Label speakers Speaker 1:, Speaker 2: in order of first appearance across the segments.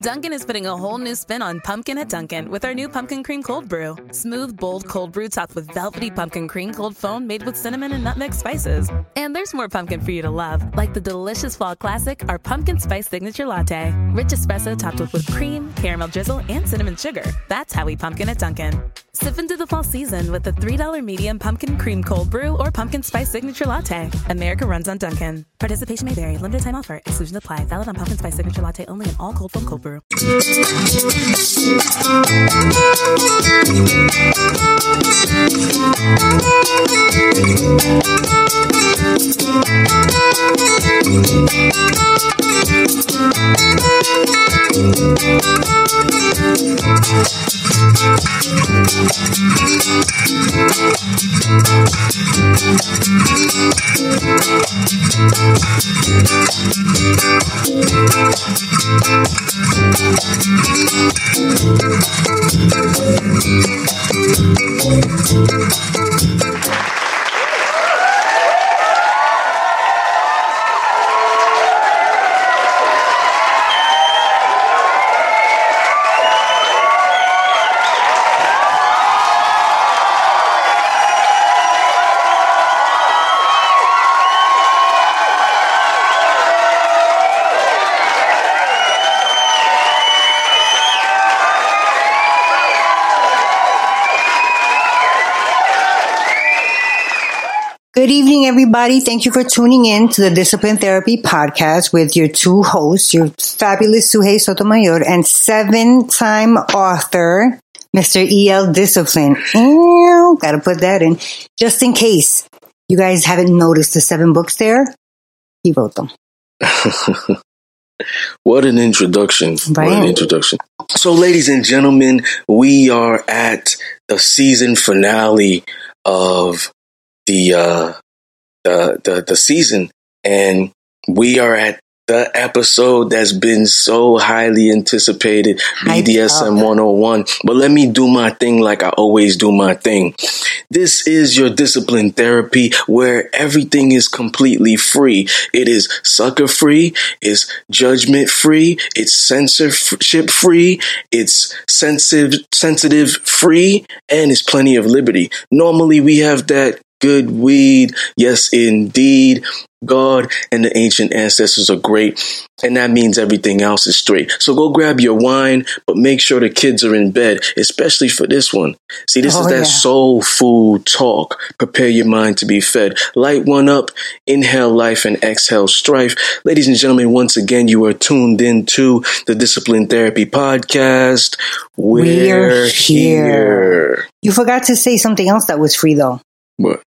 Speaker 1: Dunkin' is putting a whole new spin on pumpkin at Dunkin' with our new pumpkin cream cold brew. Smooth, bold cold brew topped with velvety pumpkin cream cold foam made with cinnamon and nutmeg spices. And there's more pumpkin for you to love, like the delicious fall classic, our pumpkin spice signature latte. Rich espresso topped with whipped cream, caramel drizzle, and cinnamon sugar. That's how we pumpkin at Dunkin'. Sip into the fall season with the $3 medium pumpkin cream cold brew or pumpkin spice signature latte. America runs on Dunkin'. Participation may vary. Limited time offer. Exclusion apply. Valid on pumpkin spice signature latte only in all cold foam cold brew.
Speaker 2: Good evening, everybody. Thank you for tuning in to the Discipline Therapy podcast with your two hosts, your fabulous Suhey Sotomayor and seven-time author, Mr. E.L. Discipline. Ew, gotta put that in. Just in case you guys haven't noticed the seven books there, he wrote them.
Speaker 3: What an introduction. What an introduction. So, ladies and gentlemen, we are at the season finale of the uh the the, the season. And we are at the episode that's been so highly anticipated
Speaker 2: Hyped
Speaker 3: BDSM
Speaker 2: up.
Speaker 3: 101 but let me do my thing like I always do my thing. This is your discipline therapy where everything is completely free. It is sucker free it's judgment free it's censorship free it's sensitive sensitive free and it's plenty of liberty. Normally we have that good weed. Yes indeed. God and the ancient ancestors are great and that means everything else is straight. So go grab your wine but make sure the kids are in bed especially for this one. See this
Speaker 2: Oh,
Speaker 3: is that
Speaker 2: yeah.
Speaker 3: soul food talk. Prepare your mind to be fed. Light one up. Inhale life and exhale strife. Ladies and gentlemen once again you are tuned in to the discipline therapy podcast. We're,
Speaker 2: We're here.
Speaker 3: here.
Speaker 2: You forgot to say something else that was free though.
Speaker 3: what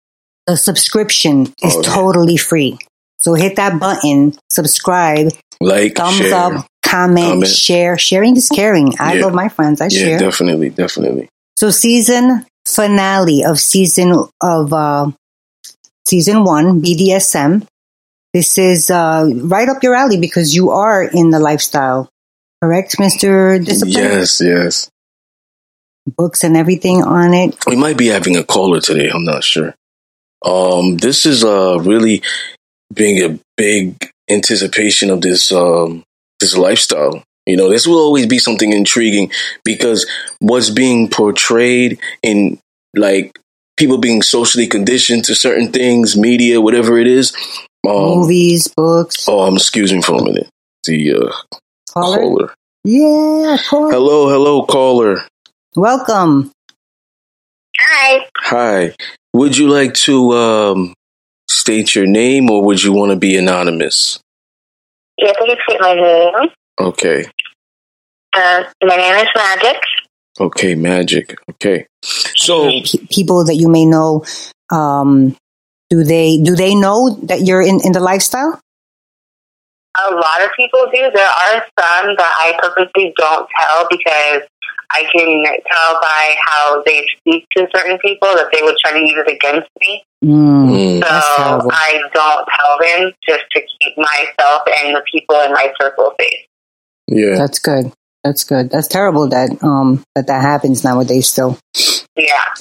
Speaker 2: The subscription is
Speaker 3: Oh, yeah.
Speaker 2: totally free. So hit that button, subscribe,
Speaker 3: like
Speaker 2: thumbs
Speaker 3: share.
Speaker 2: up, comment,
Speaker 3: Comment.
Speaker 2: share. Sharing is caring. I
Speaker 3: Yeah.
Speaker 2: love my friends. I
Speaker 3: yeah
Speaker 2: share.
Speaker 3: definitely definitely
Speaker 2: So season finale of season of uh, season one BDSM. This is uh, right up your alley because you are in the lifestyle, correct, Mister Discipline?
Speaker 3: yes yes
Speaker 2: Books and everything on it.
Speaker 3: we might be having a caller today. I'm not sure. Um, this is uh really being a big anticipation of this um this lifestyle. You know, this will always be something intriguing because what's being portrayed in like people being socially conditioned to certain things, media, whatever it is. Um,
Speaker 2: Movies, books,
Speaker 3: oh, um, excuse me for a minute. The uh,
Speaker 2: caller.
Speaker 3: caller.
Speaker 2: Yeah, caller.
Speaker 3: Hello, hello, caller.
Speaker 2: Welcome.
Speaker 4: Hi.
Speaker 3: Hi. Would you like to um, state your name or would you want to be anonymous?
Speaker 4: Yes, I can state my name.
Speaker 3: Okay.
Speaker 4: Uh, my name is Magic.
Speaker 3: Okay, magic. Okay. So,
Speaker 2: P- people that you may know. Um, do they do they know that you're in, in the lifestyle?
Speaker 4: A lot of people do. There are some that I purposely don't tell because I can tell by how they speak to certain people that they would try to use it against me.
Speaker 2: Mm,
Speaker 3: mm,
Speaker 4: So I don't tell them just to keep myself and the people in my circle safe.
Speaker 3: yeah.
Speaker 2: That's good. That's good. That's terrible that um that that happens nowadays. Still,
Speaker 4: Yeah.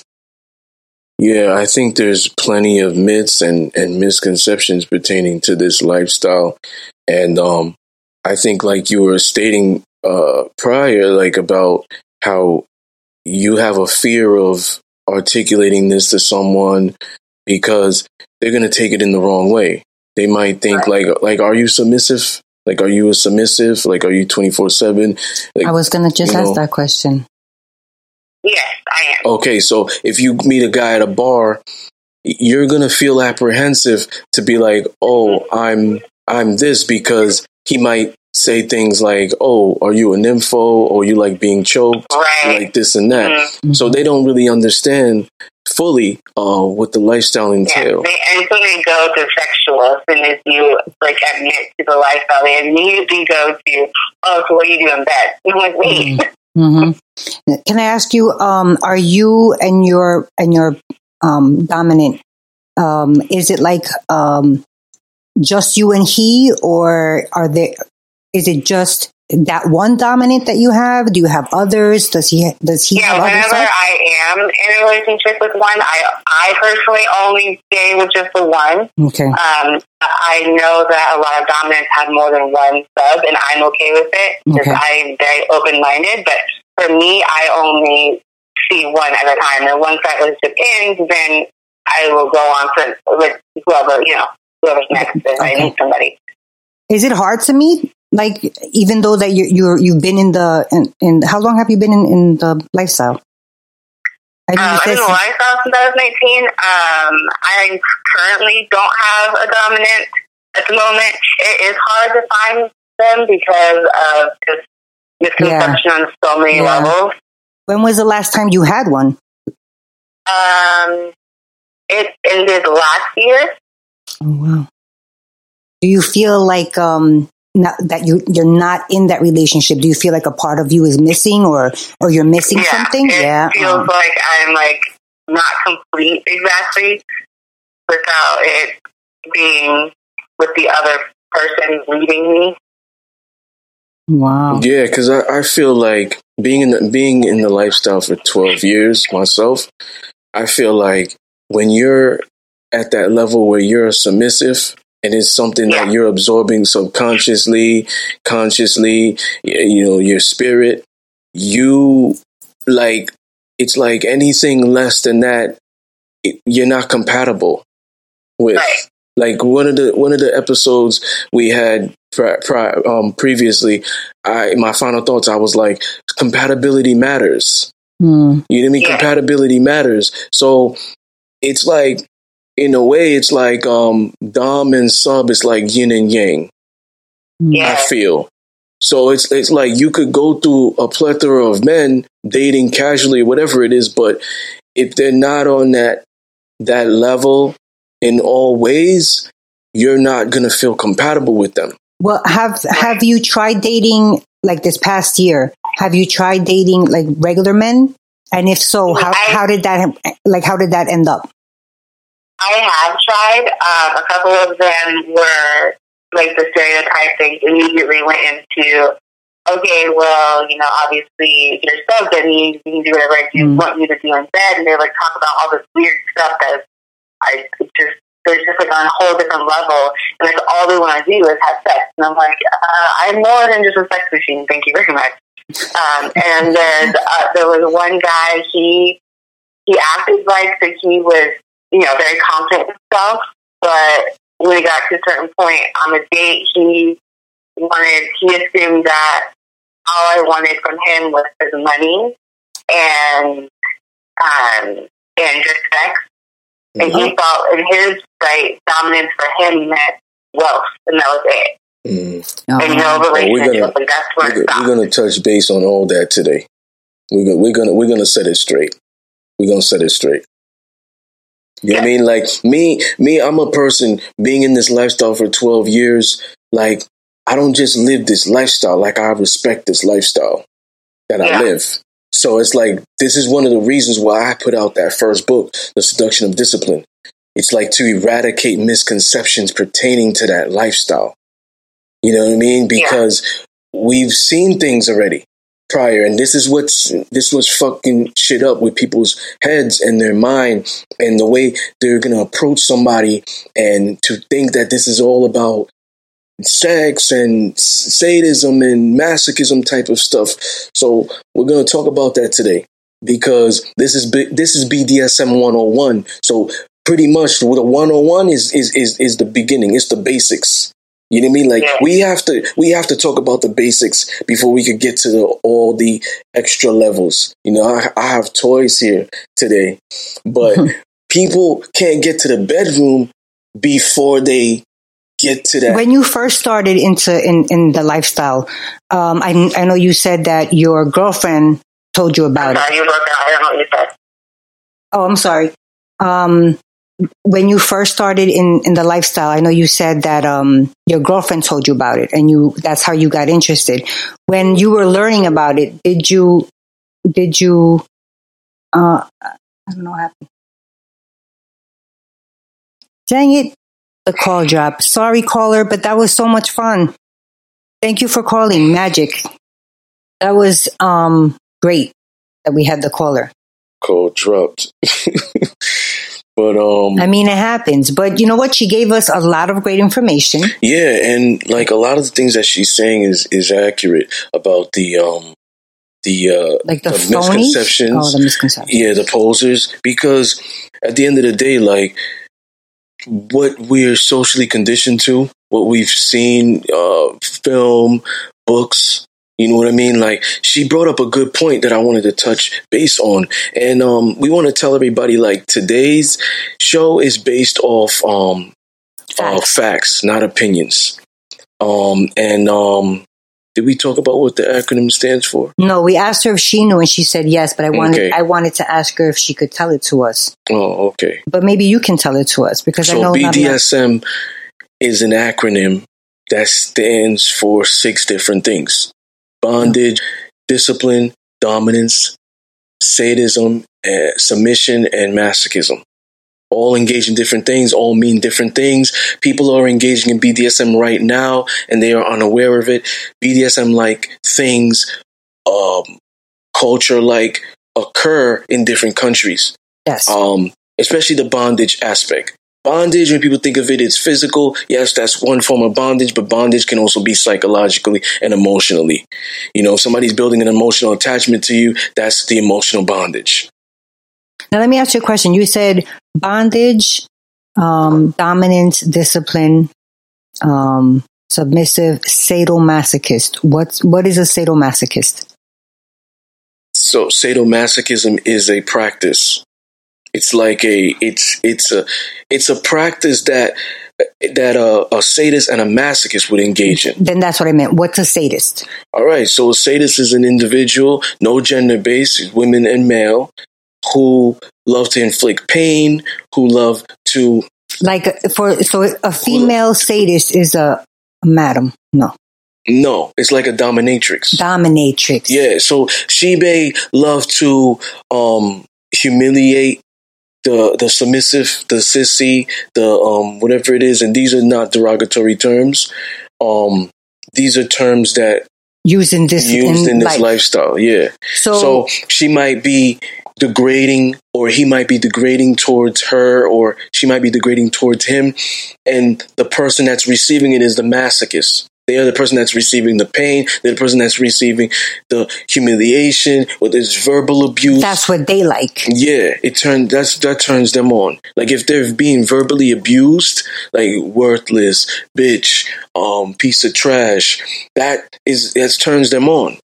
Speaker 3: Yeah, I think there's plenty of myths and, and misconceptions pertaining to this lifestyle. And um, I think, like you were stating uh, prior, like about how you have a fear of articulating this to someone because they're going to take it in the wrong way. They might think
Speaker 4: Right.
Speaker 3: like, like, are you submissive? Like, are you a submissive? Like, are you 24 seven? Like,
Speaker 2: I was gonna just ask
Speaker 3: know.
Speaker 2: that question.
Speaker 4: Yes, I am.
Speaker 3: Okay, so if you meet a guy at a bar, you're gonna feel apprehensive to be like, "Oh, mm-hmm. I'm I'm this," because he might say things like, "Oh, are you a nympho? Or you like being choked?
Speaker 4: Right.
Speaker 3: Like this and that."
Speaker 4: Mhm.
Speaker 3: So they don't really understand fully uh, what the lifestyle entails.
Speaker 4: Yeah,
Speaker 3: entail.
Speaker 4: they instantly go to sexual as soon as you like admit to the lifestyle. They immediately go to, oh, so what are you doing in bed? I'm like, wait,
Speaker 2: hmm Can I ask you? Um, are you and your and your um, dominant? Um, is it like um, just you and he, or are there? Is it just that one dominant that you have? Do you have others? Does he? Does he
Speaker 4: yeah. Whenever I am in a relationship with one, I I personally only stay with just the one.
Speaker 2: Okay.
Speaker 4: Um, I know that a lot of dominants have more than one sub, and I'm okay with it because
Speaker 2: Okay.
Speaker 4: I'm very open minded. But for me, I only see one at a time, and once that relationship ends, then I will go on to with whoever you know whoever's next if I
Speaker 2: Okay.
Speaker 4: meet somebody.
Speaker 2: Is it hard to meet? Like, even though that you you're you've been in the in, in how long have you been in, in the lifestyle? I
Speaker 4: Um, I've been in the lifestyle since I was 19. Um, I currently don't have a dominant at the moment. It is hard to find them because of just misconception on so many
Speaker 2: Yeah.
Speaker 4: levels.
Speaker 2: when was the last time you had one?
Speaker 4: Um, it ended last year.
Speaker 2: Oh wow. Do you feel like um not, that you you're not in that relationship? Do you feel like a part of you is missing, or or you're missing something?
Speaker 4: yeah,
Speaker 2: something?
Speaker 4: it
Speaker 2: yeah.
Speaker 4: feels
Speaker 2: Oh.
Speaker 4: like I'm like not complete exactly without it being with the other person leading me.
Speaker 2: wow.
Speaker 3: Yeah, because I, I feel like being in the, being in the lifestyle for twelve years myself, I feel like when you're at that level where you're submissive and it's something that you're absorbing subconsciously, consciously, you know, your spirit, you like it's like anything less than that, it, you're not compatible with.
Speaker 4: Right.
Speaker 3: Like one of the one of the episodes we had pri- pri- um, previously, I my final thoughts. I was like, compatibility matters.
Speaker 2: Hmm.
Speaker 3: You know what I mean?
Speaker 4: Yeah.
Speaker 3: Compatibility matters. So it's like, in a way, it's like um, dom and sub. It's like yin and yang.
Speaker 4: Yeah.
Speaker 3: I feel. So it's it's like you could go through a plethora of men dating casually, whatever it is, but if they're not on that that level in all ways, you're not gonna feel compatible with them.
Speaker 2: Well, have have you tried dating like this past year? Have you tried dating like regular men? And if so, how
Speaker 4: I-
Speaker 2: how did that like how did that end up?
Speaker 4: I have tried. Um, a couple of them were like the stereotype thing immediately went into, okay, well, you know, obviously you're sub, means you can do whatever I do,
Speaker 2: Mm.
Speaker 4: want you to do in bed. And they like talk about all this weird stuff that I it's just, there's just like on a whole different level. And like all they want to do is have sex. And I'm like, uh, I'm more than just a sex machine. Thank you very much. Um, and there's, uh, there was one guy, he, he acted like that he was you know, very confident in himself. But when we got to a certain point on the date, he wanted, he assumed that all I wanted from him was his money and, um, and just sex. And he thought, in his right, dominance for him meant wealth, and that was it.
Speaker 3: Mm.
Speaker 4: And no
Speaker 2: Uh-huh.
Speaker 3: we're
Speaker 4: relationship,
Speaker 3: gonna-
Speaker 4: that's where
Speaker 3: We're,
Speaker 4: it
Speaker 3: go- we're gonna touch base on all that today. We're gonna we're gonna we're gonna set it straight. We're gonna set it straight. You know what I mean? Like me, me, I'm a person being in this lifestyle for 12 years. Like I don't just live this lifestyle. Like I respect this lifestyle that
Speaker 4: Yeah.
Speaker 3: I live. So it's like this is one of the reasons why I put out that first book, The Seduction of Discipline. It's like to eradicate misconceptions pertaining to that lifestyle. You know what I mean? Because we've seen things already prior, and this is what's this was fucking shit up with people's heads and their mind and the way they're gonna approach somebody and to think that this is all about sex and sadism and masochism type of stuff. So we're to talk about that today because this is B- this is BDSM 101. So pretty much the 101 is is is is the beginning. It's the basics. You know what I mean? Like
Speaker 4: Yeah.
Speaker 3: we have to we have to talk about the basics before we could get to the, all the extra levels. You know, I, I have toys here today, but people can't get to the bedroom before they get to that.
Speaker 2: When you first started into in, in the lifestyle, um, I, I know you said that your girlfriend told you about it.
Speaker 4: You broke out. I don't know what you said.
Speaker 2: Oh, I'm sorry. Um, when you first started in, in the lifestyle, I know you said that um, your girlfriend told you about it, and you that's how you got interested. When you were learning about it, did you did you? Uh, I don't know what happened. Dang it! The call dropped. Sorry, caller, but that was so much fun. Thank you for calling. Magic. That was um great that we had the caller.
Speaker 3: call dropped. but um
Speaker 2: I mean, it happens. But you know what? She gave us a lot of great information.
Speaker 3: yeah, and like a lot of the things that she's saying is is accurate about the um the uh
Speaker 2: Like the,
Speaker 3: the misconceptions.
Speaker 2: Oh, the misconceptions.
Speaker 3: yeah, the posers because at the end of the day like what we're socially conditioned to, what we've seen uh film, books, you know what I mean? Like she brought up a good point that I wanted to touch base on. And um we want to tell everybody like today's show is based off um uh,
Speaker 2: Facts.
Speaker 3: facts, not opinions. Um and um did we talk about what the acronym stands for?
Speaker 2: No, we asked her if she knew, and she said yes. But I wanted,
Speaker 3: Okay.
Speaker 2: I wanted to ask her if she could tell it to us.
Speaker 3: Oh, okay.
Speaker 2: But maybe you can tell it to us because I
Speaker 3: So
Speaker 2: know not
Speaker 3: is an acronym that stands for six different things: bondage, discipline, dominance, sadism, uh, submission, and masochism. All engage in different things, all mean different things. People are engaging in BDSM right now and they are unaware of it. BDSM like things, um, culture like occur in different countries
Speaker 2: Yes.
Speaker 3: um, especially the bondage aspect. Bondage, when people think of it, it's physical. Yes, that's one form of bondage, but bondage can also be psychologically and emotionally. You know, if somebody's building an emotional attachment to you, that's the emotional bondage.
Speaker 2: Now let me ask you a question. You said bondage, um, dominance, discipline, um, submissive, sadomasochist. What's what is a sadomasochist?
Speaker 3: So sadomasochism is a practice. It's like a it's it's a it's a practice that that a, a sadist and a masochist would engage in.
Speaker 2: Then that's what I meant. What's a sadist?
Speaker 3: All right, so a sadist is an individual, no gender based, women and male, who love to inflict pain, who love to
Speaker 2: Like for so a female sadist is a, a madam. No,
Speaker 3: no, it's like a dominatrix.
Speaker 2: dominatrix.
Speaker 3: Yeah, so she may love to um humiliate the the submissive, the sissy, the um whatever it is, and these are not derogatory terms. Um these are terms that
Speaker 2: used in this
Speaker 3: used in, this
Speaker 2: life.
Speaker 3: lifestyle, yeah.
Speaker 2: So,
Speaker 3: So she might be degrading, or he might be degrading towards her, or she might be degrading towards him. And the person that's receiving it is the masochist. They are the person that's receiving the pain. They're the person that's receiving the humiliation, or this verbal abuse.
Speaker 2: that's what they like.
Speaker 3: yeah, it turns that's that turns them on. Like if they're being verbally abused, like worthless, bitch, um, piece of trash, that is that turns them on.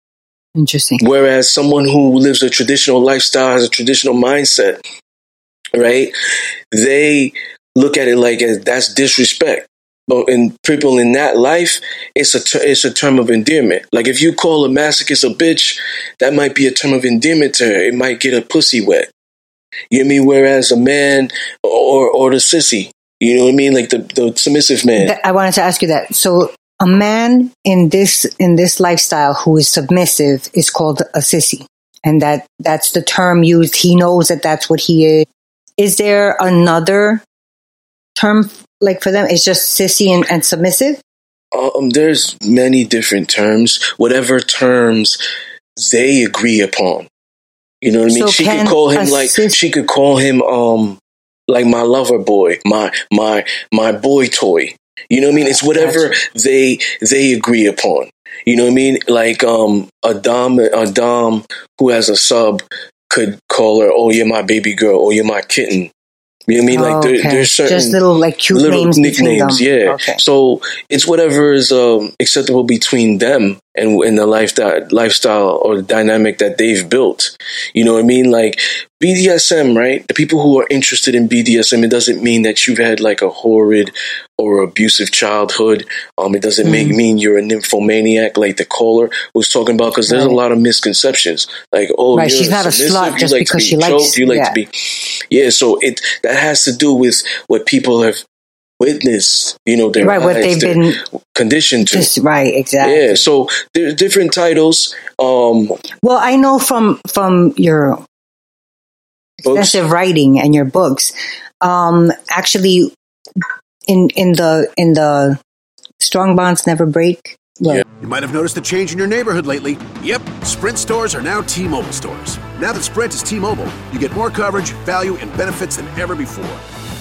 Speaker 2: Interesting.
Speaker 3: Whereas someone who lives a traditional lifestyle has a traditional mindset, right? They look at it like that's disrespect. But in people in that life, it's a ter- it's a term of endearment. Like if you call a masochist a bitch, that might be a term of endearment to her. It might get her pussy wet. You know mean? Whereas a man or or the sissy, you know what I mean? Like the, the submissive man.
Speaker 2: I wanted to ask you that. So a man in this in this lifestyle who is submissive is called a sissy, and that that's the term used. He knows that that's what he is. Is there another term like for them? It's just sissy and, and submissive.
Speaker 3: Um, there's many different terms. Whatever terms they agree upon. You know what I mean?
Speaker 2: So
Speaker 3: she could call him like
Speaker 2: sis-
Speaker 3: she could call him um like my lover boy, my my my boy toy. You know what I mean? It's whatever they they agree upon. You know what I mean? Like um a dom a dom who has a sub could call her, "Oh, you're my baby girl," "Oh, you're my kitten." You know what I mean? Like there,
Speaker 2: Okay.
Speaker 3: there's certain
Speaker 2: just little like cute
Speaker 3: little
Speaker 2: names
Speaker 3: nicknames, yeah.
Speaker 2: Okay.
Speaker 3: So it's whatever is um, acceptable between them and and the lifestyle lifestyle or the dynamic that they've built. You know what I mean? Like BDSM, right? The people who are interested in BDSM, it doesn't mean that you've had like a horrid or abusive childhood. Um, it doesn't make
Speaker 2: Mm.
Speaker 3: mean you're a nymphomaniac, like the caller was talking about. Because there's a lot of misconceptions. Like, oh,
Speaker 2: Right,
Speaker 3: you're
Speaker 2: she's not a slut
Speaker 3: you
Speaker 2: just
Speaker 3: like
Speaker 2: because
Speaker 3: to
Speaker 2: she
Speaker 3: be
Speaker 2: likes-
Speaker 3: choked, you like
Speaker 2: yeah.
Speaker 3: to be, yeah. So it that has to do with what people have witnessed. You know, their
Speaker 2: Right, what they've been
Speaker 3: conditioned to.
Speaker 2: just right, exactly.
Speaker 3: yeah, so there's different titles. Um,
Speaker 2: Well, I know from from your
Speaker 3: books.
Speaker 2: extensive writing and your books, um, actually, in in the in the strong bonds never break. Look,
Speaker 3: Yeah.
Speaker 5: You might have noticed a change in your neighborhood lately. Yep, Sprint stores are now T Mobile stores. Now that Sprint is T Mobile, you get more coverage, value, and benefits than ever before.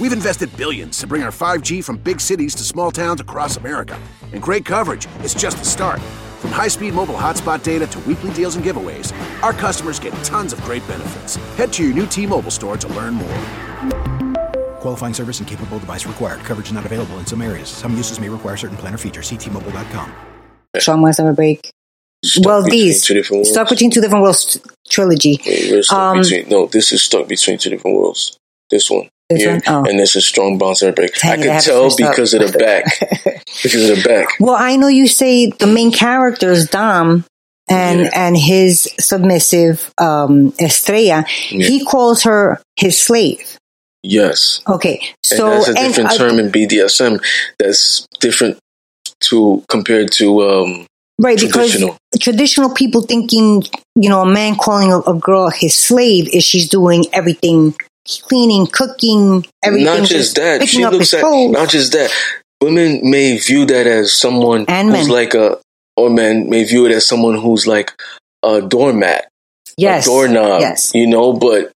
Speaker 5: We've invested billions to bring our 5G from big cities to small towns across America. And great coverage is just the start. From high speed mobile hotspot data to weekly deals and giveaways, our customers get tons of great benefits. Head to your new T Mobile store to learn more.
Speaker 6: Qualifying service and capable device required. Coverage not available in some areas. Some uses may require certain plan or features. Ctmobile.com.
Speaker 2: strong bonds never break.
Speaker 3: Stuck
Speaker 2: well, these
Speaker 3: two different worlds.
Speaker 2: stuck between two different worlds trilogy.
Speaker 3: Wait,
Speaker 2: Um,
Speaker 3: between, no, this is stuck between two different worlds. This one. Yeah.
Speaker 2: Oh.
Speaker 3: and this is strong bounce and break.
Speaker 2: Dang
Speaker 3: I could tell because of the back. because of the back.
Speaker 2: Well, I know you say the main character is Dom and
Speaker 3: Yeah.
Speaker 2: and his submissive um Estrella.
Speaker 3: Yeah.
Speaker 2: He calls her his slave.
Speaker 3: Yes.
Speaker 2: Okay, so
Speaker 3: and that's a different
Speaker 2: uh,
Speaker 3: term in BDSM that's different to compared to um
Speaker 2: right because
Speaker 3: traditional.
Speaker 2: traditional people thinking you know a man calling a, a girl his slave is she's doing everything cleaning cooking everything
Speaker 3: not just that. She looks at
Speaker 2: clothes.
Speaker 3: not just that. Women may view that as someone
Speaker 2: And
Speaker 3: who's
Speaker 2: men.
Speaker 3: like a or men may view it as someone who's like a doormat.
Speaker 2: yes
Speaker 3: a doorknob,
Speaker 2: yes
Speaker 3: you know, but,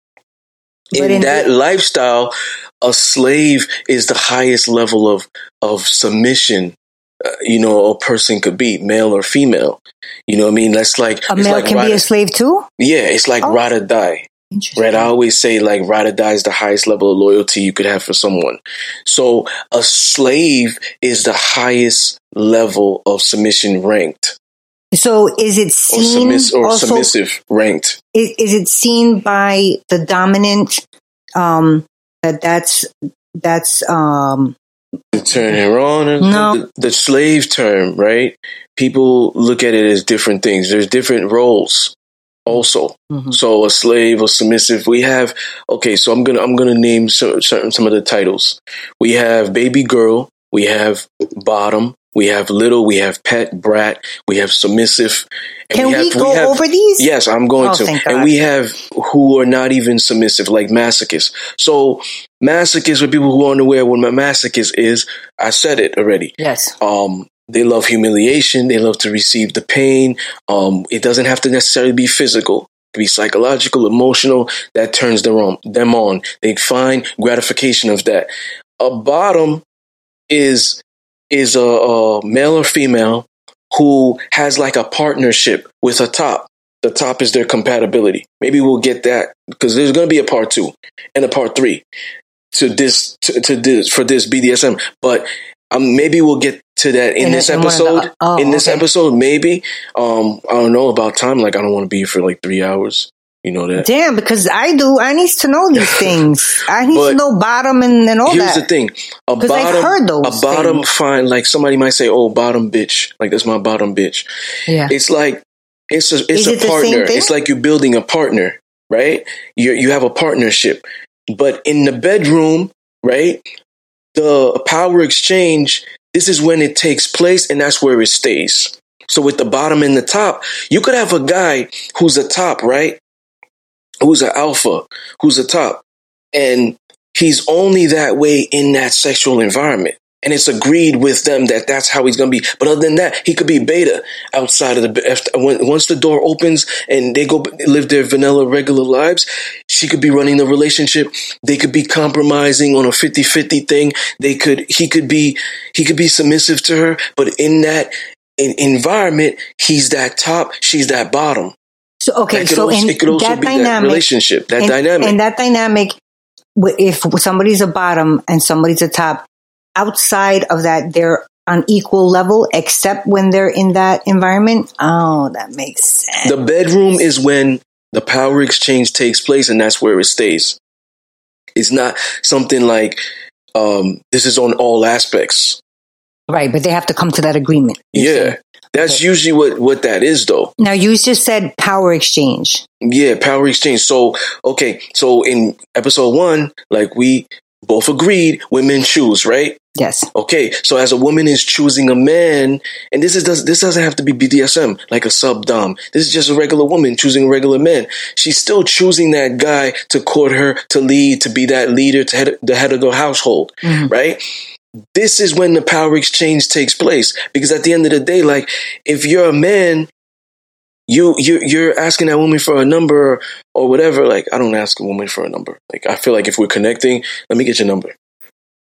Speaker 2: But
Speaker 3: in,
Speaker 2: in
Speaker 3: that
Speaker 2: the-
Speaker 3: lifestyle, a slave is the highest level of, of submission, uh, you know, a person could be, male or female. You know what I mean? That's like,
Speaker 2: a male
Speaker 3: like
Speaker 2: can be a slave too
Speaker 3: yeah, it's like
Speaker 2: Oh.
Speaker 3: ride or die. Right, I always say like ride or die is the highest level of loyalty you could have for someone. So a slave is the highest level of submission ranked,
Speaker 2: so is it
Speaker 3: or,
Speaker 2: seen
Speaker 3: submiss- or
Speaker 2: also
Speaker 3: submissive ranked.
Speaker 2: is, is it seen by the dominant um that that's that's um
Speaker 3: to turn her on.
Speaker 2: No.
Speaker 3: The, the slave term, right? People look at it as different things. There's different roles also.
Speaker 2: Mhm.
Speaker 3: So a slave or submissive, we have, okay, so I'm to, I'm to name cer- certain, some of the titles. We have baby girl. We have bottom. We have little. We have pet, brat. We have submissive. and
Speaker 2: can we,
Speaker 3: have,
Speaker 2: go
Speaker 3: have-
Speaker 2: over these
Speaker 3: Yes, I'm going
Speaker 2: Oh,
Speaker 3: to. And we have who are not even submissive, like masochists. So masochists are people who are unaware what masochist is. I said it already.
Speaker 2: yes
Speaker 3: Um, they love humiliation. They love to receive the pain. Um, it doesn't have to necessarily be physical. It can be psychological, emotional. That turns them on. Them on. They find gratification of that. A bottom is is a, a male or female who has like a partnership with a top. The top is their compatibility. Maybe we'll get that because there's going to be a part two and a part three to this to, to this for this BDSM. But um, maybe we'll get to that in,
Speaker 2: In
Speaker 3: this
Speaker 2: one the-
Speaker 3: episode.
Speaker 2: oh,
Speaker 3: in this
Speaker 2: okay.
Speaker 3: episode, maybe. Um, I don't know about time. Like I don't want to be for like three hours. You know that.
Speaker 2: damn because i do i need to know these things i need to know bottom and, and all that.
Speaker 3: Here's the thing: a
Speaker 2: 'Cause I've
Speaker 3: bottom,
Speaker 2: heard those
Speaker 3: a bottom
Speaker 2: things.
Speaker 3: fine. Like somebody might say, "Oh, bottom bitch." Like that's my bottom bitch.
Speaker 2: yeah
Speaker 3: It's like it's a it's
Speaker 2: Is
Speaker 3: a
Speaker 2: it
Speaker 3: partner. It's like you're building a partner, right? You you have a partnership, but in the bedroom, right? the power exchange, this is when it takes place and that's where it stays. So with the bottom and the top, you could have a guy who's a top, right? Who's an alpha, who's a top. And he's only that way in that sexual environment. And it's agreed with them that that's how he's going to be. But other than that, he could be beta outside of the, after, when, once the door opens and they go live their vanilla regular lives, she could be running the relationship. They could be compromising on a 50-50 thing. They could, he could be, he could be submissive to her. But in that in, environment, he's that top, she's that bottom.
Speaker 2: So okay,
Speaker 3: That
Speaker 2: so
Speaker 3: also,
Speaker 2: in
Speaker 3: it could also
Speaker 2: that
Speaker 3: be that
Speaker 2: dynamic,
Speaker 3: relationship, that dynamic.
Speaker 2: and that dynamic, if somebody's a bottom and somebody's a top, outside of that, they're on equal level, except when they're in that environment. Oh, that makes sense.
Speaker 3: The bedroom is when the power exchange takes place, and that's where it stays. It's not something like um, this is on all aspects.
Speaker 2: Right, but they have to come to that agreement.
Speaker 3: Yeah, that's
Speaker 2: Okay.
Speaker 3: usually what what that is, though.
Speaker 2: Now you just said power exchange.
Speaker 3: Yeah, power exchange. So okay, so in episode one, like we both agreed, women choose, right?
Speaker 2: Yes.
Speaker 3: Okay, so as a woman is choosing a man, and this is does this doesn't have to be BDSM like a sub dom. This is just a regular woman choosing a regular man. She's still choosing that guy to court her, to lead, to be that leader, to head the head of the household, mm-hmm. right? This is when the power exchange takes place because at the end of the day, like if you're a man, you you you're asking that woman for a number or whatever. Like I don't ask a woman for a number. Like I feel like if we're connecting, let me get your number.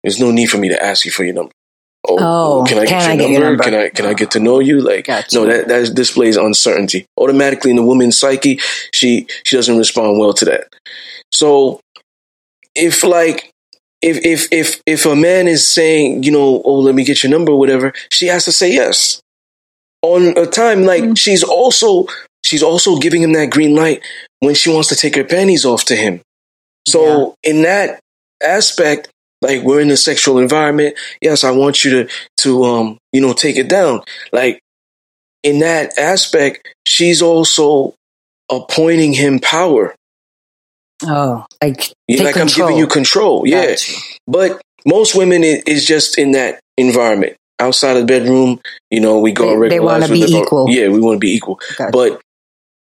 Speaker 3: There's no need for me to ask you for your number.
Speaker 2: Oh, oh, oh
Speaker 3: can I get,
Speaker 2: can
Speaker 3: your,
Speaker 2: I get
Speaker 3: number?
Speaker 2: your number?
Speaker 3: Can I can I get to know you? Like
Speaker 2: Gotcha.
Speaker 3: no, that that displays uncertainty. Automatically in the woman's psyche, she she doesn't respond well to that. So if like if if if if a man is saying, you know, oh, let me get your number or whatever, she has to say yes. On a time like
Speaker 2: Mm-hmm.
Speaker 3: she's also she's also giving him that green light when she wants to take her panties off to him. So in that aspect, like we're in a sexual environment, yes, I want you to to um, you know, take it down. Like in that aspect, she's also appointing him power.
Speaker 2: Oh, like
Speaker 3: Yeah, like
Speaker 2: control.
Speaker 3: I'm giving you control. Yeah.
Speaker 2: Gotcha.
Speaker 3: But most women is just in that environment. Outside of the bedroom, you know, we go
Speaker 2: They-
Speaker 3: regular
Speaker 2: they wanna be
Speaker 3: live our-
Speaker 2: equal.
Speaker 3: Yeah, we want to be equal.
Speaker 2: Gotcha.
Speaker 3: But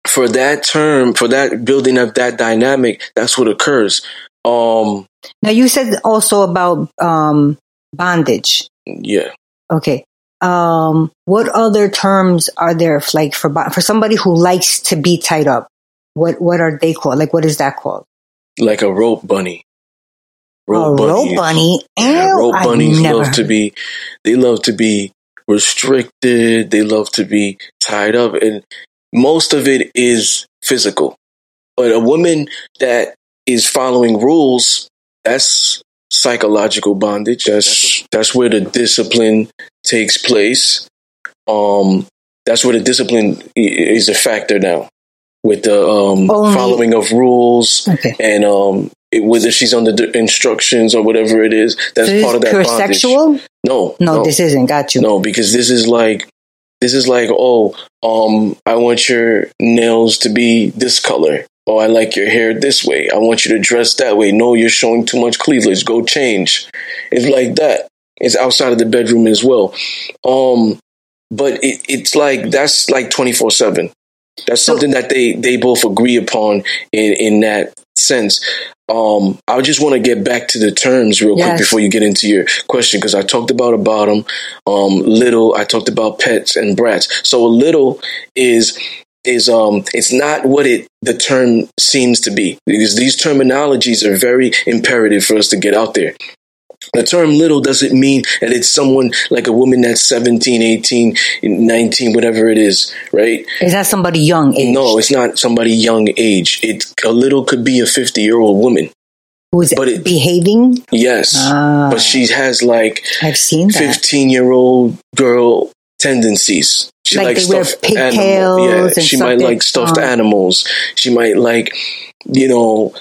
Speaker 3: for that term, for that building of that dynamic, that's what occurs. Um,
Speaker 2: Now you said also about um, bondage.
Speaker 3: yeah.
Speaker 2: Okay. Um, what other terms are there like for for somebody who likes to be tied up? What what are they called? Like what is that called?
Speaker 3: Like a rope bunny.
Speaker 2: A rope bunny.
Speaker 3: Yeah,
Speaker 2: Ew,
Speaker 3: rope
Speaker 2: I've
Speaker 3: bunnies
Speaker 2: never
Speaker 3: love to be they love to be restricted they love to be tied up and most of it is physical but a woman that is following rules that's psychological bondage that's that's where the discipline takes place um that's where the discipline is a factor now with the um
Speaker 2: Only-
Speaker 3: following of rules
Speaker 2: Okay.
Speaker 3: and um it, whether she's under the instructions or whatever it is that's
Speaker 2: So
Speaker 3: part of that bondage.
Speaker 2: sexual?
Speaker 3: no
Speaker 2: No, this isn't. Got you.
Speaker 3: no because this is like this is like oh um i want your nails to be this color. Oh i like your hair this way. I want you to dress that way. No you're showing too much cleavage. Go change. It's like that. It's outside of the bedroom as well. Um but it, it's like that's like 24 7 that's
Speaker 2: So-
Speaker 3: something that they they both agree upon in in that sense. Um i just want to get back to the terms real quick before you get into your question because i talked about a bottom um little i talked about pets and brats. So a little is is um it's not what it the term seems to be. Because these terminologies are very imperative for us to get out there the term little doesn't mean that it's someone like a woman that's 17 18 19 whatever it is right?
Speaker 2: Is that somebody young age?
Speaker 3: no it's not somebody young age. It a little could be a 50 year old woman
Speaker 2: Who's
Speaker 3: but it-
Speaker 2: behaving?
Speaker 3: yes
Speaker 2: Ah,
Speaker 3: but she has like
Speaker 2: I've seen
Speaker 3: 15 year old girl tendencies. She
Speaker 2: Like
Speaker 3: likes stuffed
Speaker 2: pigtails
Speaker 3: animals. Yeah, she might like stuffed
Speaker 2: uh.
Speaker 3: animals. She might like, you know,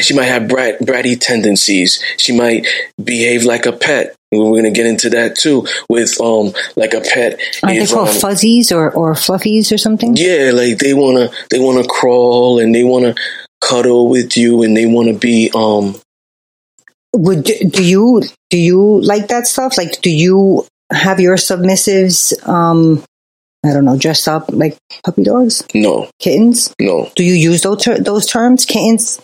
Speaker 3: she might have brat, bratty tendencies. She might behave like a pet. We're going to get into that too with um like a pet.
Speaker 2: Aren't they called
Speaker 3: um,
Speaker 2: fuzzies or, or fluffies or something?
Speaker 3: yeah, like they wanna they wanna crawl and they wanna cuddle with you and they wanna be um
Speaker 2: would do you do you like that stuff? Like, do you have your submissives? Um, I don't know, dressed up like puppy dogs,
Speaker 3: No,
Speaker 2: kittens.
Speaker 3: no.
Speaker 2: Do you use those ter- those terms, kittens?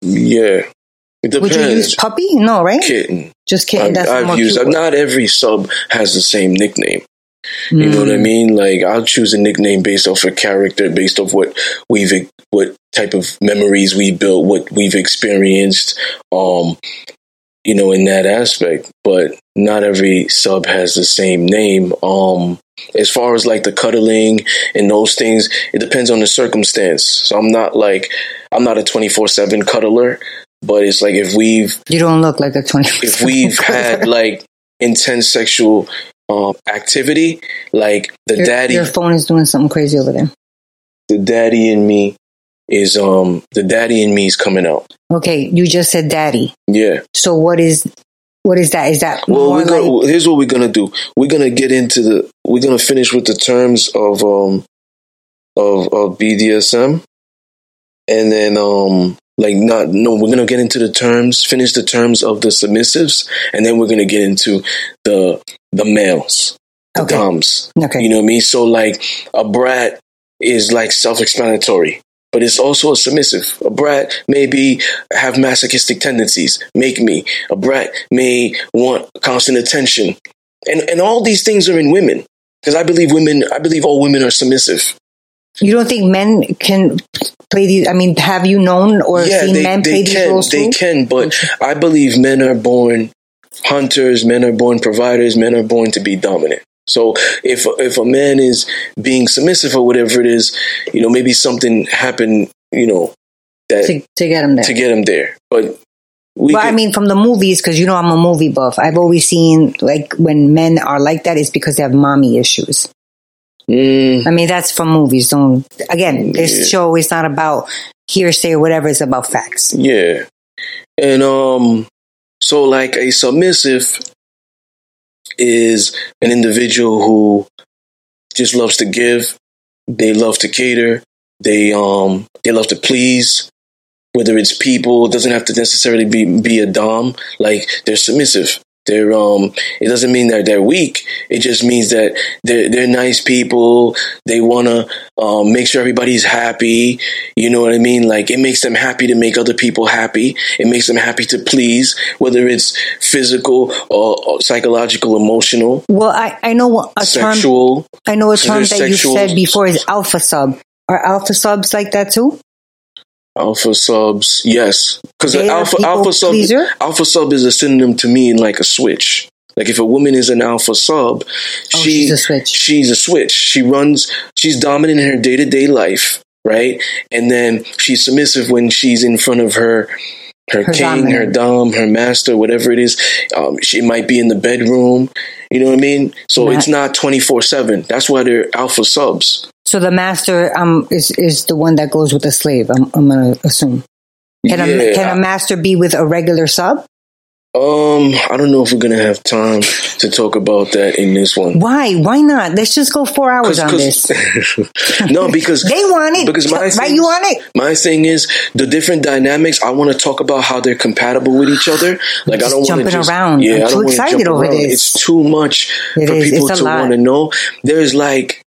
Speaker 3: Yeah. It
Speaker 2: Would you use puppy? No, right?
Speaker 3: Kitten.
Speaker 2: Just kitten.
Speaker 3: I've,
Speaker 2: That's
Speaker 3: I've used.
Speaker 2: cute.
Speaker 3: Not every sub has the same nickname. You know what I mean? Like I'll choose a nickname based off a character, based off what we've what type of memories we built, what we've experienced. Um, you know, in that aspect. But not every sub has the same name. Um, as far as like the cuddling and those things, it depends on the circumstance. So I'm not like I'm not a twenty four seven cuddler, but it's like if we've
Speaker 2: You don't look like a twenty.
Speaker 3: if we've had like intense sexual um, activity, like the
Speaker 2: your,
Speaker 3: daddy,
Speaker 2: your phone is doing something crazy over there.
Speaker 3: the daddy and me is um the daddy in me is coming out.
Speaker 2: Okay, you just said daddy.
Speaker 3: Yeah.
Speaker 2: So what is what is that? Is that
Speaker 3: Well, we're gonna,
Speaker 2: like
Speaker 3: here's what we're gonna do. We're gonna get into the. We're gonna finish with the terms of um of of BDSM, and then um like not no. We're gonna get into the terms. Finish the terms of the submissives, and then we're gonna get into the the males, the
Speaker 2: Okay.
Speaker 3: doms.
Speaker 2: okay?
Speaker 3: You know what I mean? So like a brat is like self-explanatory, but it's also a submissive. A brat may be have masochistic tendencies, make me. A brat may want constant attention. And and all these things are in women. Because I believe women I believe all women are submissive.
Speaker 2: You don't think men can play these? I mean, have you known or
Speaker 3: yeah,
Speaker 2: seen
Speaker 3: they,
Speaker 2: men
Speaker 3: they
Speaker 2: play these
Speaker 3: can
Speaker 2: roles
Speaker 3: they
Speaker 2: too?
Speaker 3: can, but I believe men are born hunters, men are born providers, men are born to be dominant. So if if a man is being submissive or whatever it is, you know, maybe something happened, you know, that
Speaker 2: to, to get him there.
Speaker 3: to get him there. But we
Speaker 2: well, I mean, from the movies, because you know I'm a movie buff. I've always seen like when men are like that, it's because they have mommy issues.
Speaker 3: Mm,
Speaker 2: I mean, that's from movies. Don't again. This
Speaker 3: Yeah.
Speaker 2: show is not about hearsay or whatever. It's about facts.
Speaker 3: yeah. And um so like a submissive is an individual who just loves to give, they love to cater, they um they love to please. Whether it's people it doesn't have to necessarily be be a dom. Like they're submissive they're um it doesn't mean that they're weak. It just means that they're they're nice people. They want to um, make sure everybody's happy. You know what i mean? Like it makes them happy to make other people happy. It makes them happy to please whether it's physical or, or psychological emotional.
Speaker 2: Well, I I know a term.
Speaker 3: sexual.
Speaker 2: I know a term that
Speaker 3: there
Speaker 2: you said before is alpha sub. Are alpha subs like that too?
Speaker 3: Alpha subs, yes, because alpha alpha sub
Speaker 2: pleaser?
Speaker 3: alpha sub is a synonym to me in like a switch. Like if a woman is an alpha sub, oh, she
Speaker 2: Oh, she's a switch.
Speaker 3: She's a switch. She runs. She's dominant in her day to day life, right? And then she's submissive when she's in front of her. Her, king, her dom, her master, whatever it is, um, she might be in the bedroom. You know what I mean? So
Speaker 2: Right.
Speaker 3: it's not twenty four seven. That's why they're alpha subs.
Speaker 2: So the master um is is the one that goes with the slave. I'm I'm gonna assume. Can a can a master be with a regular sub?
Speaker 3: Um, I don't know if we're gonna have time to talk about that in this one.
Speaker 2: Why? Why not? Let's just go four hours on this.
Speaker 3: no, because
Speaker 2: They want it.
Speaker 3: Because my
Speaker 2: right?
Speaker 3: thing-
Speaker 2: You want it?
Speaker 3: My thing is the different dynamics. I want to talk about how they're compatible with each other. Like I don't want to just
Speaker 2: around.
Speaker 3: Yeah,
Speaker 2: I'm
Speaker 3: I
Speaker 2: too
Speaker 3: don't wanna
Speaker 2: excited
Speaker 3: jump
Speaker 2: over
Speaker 3: around.
Speaker 2: this.
Speaker 3: It's too much
Speaker 2: It
Speaker 3: for
Speaker 2: is.
Speaker 3: people to want to know. There's like,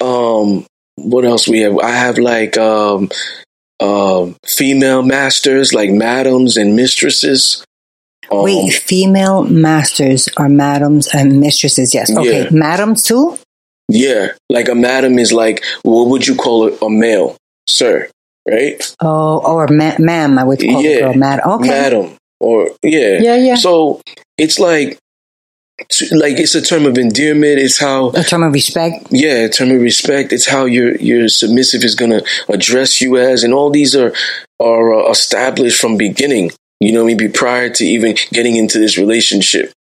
Speaker 3: um, what else we have? I have like um, um, female masters, like madams and mistresses. Um,
Speaker 2: Wait, female masters are madams and mistresses. Yes. Okay,
Speaker 3: Yeah.
Speaker 2: madams too.
Speaker 3: Yeah, like a madam is like what would you call it? A male, sir, right?
Speaker 2: Oh, or ma- ma'am. I would call
Speaker 3: Yeah.
Speaker 2: a girl mad. Okay.
Speaker 3: Madam, or yeah,
Speaker 2: Yeah, yeah.
Speaker 3: So it's like, like it's a term of endearment. It's how,
Speaker 2: A term of respect.
Speaker 3: yeah, a term of respect. It's how your your submissive is gonna address you as, and all these are are uh, established from beginning. You know, maybe prior to even getting into this relationship.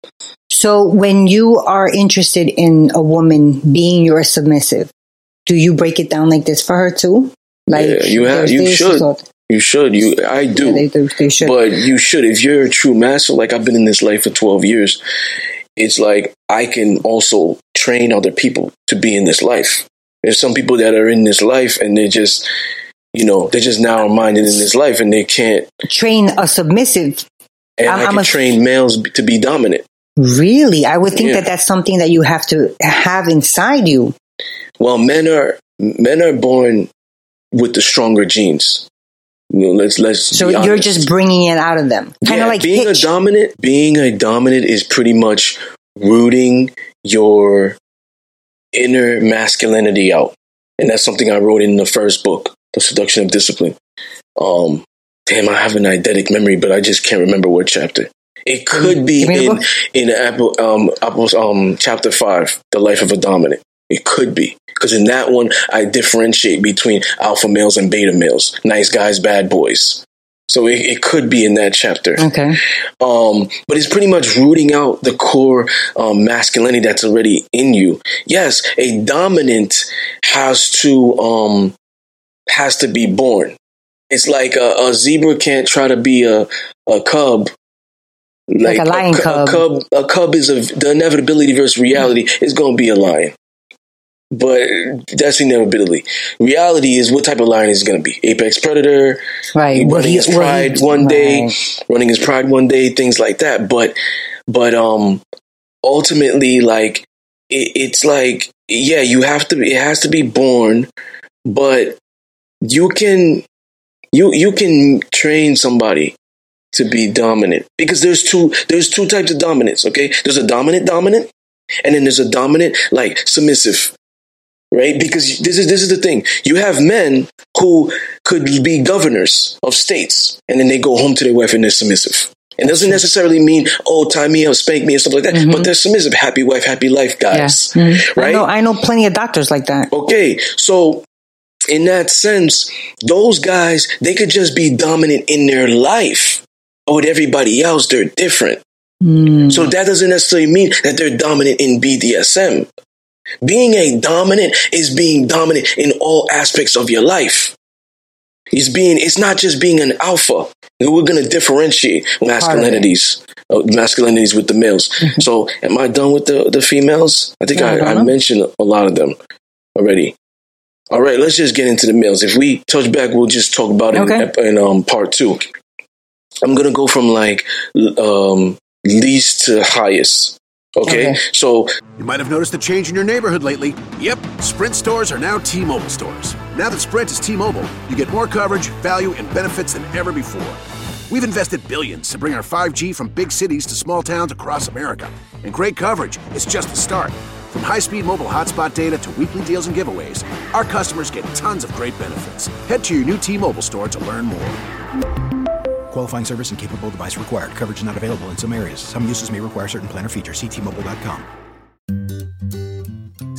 Speaker 2: So when you are interested in a woman being your submissive, do you break it down like this for her too? Like
Speaker 3: Yeah, you have- you should. You should. You, I do.
Speaker 2: Yeah, they, do- they should.
Speaker 3: But you should, if you're a true master, like I've been in this life for 12 years, it's like I can also train other people to be in this life. There's some people that are in this life and they're just, you know, they're just narrow minded in this life and they can't,
Speaker 2: Train a submissive
Speaker 3: and
Speaker 2: I'm-
Speaker 3: I can
Speaker 2: a-
Speaker 3: train males to be dominant.
Speaker 2: Really? I would think
Speaker 3: Yeah.
Speaker 2: that that's something that you have to have inside you.
Speaker 3: Well, men are men are born with the stronger genes. You know, let's let's.
Speaker 2: So you're just bringing it out of them. Kind of
Speaker 3: Yeah,
Speaker 2: like
Speaker 3: being
Speaker 2: Hitch.
Speaker 3: a dominant. Being a dominant is pretty much rooting your inner masculinity out, and that's something I wrote in the first book, The Seduction of Discipline. Um, damn, I have an eidetic memory, but I just can't remember what chapter. It could be
Speaker 2: Give me the
Speaker 3: in in Apple um, Apple's um chapter five, The Life of a Dominant. It could be because in that one I differentiate between alpha males and beta males, nice guys, bad boys. So it, it could be in that chapter.
Speaker 2: okay.
Speaker 3: Um, but it's pretty much rooting out the core um, masculinity that's already in you. Yes, a dominant has to um, has to be born. It's like a, a zebra can't try to be a a cub.
Speaker 2: Like a lion
Speaker 3: cu-
Speaker 2: cub.
Speaker 3: A cub, a cub is a, the inevitability versus reality is going to be a lion. But that's inevitability. Reality is what type of lion is going to be. Apex predator,
Speaker 2: Right.
Speaker 3: Running
Speaker 2: he-
Speaker 3: his
Speaker 2: will he-
Speaker 3: pride one day,
Speaker 2: Right.
Speaker 3: running his pride one day, things like that. But, but, um, ultimately, like, it, it's like, yeah, you have to, it has to be born, but you can, you, you can train somebody to be dominant because there's two, there's two types of dominance. Okay. There's a dominant dominant and then there's a dominant, like submissive right? Because this is this is the thing. You have men who could be governors of states, and then they go home to their wife and they're submissive. It doesn't necessarily mean oh tie me up, spank me, and stuff like that. But they're submissive, happy wife, happy life
Speaker 2: Yeah.
Speaker 3: guys,
Speaker 2: Mhm. I
Speaker 3: right?
Speaker 2: know. I know plenty of doctors like that.
Speaker 3: Okay, so in that sense, those guys they could just be dominant in their life, but with everybody else, they're different.
Speaker 2: Mm.
Speaker 3: So that doesn't necessarily mean that they're dominant in BDSM. Being a dominant is being dominant in all aspects of your life. It's being, it's not just being an alpha. We're going to differentiate masculinities, uh, masculinities with the males. so am I done with the, the females? I think
Speaker 2: I,
Speaker 3: I mentioned a lot of them already. All right, let's just get into the males. If we touch back, we'll just talk about it
Speaker 2: Okay.
Speaker 3: in, in um, part two. I'm gonna go from like um, least to highest. Okay?
Speaker 2: Okay.
Speaker 3: so
Speaker 5: You might have noticed a change in your neighborhood lately. Yep, Sprint stores are now T Mobile stores. Now that Sprint is T Mobile, you get more coverage, value, and benefits than ever before. We've invested billions to bring our 5G from big cities to small towns across America. And great coverage is just the start. From high speed mobile hotspot data to weekly deals and giveaways, our customers get tons of great benefits. Head to your new T Mobile store to learn more.
Speaker 6: Qualifying service and capable device required. Coverage not available in some areas. Some uses may require certain plan or features. Ctmobile.com.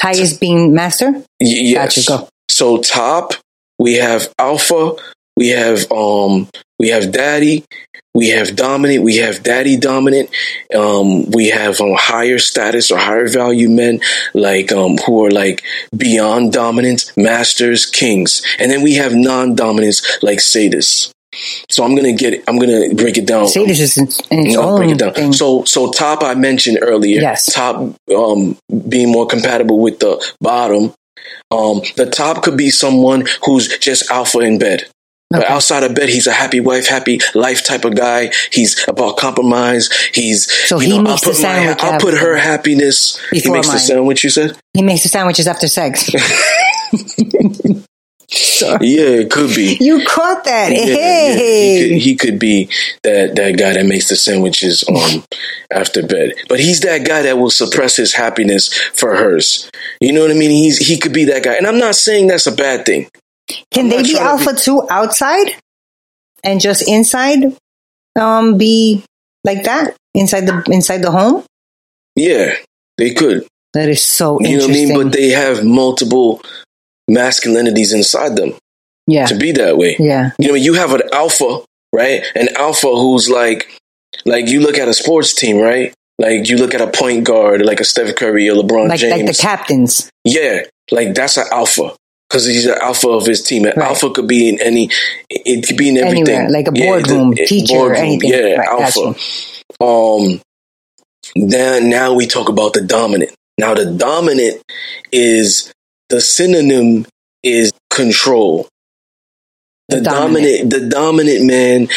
Speaker 2: Highest being master.
Speaker 3: y- yes.
Speaker 2: Gotcha, go.
Speaker 3: So top, we have alpha, we have um, we have daddy, we have dominant, we have daddy dominant, um, we have um, higher status or higher value men like um, who are like beyond dominance, masters, kings, and then we have non-dominance like sadists. So I'm gonna get, I'm gonna break it down.
Speaker 2: This is in, in its
Speaker 3: No, break it down.
Speaker 2: thing.
Speaker 3: So, so top I mentioned earlier.
Speaker 2: Yes.
Speaker 3: Top um, being more compatible with the bottom. Um, the top could be someone who's just alpha in bed. But outside of bed, he's a happy wife, happy life type of guy. He's about compromise. He's
Speaker 2: So he
Speaker 3: know,
Speaker 2: makes
Speaker 3: I'll
Speaker 2: the
Speaker 3: put my, I'll put her happiness. he makes the sandwich. You said
Speaker 2: he makes the sandwiches after sex.
Speaker 3: Yeah, it could be.
Speaker 2: You caught that.
Speaker 3: Yeah, yeah.
Speaker 2: hey.
Speaker 3: He, could, he could be that that guy that makes the sandwiches um after bed, but he's that guy that will suppress his happiness for hers. You know what I mean? He's he could be that guy, and I'm not saying that's a bad thing.
Speaker 2: Can
Speaker 3: I'm
Speaker 2: they be alpha too outside and just inside um be like that inside the inside the home?
Speaker 3: Yeah, they could.
Speaker 2: That is so
Speaker 3: You know what I mean? But they have multiple masculinities inside them
Speaker 2: yeah.
Speaker 3: to be that way.
Speaker 2: Yeah.
Speaker 3: You know, you have an alpha, right? An alpha who's like, like you look at a sports team, right? Like you look at a point guard, like a Steph Curry or LeBron
Speaker 2: Like
Speaker 3: James.
Speaker 2: like the captains.
Speaker 3: Yeah, like that's an alpha because he's an alpha of his team. An
Speaker 2: Right.
Speaker 3: alpha could be in any, it could be in everything.
Speaker 2: Anywhere, like a
Speaker 3: Yeah,
Speaker 2: boardroom,
Speaker 3: the-
Speaker 2: teacher, or anything.
Speaker 3: Yeah,
Speaker 2: Right,
Speaker 3: alpha. Um, then now we talk about the dominant. Now the dominant is the synonym is control. The, dominant.
Speaker 2: dominant.
Speaker 3: the dominant man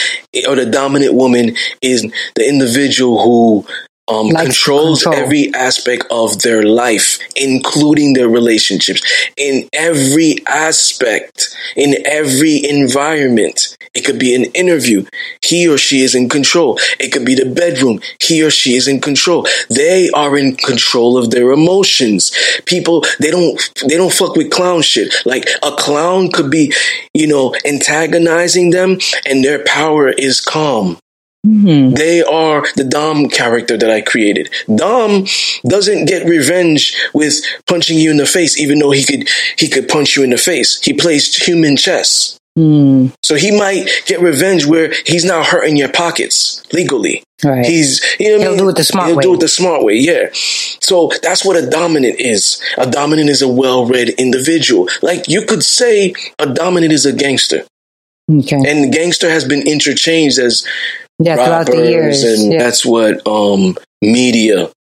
Speaker 3: or the dominant woman is the individual who um, controls
Speaker 2: control.
Speaker 3: every aspect of their life, including their relationships, in every aspect, in every environment. It could be an interview. He or she is in control. It could be the bedroom. He or she is in control. They are in control of their emotions. People, they don't, they don't fuck with clown shit. Like a clown could be, you know, antagonizing them and their power is calm.
Speaker 2: Mhm.
Speaker 3: They are the Dom character that I created. Dom doesn't get revenge with punching you in the face, even though he could he could punch you in the face. He plays human chess.
Speaker 2: Mm,
Speaker 3: So he might get revenge where he's not hurting your pockets legally.
Speaker 2: right.
Speaker 3: He's you know
Speaker 2: He'll
Speaker 3: mean?
Speaker 2: do it the smart
Speaker 3: He'll
Speaker 2: way.
Speaker 3: do it the smart way, yeah. So that's what a dominant is. A dominant is a well-read individual. Like you could say a dominant is a gangster.
Speaker 2: okay.
Speaker 3: And gangster has been interchanged as
Speaker 2: yeah, throughout the years.
Speaker 3: and
Speaker 2: yeah.
Speaker 3: that's what um media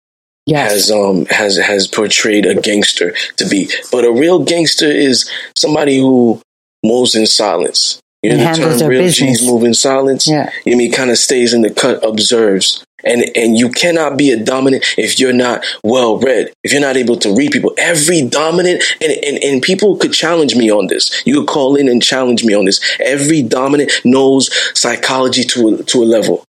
Speaker 2: yes.
Speaker 3: has um has has portrayed a gangster to be. But a real gangster is somebody who moves in silence. You know the term real
Speaker 2: business.
Speaker 3: G's move in silence?
Speaker 2: Yeah.
Speaker 3: You mean kind of stays in the cut, observes. And and you cannot be a dominant if you're not well read, if you're not able to read people. Every dominant and, and, and people could challenge me on this. You could call in and challenge me on this. Every dominant knows psychology to a, to a level.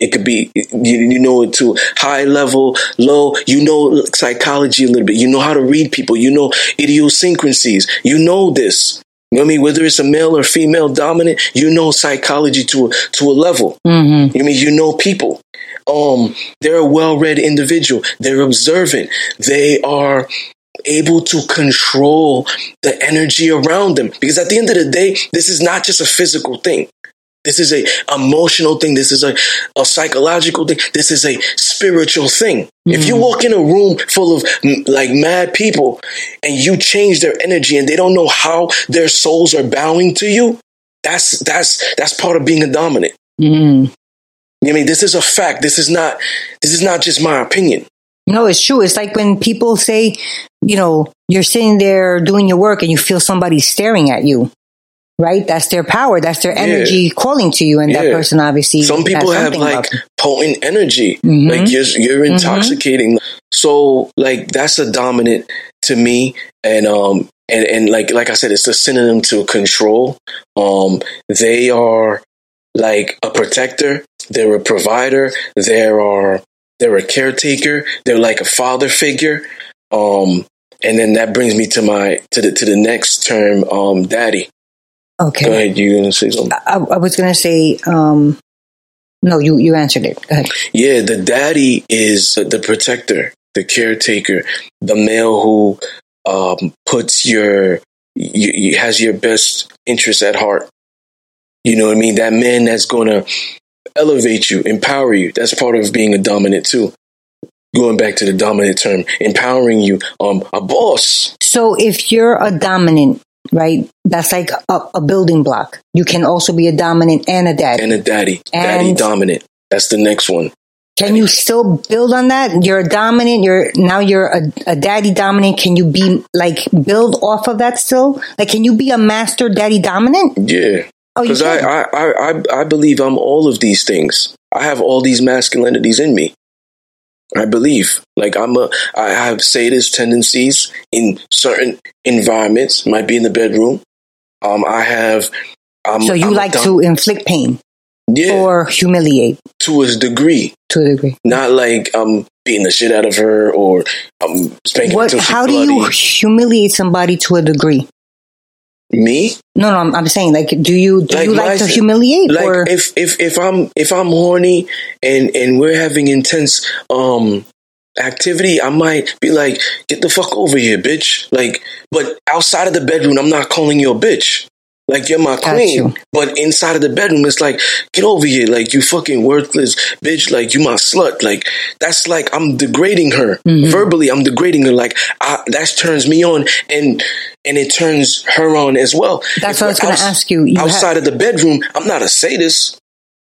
Speaker 3: It could be you, know it to high level, low. You know psychology a little bit. You know how to read people. You know idiosyncrasies. You know this. You know what I mean? Whether it's a male or female dominant, you know psychology to a, to a level.
Speaker 2: hmm
Speaker 3: You mean you know people? Um, they're a well-read individual. They're observant. They are able to control the energy around them. Because at the end of the day, this is not just a physical thing. This is a emotional thing. This is a, a psychological thing. This is a spiritual thing. If you walk in a room full of mm, like mad people and you change their energy and they don't know how their souls are bowing to you, that's that's that's part of being a dominant.
Speaker 2: mm
Speaker 3: I mean, this is a fact. This is not. This is not just my opinion.
Speaker 2: No, it's true. It's like when people say, you know, you're sitting there doing your work and you feel somebody staring at you. Right? That's their power. That's their energy calling to you. And that person obviously.
Speaker 3: Some
Speaker 2: has
Speaker 3: people have like potent energy.
Speaker 2: Mhm.
Speaker 3: Like you're you're intoxicating. So like that's a dominant to me. And um and and like like I said, it's a synonym to control. Um, they are like a protector. They're a provider. There are they're a caretaker. They're like a father figure. Um, and then that brings me to my to the to the next term, um, daddy.
Speaker 2: Okay.
Speaker 3: Go ahead, you gonna say something?
Speaker 2: I, I was going to say, um, no, you, you answered it. Go ahead.
Speaker 3: Yeah, the daddy is the protector, the caretaker, the male who um, puts your you, you, has your best interest at heart. You know what I mean? That man that's going to elevate you, empower you. That's part of being a dominant too. Going back to the dominant term, empowering you. Um, a boss.
Speaker 2: So if you're a dominant, right, that's like a, a building block. You can also be a dominant and a daddy.
Speaker 3: and a daddy. daddy dominant. That's the next one.
Speaker 2: Can you still build on that? You're a dominant. You're now you're a, a daddy dominant. Can you be like build off of that still? Like, can you be a master daddy dominant?
Speaker 3: Yeah.
Speaker 2: Oh,
Speaker 3: Because I. I, I, I, I believe I'm all of these things. I have all these masculinities in me. I believe. Like I'm a I have sadist tendencies in certain environments, might be in the bedroom. Um, I have. I'm,
Speaker 2: so you
Speaker 3: I'm
Speaker 2: like to inflict pain
Speaker 3: yeah,
Speaker 2: or humiliate
Speaker 3: to a degree.
Speaker 2: to a degree.
Speaker 3: Not like I'm beating the shit out of her or I'm spanking
Speaker 2: What?
Speaker 3: her till she
Speaker 2: How do
Speaker 3: bloody.
Speaker 2: you humiliate somebody to a degree?
Speaker 3: Me?
Speaker 2: No, no, I'm, I'm saying like, do you do you
Speaker 3: my
Speaker 2: like to humiliate
Speaker 3: Like
Speaker 2: or
Speaker 3: if if if I'm if I'm horny and and we're having intense um activity, I might be like, "Get the fuck over here, bitch!" Like, but outside of the bedroom, I'm not calling you a bitch. Like you're my
Speaker 2: Got
Speaker 3: queen,
Speaker 2: you.
Speaker 3: but inside of the bedroom, it's like, get over here, like you fucking worthless bitch, like you my slut, like that's like I'm degrading her
Speaker 2: Mm-hmm.
Speaker 3: verbally. I'm degrading her, like I, that turns me on, and and it turns her on as well.
Speaker 2: That's
Speaker 3: If
Speaker 2: what I was gonna ask you. You have-
Speaker 3: outside of the bedroom, I'm not a sadist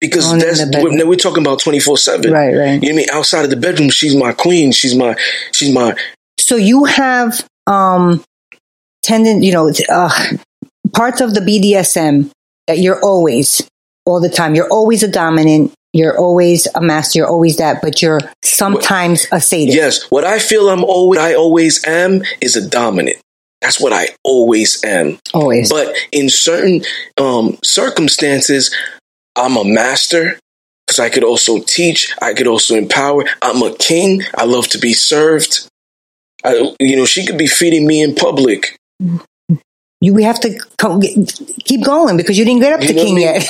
Speaker 3: because that's we're, we're talking about twenty four seven.
Speaker 2: Right, right.
Speaker 3: You know I mean? Outside of the bedroom, she's my queen. She's my she's my
Speaker 2: so you have um tendon, you know, uh, parts of the BDSM that you're always all the time. You're always a dominant. You're always a master. You're always that, but you're sometimes a sadist.
Speaker 3: yes. What I feel I'm always I always am is a dominant. That's what I always am.
Speaker 2: Always.
Speaker 3: But in certain um, circumstances, I'm a master because I could also teach. I could also empower. I'm a king. I love to be served. I, you know, she could be feeding me in public.
Speaker 2: You we have to co- keep going because you didn't get up
Speaker 3: You
Speaker 2: to king
Speaker 3: I mean?
Speaker 2: yet.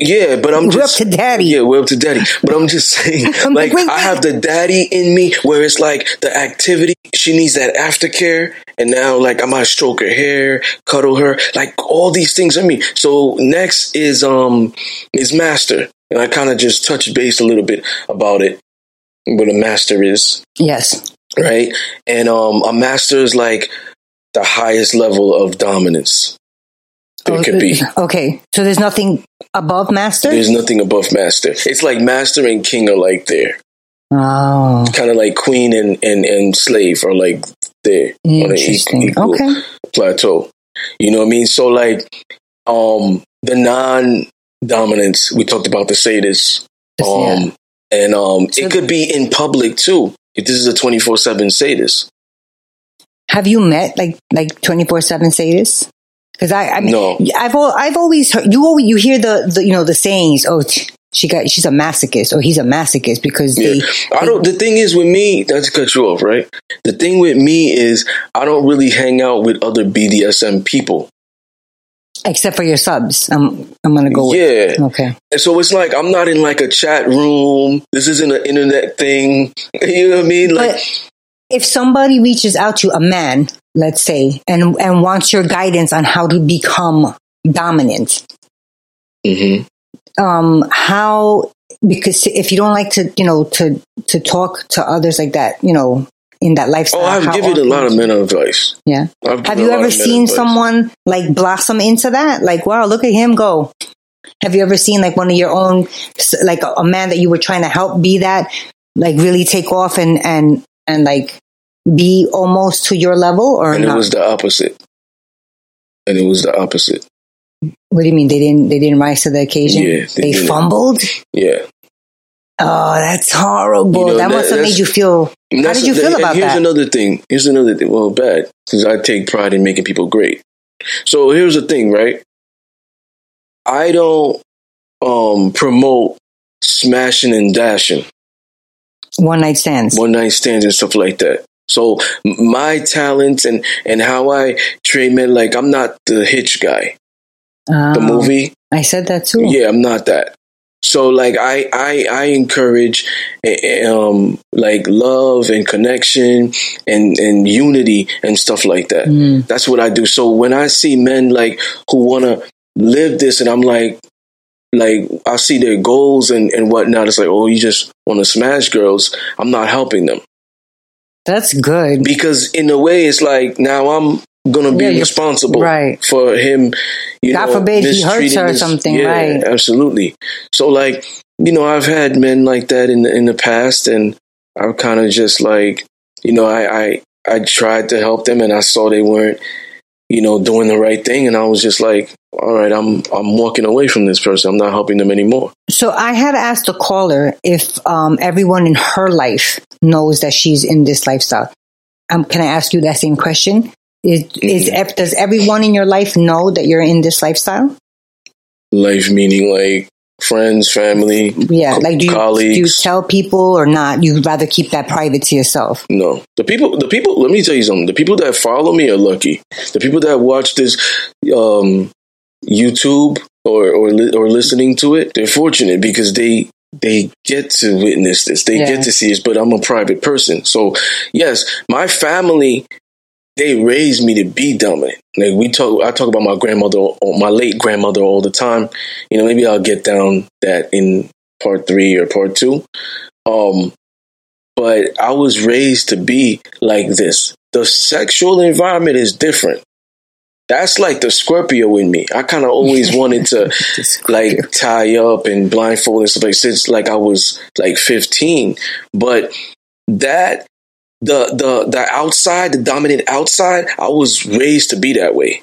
Speaker 3: Yeah, but I'm
Speaker 2: We're
Speaker 3: just
Speaker 2: up to daddy.
Speaker 3: Yeah, we're up to daddy. But I'm just saying,
Speaker 2: I'm
Speaker 3: like, I have the daddy in me, where it's like the activity. She needs that aftercare, and now like I might stroke her hair, cuddle her, like all these things in me. So next is um is master, and I kind of just touched base a little bit about it, what a master is,
Speaker 2: Yes.
Speaker 3: right? And um a master is like the highest level of dominance there
Speaker 2: Oh,
Speaker 3: could be.
Speaker 2: Okay. So there's nothing above master?
Speaker 3: There's nothing above master. It's like master and king are like there.
Speaker 2: oh.
Speaker 3: Kind of like queen and, and, and slave are like there on an
Speaker 2: Interesting.
Speaker 3: equal,
Speaker 2: Okay.
Speaker 3: plateau. You know what I mean? So like um the non dominance, we talked about the sadists. Um and um
Speaker 2: So-
Speaker 3: it could be in public too. If this is a twenty four seven sadist.
Speaker 2: Have you met like like twenty four seven sadists? Because I, I mean,
Speaker 3: No.
Speaker 2: I've al- I've always heard you always, you hear the, the you know the sayings. Oh, she got she's a masochist or he's a masochist because
Speaker 3: Yeah.
Speaker 2: they
Speaker 3: I don't the thing is with me, not to cut you off, right? The thing with me is I don't really hang out with other BDSM people.
Speaker 2: except for your subs. I'm I'm gonna go with
Speaker 3: Yeah.
Speaker 2: okay.
Speaker 3: And so it's like I'm not in like a chat room. This isn't an internet thing. You know what I mean? Like
Speaker 2: But if somebody reaches out to a man, let's say, and and wants your guidance on how to become dominant,
Speaker 3: Mhm.
Speaker 2: um, how because if you don't like to, you know, to to talk to others like that, you know, in that lifestyle.
Speaker 3: Oh, I've given a lot of men advice.
Speaker 2: Yeah.
Speaker 3: I've
Speaker 2: you ever seen
Speaker 3: advice.
Speaker 2: someone like blossom into that? Like, wow, look at him go. Have you ever seen like one of your own, like a, a man that you were trying to help be that, like really take off and and and like be almost to your level or
Speaker 3: And it
Speaker 2: not?
Speaker 3: was the opposite. And it was the opposite.
Speaker 2: what do you mean they didn't they didn't rise to the occasion?
Speaker 3: Yeah, they
Speaker 2: they fumbled.
Speaker 3: Yeah.
Speaker 2: Oh, that's horrible.
Speaker 3: You know,
Speaker 2: that
Speaker 3: that-
Speaker 2: must have made you feel. How did you feel about
Speaker 3: here's
Speaker 2: that?
Speaker 3: another thing. Here's another thing. Well, bad because I take pride in making people great. So here's the thing, right? I don't um, promote smashing and dashing,
Speaker 2: One night stands.
Speaker 3: one night stands and stuff like that. So my talents and and how I treat men, like I'm not the hitch guy. The
Speaker 2: Oh,
Speaker 3: movie,
Speaker 2: I said that too.
Speaker 3: yeah, I'm not that. So like I I I encourage eh, eh, um like love and connection and and unity and stuff like that.
Speaker 2: Mm.
Speaker 3: That's what I do. So when I see men like who want to live this, and I'm like, like I see their goals and and whatnot. It's like, oh, you just want to smash girls. I'm not helping them
Speaker 2: That's good.
Speaker 3: because in a way, it's like now I'm gonna be
Speaker 2: Yeah,
Speaker 3: responsible
Speaker 2: right.
Speaker 3: for him. You
Speaker 2: God
Speaker 3: know,
Speaker 2: forbid he hurts her or something,
Speaker 3: Yeah,
Speaker 2: right.
Speaker 3: Absolutely. So like you know, I've had men like that in the, in the past, and I'm kind of just like you know, I, I I tried to help them, and I saw they weren't you know doing the right thing, and I was just like, all right, I'm I'm walking away from this person. I'm not helping them anymore.
Speaker 2: So I had asked the caller if um, everyone in her life knows that she's in this lifestyle. Um, can I ask you that same question? Is, is ev- does everyone in your life know that you're in this lifestyle?
Speaker 3: Life meaning like friends, family,
Speaker 2: Yeah, like do you, do
Speaker 3: colleagues.
Speaker 2: you tell people or not? You'd rather keep that private to yourself.
Speaker 3: No, the people, the people. Let me tell you something. The people that follow me are lucky. The people that watch this um, YouTube or or li- or listening to it, they're fortunate because they they get to witness this. They
Speaker 2: Yeah.
Speaker 3: get to see this. But I'm a private person, so yes, my family they raised me to be dominant. Like we talk, I talk about my grandmother, or my late grandmother, all the time. You know, maybe I'll get down that in part three or part two. Um, but I was raised to be like this. The sexual environment is different. That's like the Scorpio in me. I kind of always wanted to like tie up and blindfold and stuff like since like I was like 15. But that the the the outside, the dominant outside, I was raised to be that way.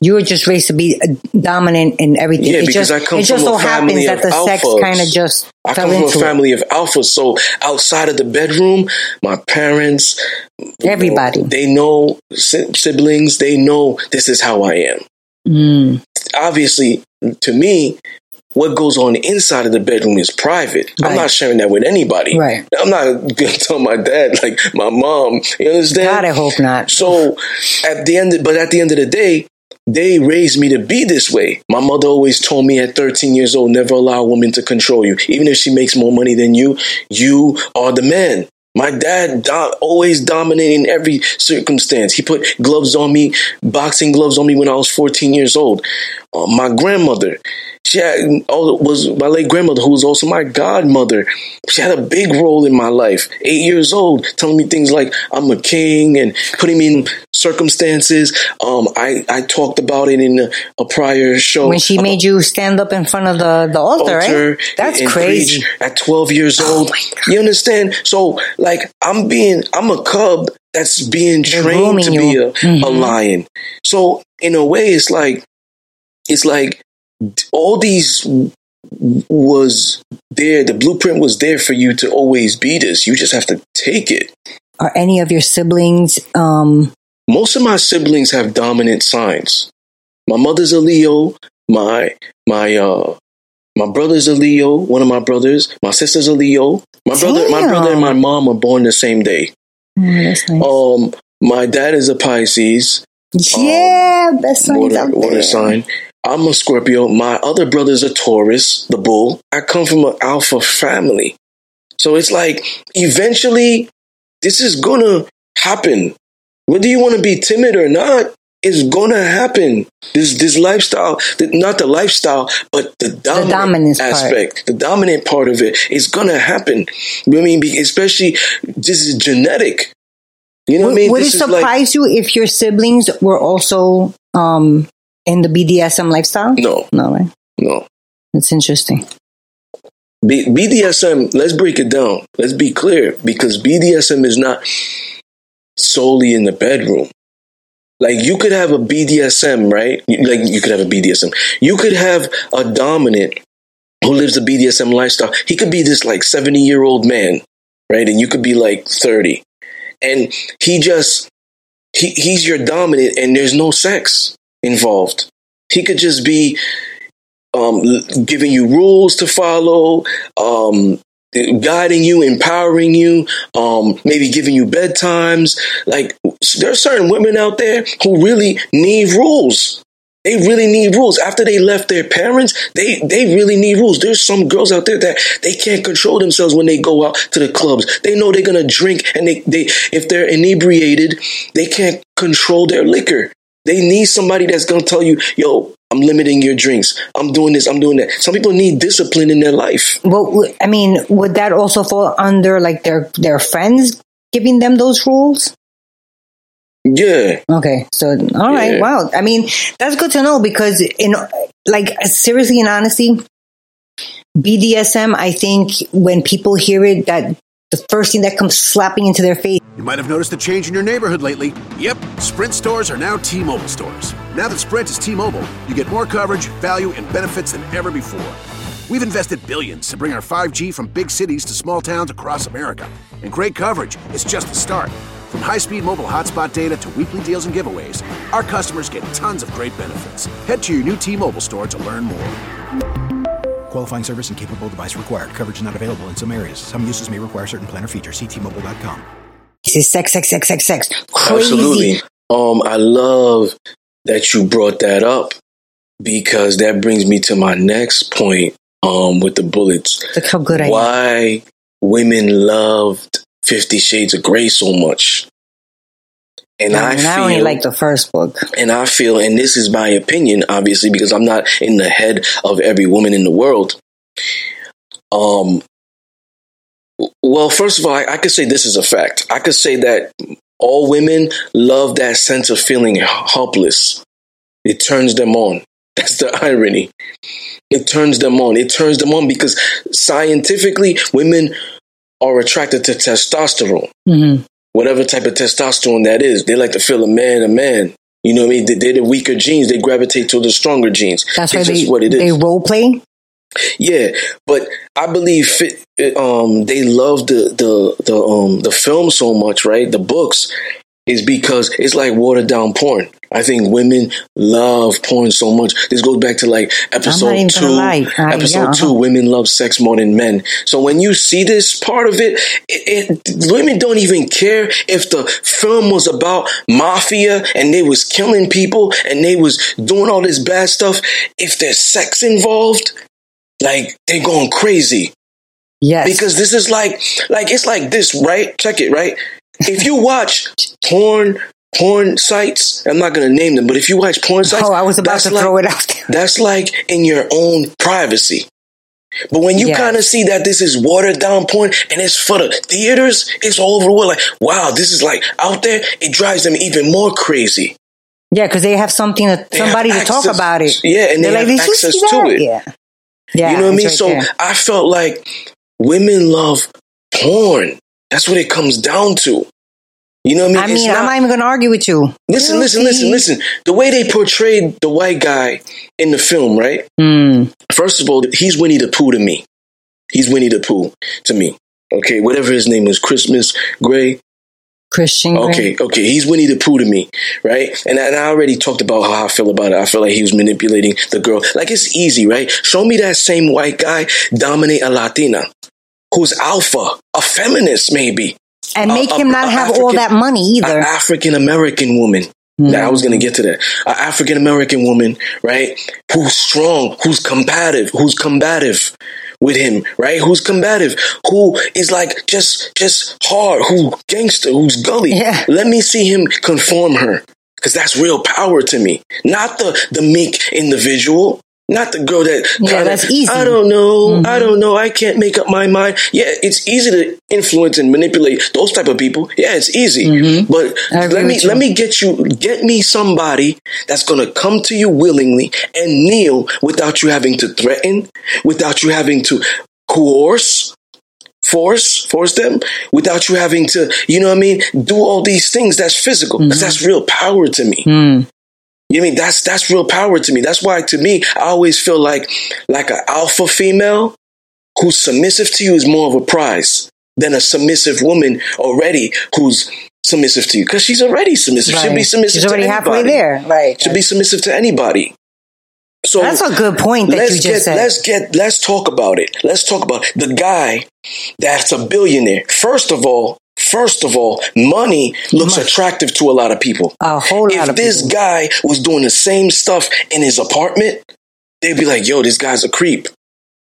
Speaker 2: You were just raised to be uh, dominant in everything.
Speaker 3: Yeah,
Speaker 2: it
Speaker 3: because
Speaker 2: just,
Speaker 3: I come
Speaker 2: it just
Speaker 3: from
Speaker 2: so
Speaker 3: a family
Speaker 2: happens that
Speaker 3: of
Speaker 2: the sex
Speaker 3: alphas.
Speaker 2: kind of just
Speaker 3: I come from a family of alphas, so outside of the bedroom, my parents,
Speaker 2: it. Everybody.
Speaker 3: they know siblings, they know this is how I am.
Speaker 2: Mm.
Speaker 3: Obviously, to me, what goes on inside of the bedroom is private. I'm not sharing that with anybody.
Speaker 2: Right.
Speaker 3: I'm not going to tell my dad, like my mom. You understand?
Speaker 2: God, I hope not.
Speaker 3: So at the end, but at the end of the day, they raised me to be this way. My mother always told me at 13 years old, never allow a woman to control you. Even if she makes more money than you, you are the man. My dad do- always dominated in every circumstance. He put gloves on me, boxing gloves on me when I was 14 years old. Uh, my grandmother, she had, oh, was my late grandmother, who was also my godmother. She had a big role in my life. Eight years old, telling me things like I'm a king and putting me in circumstances. Um, I, I talked about it in a, a prior show.
Speaker 2: When she made you stand up in front of the, the altar,
Speaker 3: altar
Speaker 2: right? That's crazy.
Speaker 3: at 12 years
Speaker 2: Oh
Speaker 3: old.
Speaker 2: God.
Speaker 3: You understand? So, like, I'm being, I'm a cub that's being
Speaker 2: They're
Speaker 3: trained to be a, a
Speaker 2: Mhm.
Speaker 3: lion. So, in a way, it's like, it's like all these was there. The blueprint was there for you to always be this. You just have to take it.
Speaker 2: Are any of your siblings, um,
Speaker 3: Most of my siblings have dominant signs. My mother's a Leo. My my uh my brother's a Leo. One of my brothers. My sister's a Leo. My brother, my brother, and my mom are born the same day.
Speaker 2: oh, that's nice.
Speaker 3: Um, my dad is a Pisces.
Speaker 2: yeah, best signs
Speaker 3: water,
Speaker 2: out
Speaker 3: water
Speaker 2: there.
Speaker 3: sign. I'm a Scorpio. My other brother's a Taurus, the bull. I come from an alpha family. So it's like eventually this is gonna happen. Whether you want to be timid or not, it's gonna happen. This this lifestyle, not the lifestyle, but the dominant
Speaker 2: part.
Speaker 3: aspect, the dominant part of it is gonna happen. I mean, especially this is genetic. You know what I
Speaker 2: Would,
Speaker 3: mean?
Speaker 2: would it
Speaker 3: This is like-
Speaker 2: surprise you if your siblings were also um, in the BDSM lifestyle?
Speaker 3: no,
Speaker 2: No, right?
Speaker 3: no.
Speaker 2: That's interesting.
Speaker 3: B- BDSM, let's break it down. Let's be clear because BDSM is not solely in the bedroom. Like you could have a BDSM, right? Like you could have a BDSM. You could have a dominant who lives a BDSM lifestyle. He could be this like 70 year old man, right? And you could be like 30. And he just, he, he's your dominant and there's no sex involved. He could just be um, giving you rules to follow, um, guiding you, empowering you, um, maybe giving you bedtimes. Like there are certain women out there who really need rules. They really need rules. After they left their parents, they, they really need rules. There's some girls out there that they can't control themselves when they go out to the clubs. They know they're gonna drink and they, they if they're inebriated, they can't control their liquor. They need somebody that's gonna tell you, yo, I'm limiting your drinks. I'm doing this, I'm doing that. Some people need discipline in their life.
Speaker 2: Well, I mean, would that also fall under like their their friends giving them those rules?
Speaker 3: Yeah.
Speaker 2: Okay, so all right,
Speaker 3: Yeah.
Speaker 2: wow. I mean, that's good to know because in like seriously and honestly, BDSM. I think when people hear it, that the first thing that comes slapping into their face.
Speaker 5: You might have noticed a change in your neighborhood lately. Yep, Sprint stores are now T Mobile stores. Now that Sprint is T Mobile, you get more coverage, value, and benefits than ever before. We've invested billions to bring our 5G from big cities to small towns across America. And great coverage is just the start. From high-speed mobile hotspot data to weekly deals and giveaways, our customers get tons of great benefits. Head to your new T-Mobile store to learn more.
Speaker 6: Qualifying service and capable device required. Coverage not available in some areas. Some uses may require certain plan or features. See T-Mobile.com.
Speaker 2: This is sex, sex, sex, sex, sex. Crazy.
Speaker 3: Absolutely. Um, I love that you brought that up because that brings me to my next point. Um, with the bullets,
Speaker 2: Look how good I am.
Speaker 3: why women loved Fifty Shades of Grey so much, and I
Speaker 2: And
Speaker 3: feel
Speaker 2: I only like the first book.
Speaker 3: and I feel, and this is my opinion, obviously, because I'm not in the head of every woman in the world. Um, well, first of all, I, I could say this is a fact. I could say that all women love that sense of feeling helpless. It turns them on. That's the irony. It turns them on. It turns them on because scientifically, women are attracted to testosterone
Speaker 2: hmm
Speaker 3: whatever type of testosterone that is. They like to feel a man a man. You know what I mean? They- They're the weaker genes. They gravitate to the stronger genes.
Speaker 2: That's
Speaker 3: it's
Speaker 2: they,
Speaker 3: what it is.
Speaker 2: they role play.
Speaker 3: yeah, but I believe fit, um, they love the the the um the film so much, right? The books is because it's like watered down porn. I think women love porn so much. This goes back to like episode two.
Speaker 2: lie.
Speaker 3: Episode
Speaker 2: yeah,
Speaker 3: two,
Speaker 2: uh-huh.
Speaker 3: women love sex more than men. So when you see this part of it, it, it, women don't even care if the film was about mafia and they was killing people and they was doing all this bad stuff. If there's sex involved, like they're going crazy
Speaker 2: Yes.
Speaker 3: because this is like like it's like this right check it right if you watch porn porn sites i'm not going to name them but if you watch porn sites
Speaker 2: oh, I was about
Speaker 3: that's
Speaker 2: to
Speaker 3: like,
Speaker 2: throw it out there.
Speaker 3: that's like in your own privacy but when you
Speaker 2: Yes.
Speaker 3: kind of see that this is watered down porn and it's for the theaters it's all over the world like wow this is like out there it drives them even more crazy
Speaker 2: Yeah, because they have something, to,
Speaker 3: They have
Speaker 2: somebody to talk about it.
Speaker 3: yeah and they
Speaker 2: They're
Speaker 3: have
Speaker 2: like, "Did you
Speaker 3: access to
Speaker 2: that?"
Speaker 3: it
Speaker 2: Yeah. Yeah.
Speaker 3: you know what I mean?
Speaker 2: it's
Speaker 3: So
Speaker 2: there.
Speaker 3: I felt like women love porn. That's what it comes down to. You know what I mean?
Speaker 2: I mean, I'm not even going to argue with you.
Speaker 3: listen, listen, listen, listen. The way they portrayed the white guy in the film, right?
Speaker 2: Mm.
Speaker 3: First of all, he's Winnie the Pooh to me. He's Winnie the Pooh to me. Okay, whatever his name is, Christmas Grey.
Speaker 2: Christian. Grey.
Speaker 3: Okay, okay, he's Winnie the Pooh to me, right? And I, and I already talked about how I feel about it. I feel like he was manipulating the girl. Like it's easy, right? Show me that same white guy dominate a Latina who's alpha, a feminist maybe,
Speaker 2: And make
Speaker 3: a-
Speaker 2: him not
Speaker 3: a
Speaker 2: have all that money either.
Speaker 3: an African American woman. Hmm. Now I was going to get to that. An African American woman, right? Who's strong, who's combative, who's combative with him, right? Who's combative, who is like just just hard, who gangster, who's gully.
Speaker 2: Yeah.
Speaker 3: Let me see him conform her. Cause that's real power to me. Not the the meek individual. Not the girl that
Speaker 2: Yeah,
Speaker 3: kinda,
Speaker 2: that's easy.
Speaker 3: I don't know. I don't know. I can't make up my mind. Yeah, it's easy to influence and manipulate those type of people. Yeah, it's easy. But
Speaker 2: I agree
Speaker 3: let me let me get you get me somebody that's gonna come to you willingly and kneel without you having to threaten, without you having to coerce, force, force them, without you having to, you know what I mean, do all these things that's physical.
Speaker 2: Mm-hmm.
Speaker 3: Because that's real power to me.
Speaker 2: Mm.
Speaker 3: You know I mean that's that's real power to me. That's why to me I always feel like like an alpha female who's submissive to you is more of a prize than a submissive woman already who's submissive to you because she's already submissive. She'll be submissive.
Speaker 2: She's already
Speaker 3: to
Speaker 2: halfway there. Right.
Speaker 3: She'll be submissive to anybody. So
Speaker 2: That's a good point that
Speaker 3: let's
Speaker 2: you just
Speaker 3: get
Speaker 2: said.
Speaker 3: let's get let's talk about it. Let's talk about the guy that's a billionaire. First of all, first of all, money looks attractive to a lot of people.
Speaker 2: A whole lot
Speaker 3: If this
Speaker 2: people.
Speaker 3: guy was doing the same stuff in his apartment, they'd be like, "Yo, this guy's a creep."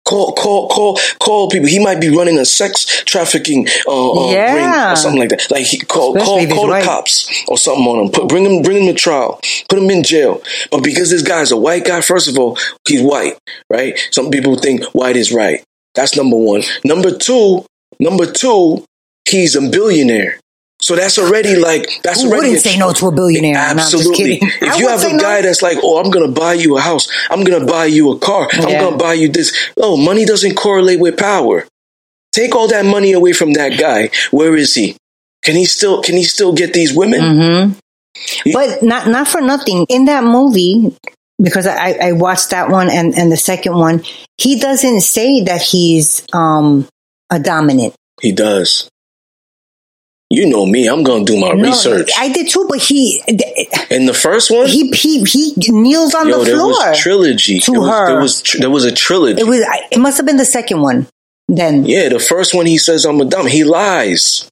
Speaker 3: Call, call, call, call people. He might be running a sex trafficking uh, uh, ring or something like that. Like he call,
Speaker 2: Especially
Speaker 3: call, call the
Speaker 2: white.
Speaker 3: cops or something on him. Put, bring him, bring him to trial. Put him in jail. But because this guy's a white guy, first of all, he's white, right? Some people think white is right. That's number one. Number two, number two, he's a billionaire. So that's already like that's
Speaker 2: Who
Speaker 3: already
Speaker 2: wouldn't say no to a billionaire? No,
Speaker 3: Absolutely. if you have a
Speaker 2: no.
Speaker 3: guy that's like, oh, I'm gonna buy you a house, I'm gonna buy you a car, I'm gonna buy you this. Oh, money doesn't correlate with power. Take all that money away from that guy. Where is he? Can he still can he still get these women?
Speaker 2: Mm-hmm. But not not for nothing. In that movie, because I, I watched that one and, and the second one, he doesn't say that he's um a dominant.
Speaker 3: He does. You know me. I'm gonna do my
Speaker 2: No,
Speaker 3: research.
Speaker 2: I did too, but he
Speaker 3: In the first one,
Speaker 2: he he he kneels on
Speaker 3: yo,
Speaker 2: the
Speaker 3: there
Speaker 2: floor.
Speaker 3: was trilogy.
Speaker 2: to
Speaker 3: there was,
Speaker 2: her.
Speaker 3: There was tr- there was a trilogy.
Speaker 2: It was. It must have been the second one. Then
Speaker 3: yeah, the first one he says I'm a Dom. He lies.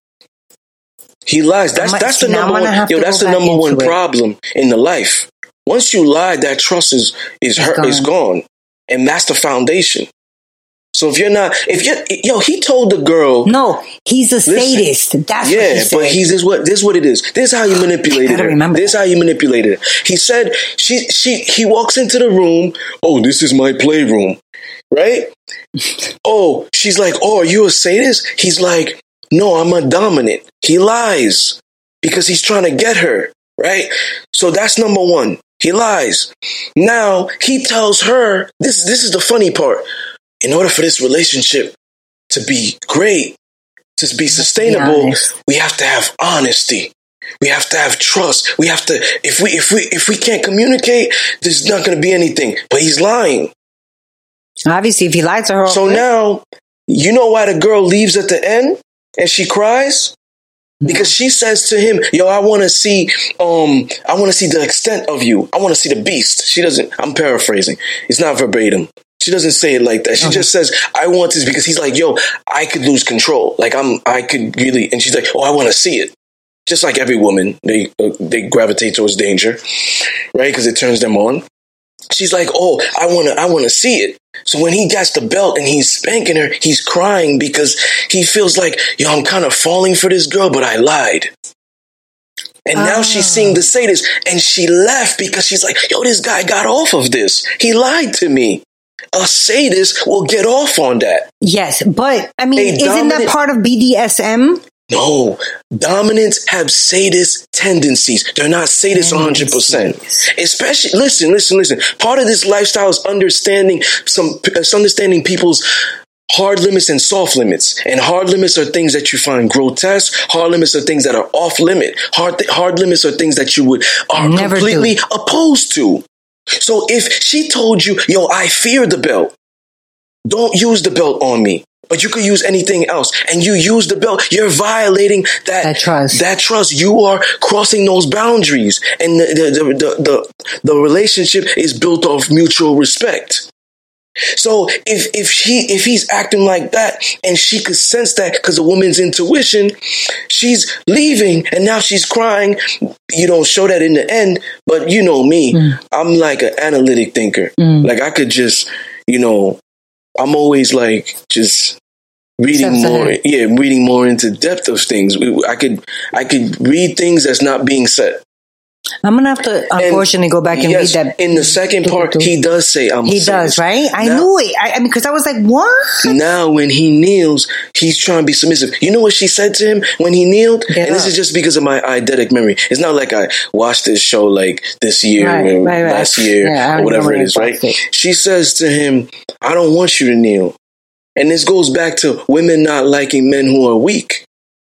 Speaker 3: He lies. That's
Speaker 2: I might-
Speaker 3: that's the
Speaker 2: I'm
Speaker 3: number one. Yo, that's the number one
Speaker 2: it.
Speaker 3: problem in the life. Once you lie, that trust is is hurt, is gone, and that's the foundation. So if you're not, if you're, yo, he told the girl,
Speaker 2: no, he's a
Speaker 3: Listen.
Speaker 2: sadist. That's what
Speaker 3: yeah,
Speaker 2: he said.
Speaker 3: but he's this what this is what it is. This is how you manipulated
Speaker 2: gotta
Speaker 3: her.
Speaker 2: remember
Speaker 3: This is how you manipulated her. He said she she he walks into the room. Oh, this is my playroom, right? oh, she's like, oh, are you a sadist? He's like, no, I'm a dominant. He lies because he's trying to get her, right? So that's number one. He lies. Now he tells her this. This is the funny part. In order for this relationship to be great, to be sustainable,
Speaker 2: honest.
Speaker 3: we have to have honesty. We have to have trust. We have to. If we if we if we can't communicate, there's not going to be anything. But he's lying.
Speaker 2: Obviously, if he lied to her,
Speaker 3: So now, you know why the girl leaves at the end and she cries? Because she says to him, "Yo, I want to see, um, I want to see the extent of you. I want to see the beast." She doesn't. I'm paraphrasing. It's not verbatim. She doesn't say it like that. She just says, "I want this," because he's like, "Yo, I could lose control. Like I'm, I could really." And she's like, "Oh, I want to see it." Just like every woman, they uh, they gravitate towards danger, right? Because it turns them on. She's like, "Oh, I want to, I want to see it." So when he gets the belt and he's spanking her, he's crying because he feels like, "Yo, I'm kind of falling for this girl, but I lied." And now she's seeing the sadist, and she left because she's like, "Yo, this guy got off of this. He lied to me. A sadist will get off on that."
Speaker 2: yes, but I mean,
Speaker 3: A
Speaker 2: isn't that part of BDSM?
Speaker 3: No, dominants have sadist tendencies. They're not sadists 100%. Especially, listen, listen, listen. Part of this lifestyle is understanding some, understanding people's hard limits and soft limits. And hard limits are things that you find grotesque. Hard limits are things that are off limit. Hard, hard limits are things that you would, are
Speaker 2: Never
Speaker 3: completely opposed to. So if she told you, yo, I fear the belt, don't use the belt on me. But you could use anything else, and you use the belt. You're violating that,
Speaker 2: That trust.
Speaker 3: That trust. You are crossing those boundaries, and the the, the the the the relationship is built off mutual respect. So if if she if he's acting like that, and she could sense that because a woman's intuition, she's leaving, and now she's crying. You don't show that in the end, but you know me, I'm like an analytic thinker. Like I could just, you know, I'm always like just reading more. Yeah, reading more into depth of things. I could I could read things that's not being said.
Speaker 2: I'm gonna have to unfortunately go back and
Speaker 3: yes,
Speaker 2: read that.
Speaker 3: in the second part, he does say, "I'm." a
Speaker 2: He does,
Speaker 3: sadist."
Speaker 2: right? I
Speaker 3: Now-
Speaker 2: knew it. I, I mean, because I was like, what?
Speaker 3: Now, when he kneels, he's trying to be submissive. You know what she said to him when he kneeled?
Speaker 2: Get
Speaker 3: and this is just because of my eidetic memory. It's not like I watched this show like this year
Speaker 2: Right,
Speaker 3: or
Speaker 2: right, right.
Speaker 3: last year
Speaker 2: Yeah,
Speaker 3: or whatever it is, right?
Speaker 2: it.
Speaker 3: She says to him, I don't want you to kneel. And this goes back to women not liking men who are weak.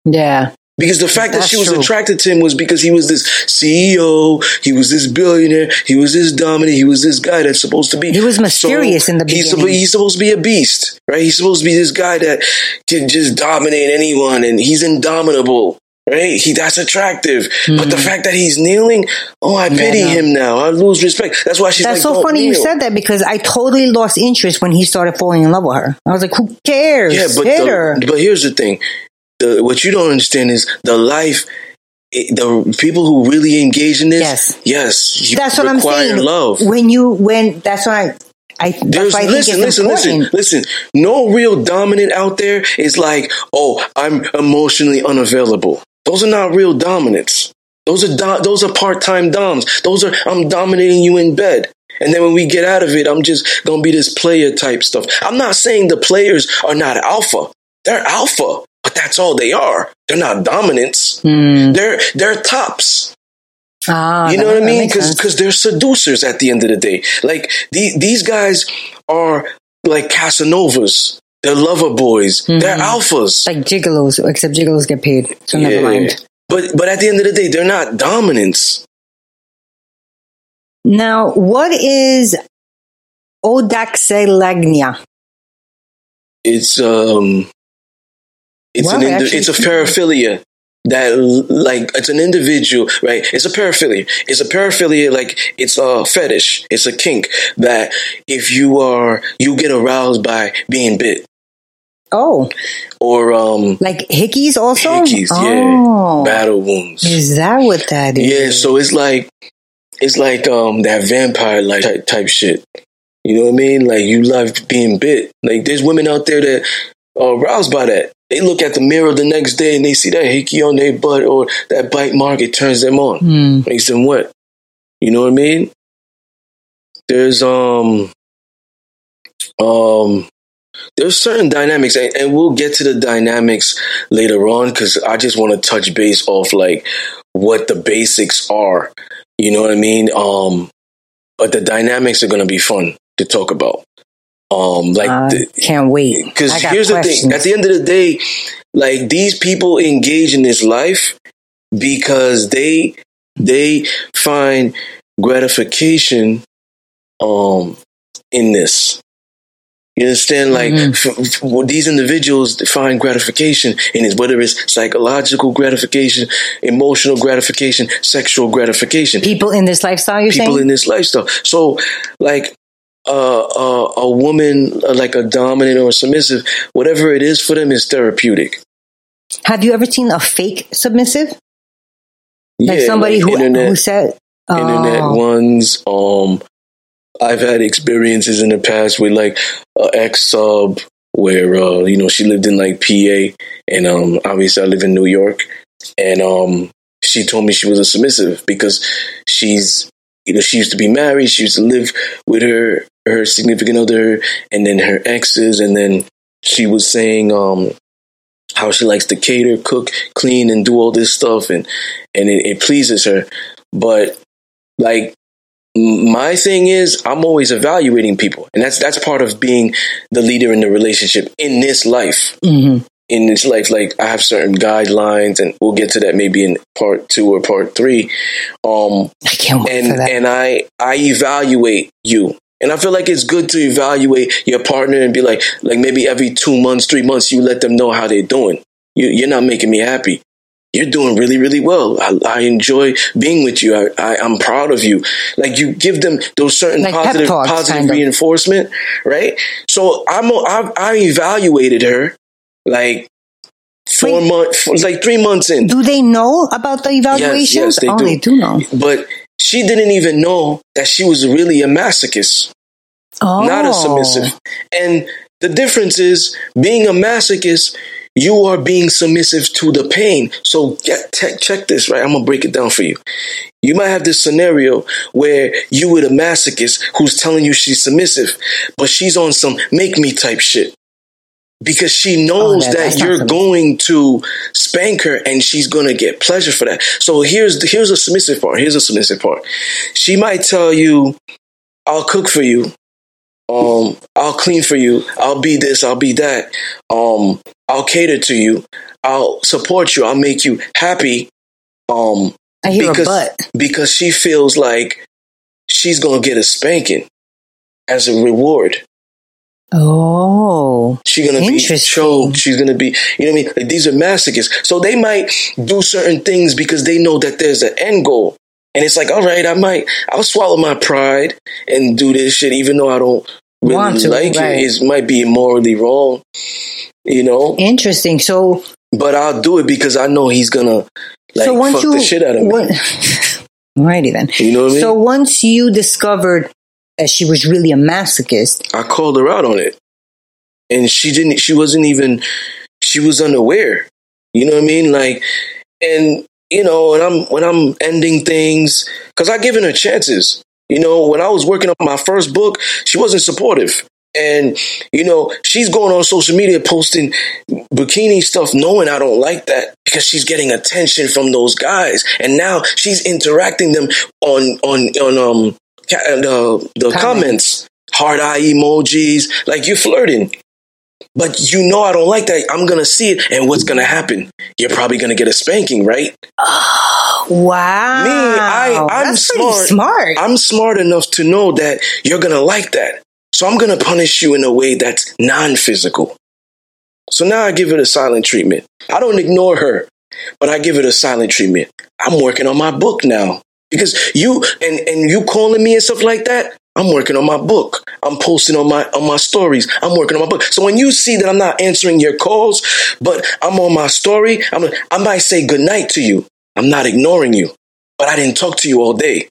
Speaker 2: Yeah.
Speaker 3: Because the fact that she was
Speaker 2: true.
Speaker 3: attracted to him was because he was this CEO, he was this billionaire, he was this dominant, he was this guy that's supposed to be.
Speaker 2: He was mysterious in the
Speaker 3: he's
Speaker 2: beginning.
Speaker 3: suppo- he's supposed to be a beast, right? He's supposed to be this guy that can just dominate anyone, and he's indomitable, right? He that's attractive. But the hmm. fact that he's kneeling, oh, I pity
Speaker 2: no.
Speaker 3: him now. I lose respect. That's why she's
Speaker 2: That's
Speaker 3: like,
Speaker 2: so
Speaker 3: "Don't
Speaker 2: funny you said that because I totally lost interest when he started falling in love with her. I was like, who cares?
Speaker 3: Yeah, but the- but here's the thing: the, what you don't understand is the life. it- the people who really engage in this,
Speaker 2: Yes.
Speaker 3: yes,
Speaker 2: That's what I'm saying.
Speaker 3: Love.
Speaker 2: When you, when, that's why I, that's
Speaker 3: There's
Speaker 2: I
Speaker 3: listen, listen, listen,
Speaker 2: important.
Speaker 3: listen. No real dominant out there is like, oh, I'm emotionally unavailable. Those are not real dominants. Those are do- those are part time doms. Those are I'm dominating you in bed. And then when we get out of it, I'm just gonna be this player type stuff. I'm not saying the players are not alpha. They're alpha, that's all they are. They're not dominants. They're they're tops.
Speaker 2: Ah,
Speaker 3: You know what I mean?
Speaker 2: sense.
Speaker 3: Because they're seducers at the end of the day. Like the, these guys are like Casanovas. They're lover boys. They're alphas.
Speaker 2: like gigolos, except gigolos get paid. So never mind.
Speaker 3: But but at the end of the day, they're not dominants.
Speaker 2: Now, what is odaxelagnia?
Speaker 3: It's um, it's
Speaker 2: Wow,
Speaker 3: an indi- it's a paraphilia. that like it's an individual, right? It's a paraphilia. It's a paraphilia, like it's a fetish. It's a kink that if you are you get aroused by being bit.
Speaker 2: Oh,
Speaker 3: or um,
Speaker 2: like hickeys also.
Speaker 3: Hickeys,
Speaker 2: oh.
Speaker 3: yeah, battle wounds.
Speaker 2: Is that what that is?
Speaker 3: Yeah, so it's like it's like um that vampire like type, type shit. You know what I mean? Like you love being bit. Like there's women out there that are aroused by that. They look at the mirror the next day and they see that hickey on their butt or that bite mark. It turns them on,
Speaker 2: mm.
Speaker 3: makes them wet. You know what I mean? There's um um there's certain dynamics and, and we'll get to the dynamics later on because i just want to touch base off like what the basics are you know what i mean um but the dynamics are going to be fun to talk about um like
Speaker 2: uh,
Speaker 3: the,
Speaker 2: can't wait
Speaker 3: because here's questions. the thing at the end of the day like these people engage in this life because they they find gratification um in this you understand? Like mm-hmm. f- f- these individuals find gratification in it, whether it's psychological gratification, emotional gratification, sexual gratification.
Speaker 2: People in this lifestyle, you're
Speaker 3: People
Speaker 2: saying?
Speaker 3: in this lifestyle. So, like uh, uh, a woman, uh, like a dominant or submissive, whatever it is for them is therapeutic.
Speaker 2: Have you ever seen a fake submissive? Like
Speaker 3: yeah,
Speaker 2: somebody
Speaker 3: like
Speaker 2: who,
Speaker 3: internet,
Speaker 2: who said, oh.
Speaker 3: internet ones, um, I've had experiences in the past with like an ex sub where uh, you know she lived in like PA, and um, obviously I live in New York, and um, she told me she was a submissive because she's you know she used to be married, she used to live with her her significant other, and then her exes, and then she was saying um, how she likes to cater, cook, clean, and do all this stuff, and and it, it pleases her, but like my thing is I'm always evaluating people, and that's that's part of being the leader in the relationship in this life.
Speaker 2: Mm-hmm.
Speaker 3: In this life, like I have certain guidelines, and we'll get to that maybe in part two or part three. Um,
Speaker 2: I can't wait
Speaker 3: and
Speaker 2: for that.
Speaker 3: and I I evaluate you, and I feel like it's good to evaluate your partner and be like like maybe every two months, three months, you let them know how they're doing. You, you're not making me happy you're doing really, really well. I, I enjoy being with you. I, I, am proud of you. Like you give them those certain
Speaker 2: Like
Speaker 3: positive,
Speaker 2: talks,
Speaker 3: positive
Speaker 2: kind of.
Speaker 3: reinforcement, right? So I'm, I, I evaluated her like four months, like three months in.
Speaker 2: Do they know about the evaluations?
Speaker 3: yes, they
Speaker 2: oh,
Speaker 3: do.
Speaker 2: they do know.
Speaker 3: But she didn't even know that she was really a masochist,
Speaker 2: Oh.
Speaker 3: not a submissive. Oh. And the difference is being a masochist, you are being submissive to the pain. So get, te- check this, right? I'm going to break it down for you. You might have this scenario where you with a masochist who's telling you she's submissive, but she's on some make me type shit. Because she knows
Speaker 2: Oh, that-
Speaker 3: that you're going to spank her and she's going to get pleasure for that. So here's the, here's a submissive part. Here's a submissive part. She might tell you, "I'll cook for you. Um, I'll clean for you. I'll be this. I'll be that. Um, I'll cater to you. I'll support you. I'll make you happy." Um,
Speaker 2: I hear
Speaker 3: because
Speaker 2: a butt.
Speaker 3: because she feels like she's gonna get a spanking as a reward.
Speaker 2: Oh.
Speaker 3: She's gonna be choked. She's gonna be, you know what I mean? Like these are masochists. So they might do certain things because they know that there's an end goal. And it's like, all right, I might, I'll swallow my pride and do this shit, even though I don't really
Speaker 2: Want to,
Speaker 3: like
Speaker 2: right.
Speaker 3: it. It might be morally wrong, you know.
Speaker 2: Interesting. So,
Speaker 3: But I'll do it because I know he's gonna like
Speaker 2: so once
Speaker 3: fuck
Speaker 2: you,
Speaker 3: the shit out of me.
Speaker 2: what- Alrighty then.
Speaker 3: You know what I mean?
Speaker 2: So once you discovered that she was really a masochist,
Speaker 3: I called her out on it. And she didn't she wasn't even she was unaware. You know what I mean? Like and you know, when I'm when I'm ending things cuz I given her chances. You know, when I was working on my first book, she wasn't supportive. And you know, she's going on social media posting bikini stuff knowing I don't like that because she's getting attention from those guys. And now she's interacting them on on on um Uh, the the
Speaker 2: Comments.
Speaker 3: comments, heart eye emojis, like you're flirting. But you know I don't like that. I'm gonna see it, and what's gonna happen? You're probably gonna get a spanking, right?
Speaker 2: wow.
Speaker 3: Me, I, I'm
Speaker 2: That's
Speaker 3: smart.
Speaker 2: smart.
Speaker 3: I'm smart enough to know that you're gonna like that. So I'm gonna punish you in a way that's non-physical. So now I give her the silent treatment. I don't ignore her. but I give it a silent treatment. I'm working on my book now because you and and you calling me and stuff like that. I'm working on my book. I'm posting on my on my stories. I'm working on my book. So when you see that I'm not answering your calls, but I'm on my story, I'm I might say goodnight to you. I'm not ignoring you, but I didn't talk to you all day.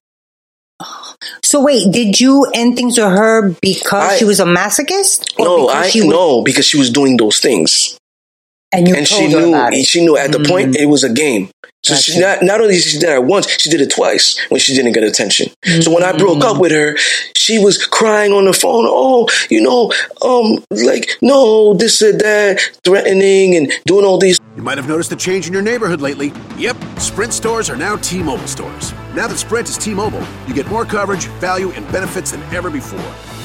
Speaker 2: So wait, did you end things with her because
Speaker 3: I-
Speaker 2: she was a masochist? Or
Speaker 3: No, I
Speaker 2: was-
Speaker 3: no because she was doing those things.
Speaker 2: And you
Speaker 3: and
Speaker 2: told
Speaker 3: she
Speaker 2: her
Speaker 3: knew
Speaker 2: about it.
Speaker 3: she knew at the mm-hmm. point it was a game. So she not not only did she did it once, she did it twice when she didn't get attention. So when I broke up mm. with her, she was crying on the phone. Oh, you know, um, like no, this or that, threatening and doing all these.
Speaker 5: You might have noticed a change in your neighborhood lately. Yep, Sprint stores are now T Mobile stores. Now that Sprint is T Mobile, you get more coverage, value, and benefits than ever before.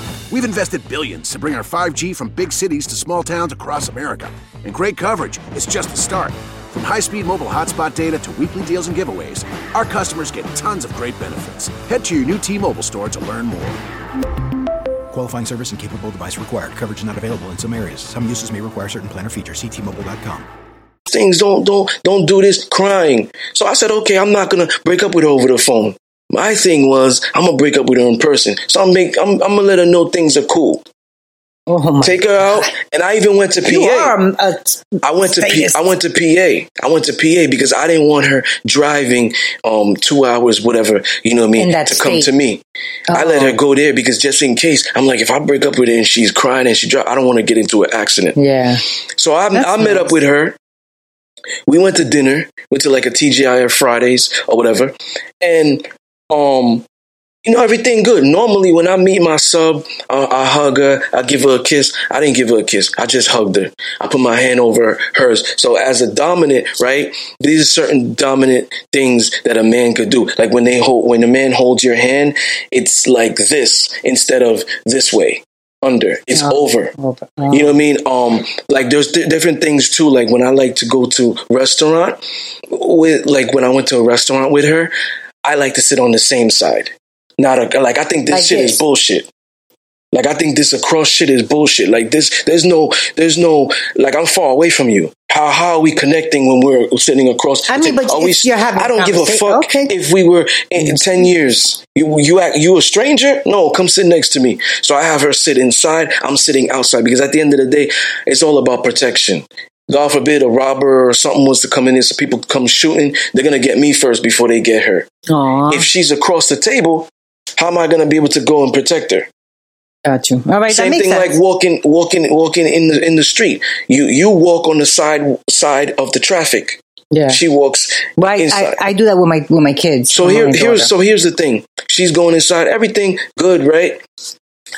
Speaker 5: We've invested billions to bring our 5G from big cities to small towns across America. And great coverage is just the start. From high speed mobile hotspot data to weekly deals and giveaways, our customers get tons of great benefits. Head to your new T Mobile store to learn more.
Speaker 6: Qualifying service and capable device required. Coverage not available in some areas. Some uses may require certain plan or features. Ctmobile.com.
Speaker 3: things. Don't don't don't do this crying. So I said, okay, I'm not gonna break up with her over the phone. My thing was, I'm gonna break up with her in person. So I'm make, I'm, I'm gonna let her know things are cool.
Speaker 2: Oh my
Speaker 3: Take her out, and I even went to PA.
Speaker 2: You are a, a
Speaker 3: I went to P. I went to PA. I went to PA because I didn't want her driving um two hours, whatever you know what I mean, to come to me. I let her go there because just in case, I'm like, if I break up with her and she's crying and she drive, I don't want to get into an accident.
Speaker 2: Yeah.
Speaker 3: So I,
Speaker 2: That's
Speaker 3: I met
Speaker 2: nice.
Speaker 3: up with her. We went to dinner. Went to like a TGI TGIF Fridays or whatever, and um, you know everything good. Normally, when I meet my sub, uh, I hug her. I give her a kiss. I didn't give her a kiss. I just hugged her. I put my hand over hers. So as a dominant, right? These are certain dominant things that a man could do. Like when they hold, when a man holds your hand, it's like this instead of this way. Under. It's over.
Speaker 2: Over.
Speaker 3: You know what I mean? Um, like there's di- different things too. Like when I like to go to restaurant with, like when I went to a restaurant with her, I like to sit on the same side. Not a, like I think this
Speaker 2: Like
Speaker 3: shit
Speaker 2: this.
Speaker 3: is bullshit. Like I think this across shit is bullshit. Like this, there's no, there's no, like I'm far away from you. How how are we connecting when we're sitting across?
Speaker 2: I mean, but
Speaker 3: are we,
Speaker 2: you're having
Speaker 3: I don't give a fuck
Speaker 2: okay.
Speaker 3: if we were in, in ten years. You you act you a stranger? No, come sit next to me. So I have her sit inside. I'm sitting outside because at the end of the day, it's all about protection. God forbid a robber or something was to come in here, so people come shooting. They're gonna get me first before they get her.
Speaker 2: Aw,
Speaker 3: If she's across the table, how am I gonna be able to go and protect her?
Speaker 2: got you. All right,
Speaker 3: Same thing
Speaker 2: sense.
Speaker 3: like walking, walking, walking in the in the street. You you walk on the side side of the traffic.
Speaker 2: yeah.
Speaker 3: She walks
Speaker 2: Right,
Speaker 3: inside.
Speaker 2: I, I do that with my with my kids.
Speaker 3: so here here's so here's the thing. She's going inside. Everything good, right?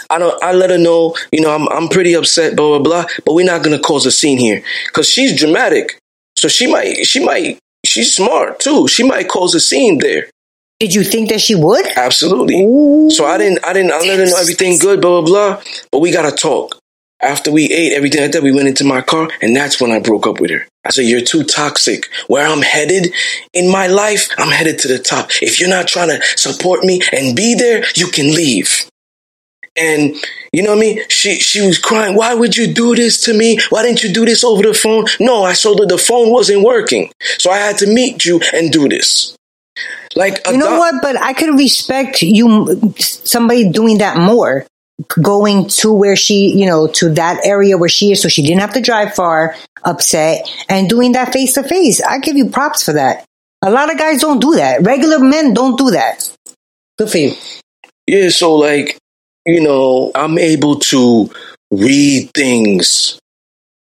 Speaker 3: I don't. I let her know. You know, I'm I'm pretty upset. Blah blah blah. But we're not gonna cause a scene here because she's dramatic. So she might. She might. She's smart too. She might cause a scene there.
Speaker 2: Did you think that she would?
Speaker 3: Absolutely. So I didn't, I didn't, I let her know everything good, blah, blah, blah. But we got to talk. After we ate, everything like that, we went into my car and that's when I broke up with her. I said, you're too toxic. Where I'm headed in my life, I'm headed to the top. If you're not trying to support me and be there, you can leave. And you know what I mean? She she was crying. Why would you do this to me? Why didn't you do this over the phone? No, I saw that the phone wasn't working, so I had to meet you and do this. Like
Speaker 2: You know
Speaker 3: doc-
Speaker 2: what? But I could respect you, somebody doing that more, going to where she, you know, to that area where she is, so she didn't have to drive far, upset, and doing that face to face. I give you props for that. A lot of guys don't do that. Regular men don't do that. Good for you.
Speaker 3: Yeah, so like, you know, I'm able to read things.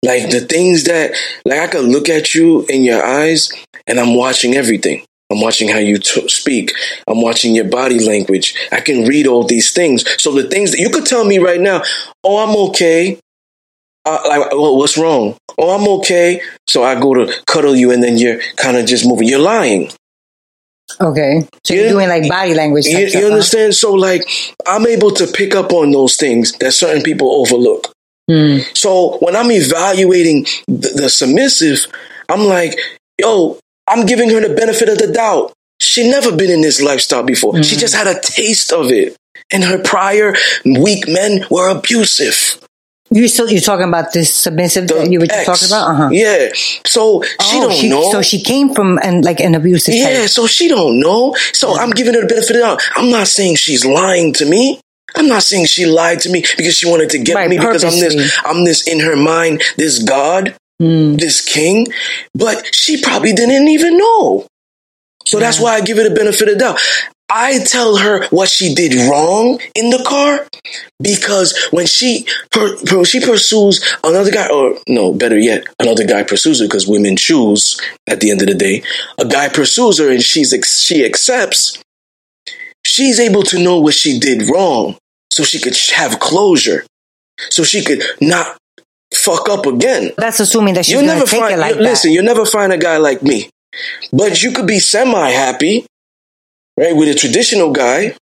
Speaker 3: Like the things that, like, I can look at you in your eyes and I'm watching everything. I'm watching how you t- speak. I'm watching your body language. I can read all these things. So the things that you could tell me right now, oh, I'm okay. Uh, like, well, what's wrong? oh, I'm okay. So I go to cuddle you, and then you're kind of just moving. You're lying.
Speaker 2: Okay. So you're doing like body language.
Speaker 3: You,
Speaker 2: type
Speaker 3: you
Speaker 2: stuff, huh?
Speaker 3: understand? So, like, I'm able to pick up on those things that certain people overlook.
Speaker 2: Hmm.
Speaker 3: So when I'm evaluating the, the submissive, I'm like, yo, I'm giving her the benefit of the doubt. She never been in this lifestyle before.
Speaker 2: Hmm.
Speaker 3: She just had a taste of it. And her prior weak men were abusive.
Speaker 2: You still you're talking about this submissive that you were just
Speaker 3: Ex.
Speaker 2: talking about? Uh huh.
Speaker 3: Yeah. So she
Speaker 2: oh,
Speaker 3: don't
Speaker 2: she,
Speaker 3: know.
Speaker 2: So she came from and like an abusive
Speaker 3: Yeah,
Speaker 2: type.
Speaker 3: so she don't know. So I'm giving her the benefit of the doubt. I'm not saying she's lying to me. I'm not saying she lied to me because she wanted to get
Speaker 2: Right,
Speaker 3: me because I'm this I'm this in her mind, this God,
Speaker 2: Hmm.
Speaker 3: this king. But she probably didn't even know. So that's why I give her the benefit of the doubt. I tell her what she did wrong in the car because when she per, per- she pursues another guy, or no, better yet, another guy pursues her because women choose. At the end of the day, a guy pursues her and she's she accepts. She's able to know what she did wrong, so she could have closure, so she could not fuck up again.
Speaker 2: That's assuming that she's
Speaker 3: You'll never find.
Speaker 2: it like
Speaker 3: you- listen, you'll never find a guy like me, but you could be semi happy, right, with a traditional guy.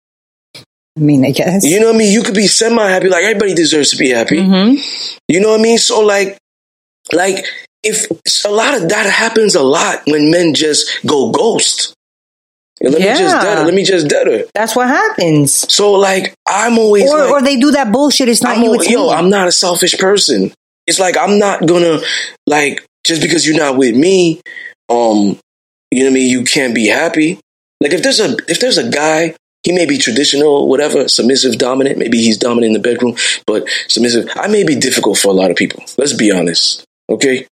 Speaker 2: I mean, I guess.
Speaker 3: You know what I mean? You could be semi happy. Like everybody deserves to be happy.
Speaker 2: Mm-hmm.
Speaker 3: You know what I mean? So like, like if a lot of that happens a lot when men just go ghost. Let me just dead her. Let me just dead her.
Speaker 2: That's what happens.
Speaker 3: So like, I'm always
Speaker 2: Or,
Speaker 3: like,
Speaker 2: or they do that bullshit. It's not
Speaker 3: I'm
Speaker 2: you,
Speaker 3: al- yo,
Speaker 2: me.
Speaker 3: I'm not a selfish person. It's like I'm not gonna like just because you're not with me, um, you know what I mean. You can't be happy. Like if there's a if there's a guy, he may be traditional, whatever, submissive, dominant. Maybe he's dominant in the bedroom, but submissive. I may be difficult for a lot of people. Let's be honest, okay?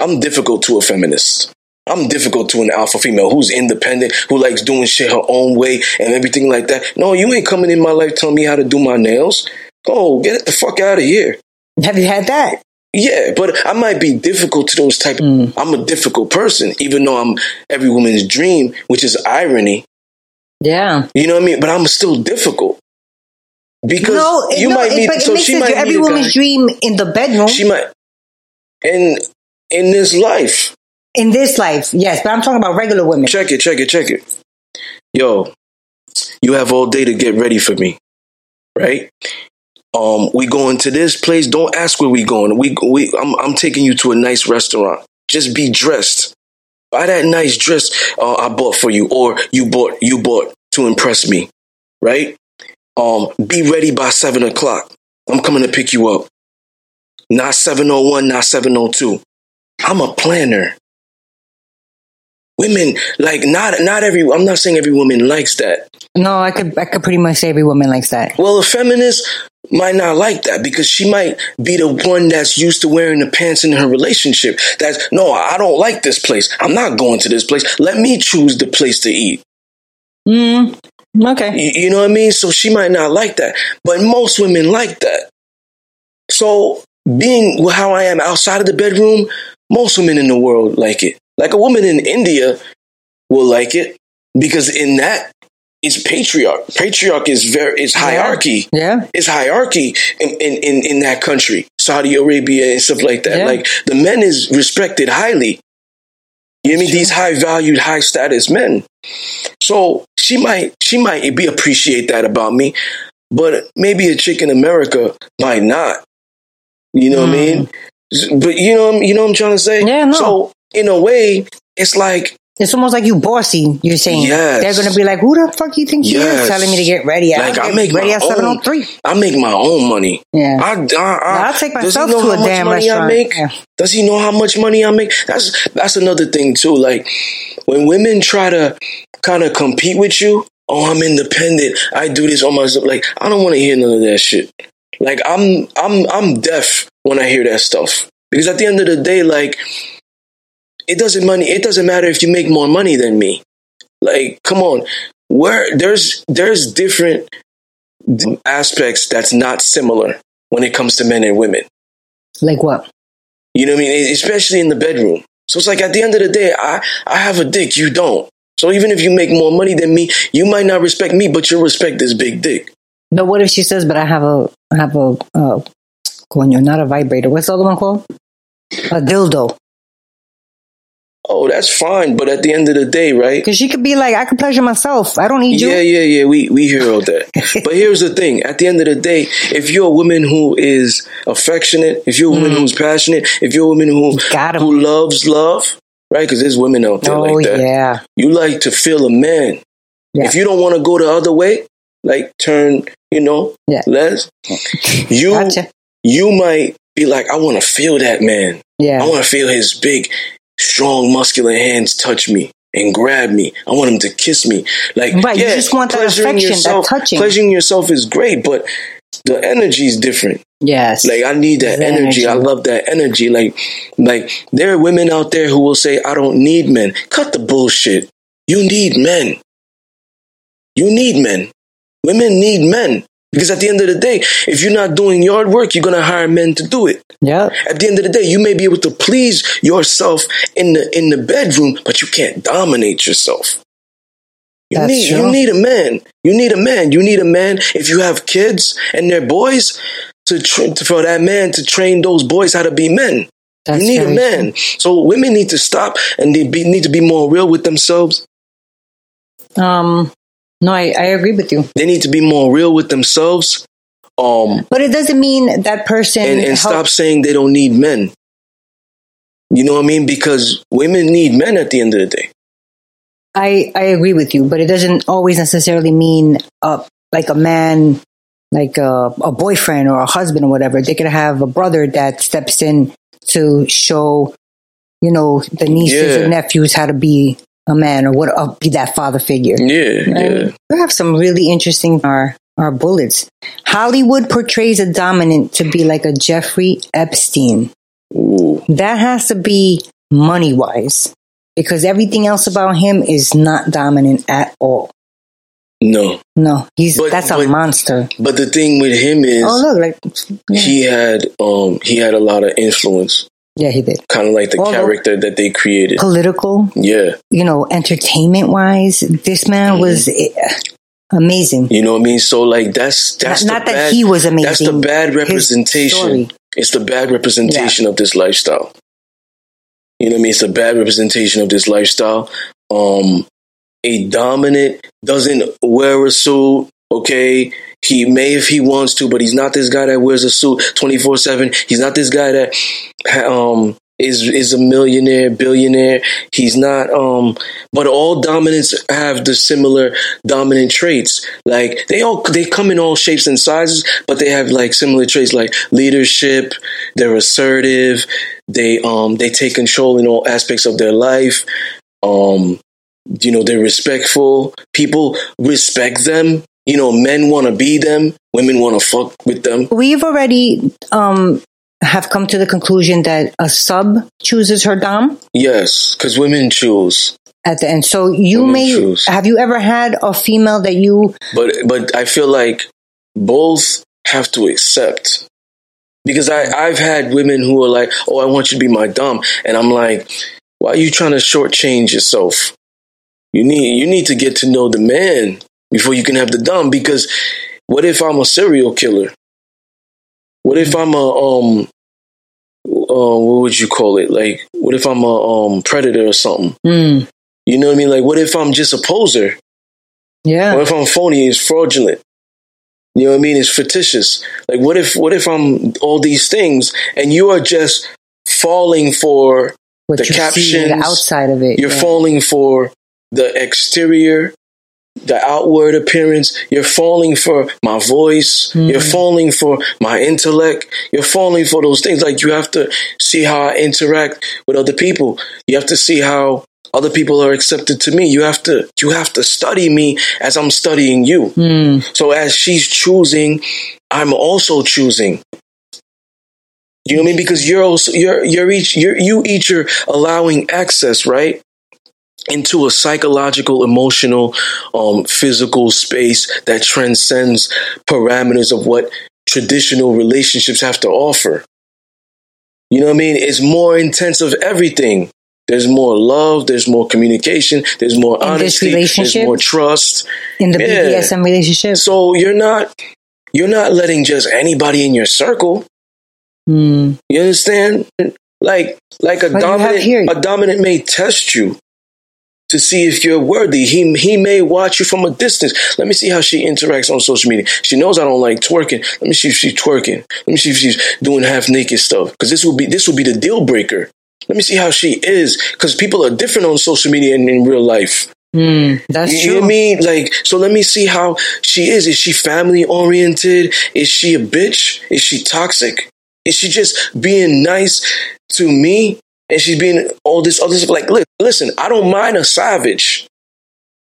Speaker 3: I'm difficult to a feminist. I'm difficult to an alpha female who's independent, who likes doing shit her own way and everything like that. No, you ain't coming in my life telling me how to do my nails. Oh, get the fuck out of here.
Speaker 2: Have you had that?
Speaker 3: Yeah, but I might be difficult to those type.
Speaker 2: Mm.
Speaker 3: I'm a difficult person, even though I'm every woman's dream, which is irony.
Speaker 2: Yeah.
Speaker 3: You know what I mean? But I'm still difficult because
Speaker 2: no,
Speaker 3: you
Speaker 2: no,
Speaker 3: might
Speaker 2: it,
Speaker 3: meet.
Speaker 2: but it
Speaker 3: so
Speaker 2: makes
Speaker 3: she
Speaker 2: sense.
Speaker 3: might
Speaker 2: You're every woman's
Speaker 3: guy-
Speaker 2: dream in the bedroom.
Speaker 3: She might in in this life.
Speaker 2: in this life, yes, but I'm talking about regular women.
Speaker 3: Check it, check it, check it. Yo, you have all day to get ready for me, right? Um, we going to this place. Don't ask where we going. We we I'm I'm taking you to a nice restaurant. Just be dressed. Buy that nice dress uh, I bought for you, or you bought you bought to impress me, right? Um, be ready by seven o'clock. I'm coming to pick you up. Not seven oh one, not seven oh two. I'm a planner women like not not every i'm not saying every woman likes that
Speaker 2: No, I could I could pretty much say every woman likes that.
Speaker 3: well a feminist might not like that because she might be the one that's used to wearing the pants in her relationship. That's no i don't like this place. I'm not going to this place. Let me choose the place to eat.
Speaker 2: Mm, okay.
Speaker 3: you, you know what i mean? So she might not like that but most women like that. So being how i am outside of the bedroom most women in the world like it. Like a woman in india will like it because in that it's patriarch patriarch is very is hierarchy
Speaker 2: Yeah.
Speaker 3: it's hierarchy in, in, in, in that country, Saudi Arabia and stuff like that.
Speaker 2: Yeah.
Speaker 3: Like the men is respected highly. You know I mean? These high valued, high status men. So she might she might be appreciate that about me, but maybe a chick in America might not. You know what I mean? But you know you know what I'm trying to say?
Speaker 2: Hmm. Yeah, no.
Speaker 3: So in a way, it's like
Speaker 2: It's almost like you bossy. You're saying
Speaker 3: Yes.
Speaker 2: they're gonna be like, "Who the fuck you think
Speaker 3: Yes.
Speaker 2: is?" Telling me to get ready. at?"
Speaker 3: like I make
Speaker 2: ready
Speaker 3: my
Speaker 2: at seven oh
Speaker 3: own.
Speaker 2: oh three.
Speaker 3: I make my own money.
Speaker 2: Yeah.
Speaker 3: I, I, I,
Speaker 2: take myself
Speaker 3: know
Speaker 2: to
Speaker 3: how
Speaker 2: a
Speaker 3: much
Speaker 2: damn
Speaker 3: money
Speaker 2: restaurant.
Speaker 3: I make?
Speaker 2: Yeah.
Speaker 3: Does he know how much money I make? That's that's another thing too. Like when women try to kind of compete with you, oh, I'm independent. I do this on myself. Like I don't want to hear none of that shit. Like I'm I'm I'm deaf when I hear that stuff because at the end of the day, like it doesn't money. It doesn't matter if you make more money than me. Like come on, where there's there's different aspects that's not similar when it comes to men and women.
Speaker 2: Like what?
Speaker 3: You know what I mean? Especially in the bedroom. So it's like at the end of the day, I, I have a dick, you don't. So even if you make more money than me, you might not respect me, but you'll respect this big dick.
Speaker 2: But what if she says, "But I have a I have a uh, coño, not a vibrator. What's the other one called? a dildo.
Speaker 3: Oh, that's fine. But at the end of the day, right?
Speaker 2: Because she could be like, I can pleasure myself. I don't need you.
Speaker 3: Yeah, yeah, yeah. We we hear all that. but here's the thing: at the end of the day, if you're a woman who is affectionate, if you're a woman
Speaker 2: Mm.
Speaker 3: who's passionate, if you're a woman who who loves love, right? Because there's women out there
Speaker 2: Oh,
Speaker 3: like that.
Speaker 2: yeah.
Speaker 3: You like to feel a man.
Speaker 2: Yeah.
Speaker 3: If you don't want to go the other way, like turn, you know,
Speaker 2: Yeah.
Speaker 3: les, you
Speaker 2: Gotcha.
Speaker 3: you might be like, I want to feel that man.
Speaker 2: Yeah.
Speaker 3: I want to feel his big, strong, muscular hands touch me and grab me. I want him to kiss me. Like,
Speaker 2: Right, you just want that affection, that
Speaker 3: yourself,
Speaker 2: touching.
Speaker 3: Pleasuring yourself is great, but the energy is different.
Speaker 2: Yes.
Speaker 3: Like, I need that
Speaker 2: The
Speaker 3: energy. I love that energy. Like, like there are women out there who will say, "I don't need men." Cut the bullshit. You need men. You need men. Women need men. Because at the end of the day, if you're not doing yard work, you're gonna hire men to do it.
Speaker 2: yeah.
Speaker 3: At the end of the day, you may be able to please yourself in the in the bedroom, but you can't dominate yourself. You
Speaker 2: That's
Speaker 3: need
Speaker 2: true.
Speaker 3: you need a man. You need a man. You need a man. If you have kids and they're boys, to tra- for that man to train those boys how to be men.
Speaker 2: That's
Speaker 3: you need a man. So women need to stop and they be, need to be more real with themselves.
Speaker 2: Um, no, I, I agree with you.
Speaker 3: They need to be more real with themselves. Um,
Speaker 2: But it doesn't mean that person
Speaker 3: and, and
Speaker 2: help-
Speaker 3: stop saying they don't need men. You know what I mean? Because women need men at the end of the day.
Speaker 2: I, I agree with you, but it doesn't always necessarily mean uh, like a man, like a, a boyfriend or a husband or whatever. They could have a brother that steps in to show, you know, the nieces
Speaker 3: Yeah.
Speaker 2: or nephews how to be a man or what uh, be that father figure.
Speaker 3: Yeah, yeah.
Speaker 2: We have some really interesting our our bullets. Hollywood portrays a dominant to be like a Jeffrey Epstein.
Speaker 3: Ooh.
Speaker 2: That has to be money wise because everything else about him is not dominant at all.
Speaker 3: No.
Speaker 2: No, he's
Speaker 3: But-
Speaker 2: that's a
Speaker 3: but-
Speaker 2: monster.
Speaker 3: But the thing with him is
Speaker 2: Oh look, like yeah,
Speaker 3: he had um he had a lot of influence.
Speaker 2: Yeah he did.
Speaker 3: Kind of like the
Speaker 2: Although-
Speaker 3: character that they created.
Speaker 2: Political,
Speaker 3: Yeah.
Speaker 2: you know, entertainment wise, this man was eh, amazing.
Speaker 3: You know what I mean? So like that's that's
Speaker 2: Not- not
Speaker 3: the
Speaker 2: that he was amazing.
Speaker 3: That's the bad representation. It's the bad representation of this lifestyle. You know what I mean? It's a bad representation of this lifestyle. Um, a dominant doesn't wear a suit. Okay, he may if he wants to, but he's not this guy that wears a suit twenty four seven. He's not this guy that um is is a millionaire, billionaire. He's not. Um, but all dominants have the similar dominant traits. Like they all they come in all shapes and sizes, but they have like similar traits like leadership. They're assertive. They um they take control in all aspects of their life. Um, you know they're respectful. People respect them. You know, men want to be them. Women want to fuck with them.
Speaker 2: We've already um have come to the conclusion that a sub chooses her dom
Speaker 3: Yes, because women choose.
Speaker 2: at the end. So you
Speaker 3: Women
Speaker 2: may
Speaker 3: choose.
Speaker 2: have you ever had a female that you
Speaker 3: but but I feel like both have to accept because I I've had women who are like, oh, I want you to be my dom, and I'm like, why are you trying to shortchange yourself? You need you need to get to know the man before you can have the dom. Because what if I'm a serial killer? What if I'm a um uh, what would you call it? Like, what if I'm a um predator or something?
Speaker 2: Hmm.
Speaker 3: You know what I mean? Like, what if I'm just a poser?
Speaker 2: yeah.
Speaker 3: What if I'm phony? It's fraudulent. You know what I mean? It's fictitious. Like what if what if I'm all these things and you are just falling for
Speaker 2: what
Speaker 3: the
Speaker 2: you see
Speaker 3: captions,
Speaker 2: the outside of it.
Speaker 3: you're
Speaker 2: yeah.
Speaker 3: falling for the exterior, the outward appearance. You're falling for my voice. You're falling for my intellect. You're falling for those things. Like you have to see how I interact with other people. You have to see how other people are accepted to me. You have to you have to study me as I'm studying you.
Speaker 2: Hmm.
Speaker 3: So as she's choosing, I'm also choosing. You know what I mean? Because you're also you're you're each you're you each are allowing access, right? Into a psychological, emotional, um, physical space that transcends parameters of what traditional relationships have to offer. You know what I mean? It's more intense of everything. There's more love, there's more communication, there's more
Speaker 2: In
Speaker 3: honesty, there's more trust.
Speaker 2: in the
Speaker 3: Yeah.
Speaker 2: BDSM relationship.
Speaker 3: So you're not you're not letting just anybody in your circle.
Speaker 2: Hmm.
Speaker 3: You understand? Like like a
Speaker 2: have
Speaker 3: dominant a dominant may test you to see if you're worthy. He he may watch you from a distance. Let me see how she interacts on social media. She knows I don't like twerking. Let me see if she's twerking. Let me see if she's doing half naked stuff. Because this will be this will be the deal breaker. Let me see how she is. Because people are different on social media and in real life.
Speaker 2: Hmm, that's
Speaker 3: You
Speaker 2: true.
Speaker 3: know I mean? Like, so let me see how she is. Is she family oriented? Is she a bitch? Is she toxic? Is she just being nice to me? And she's being all this other stuff. Like, look, listen, I don't mind a savage.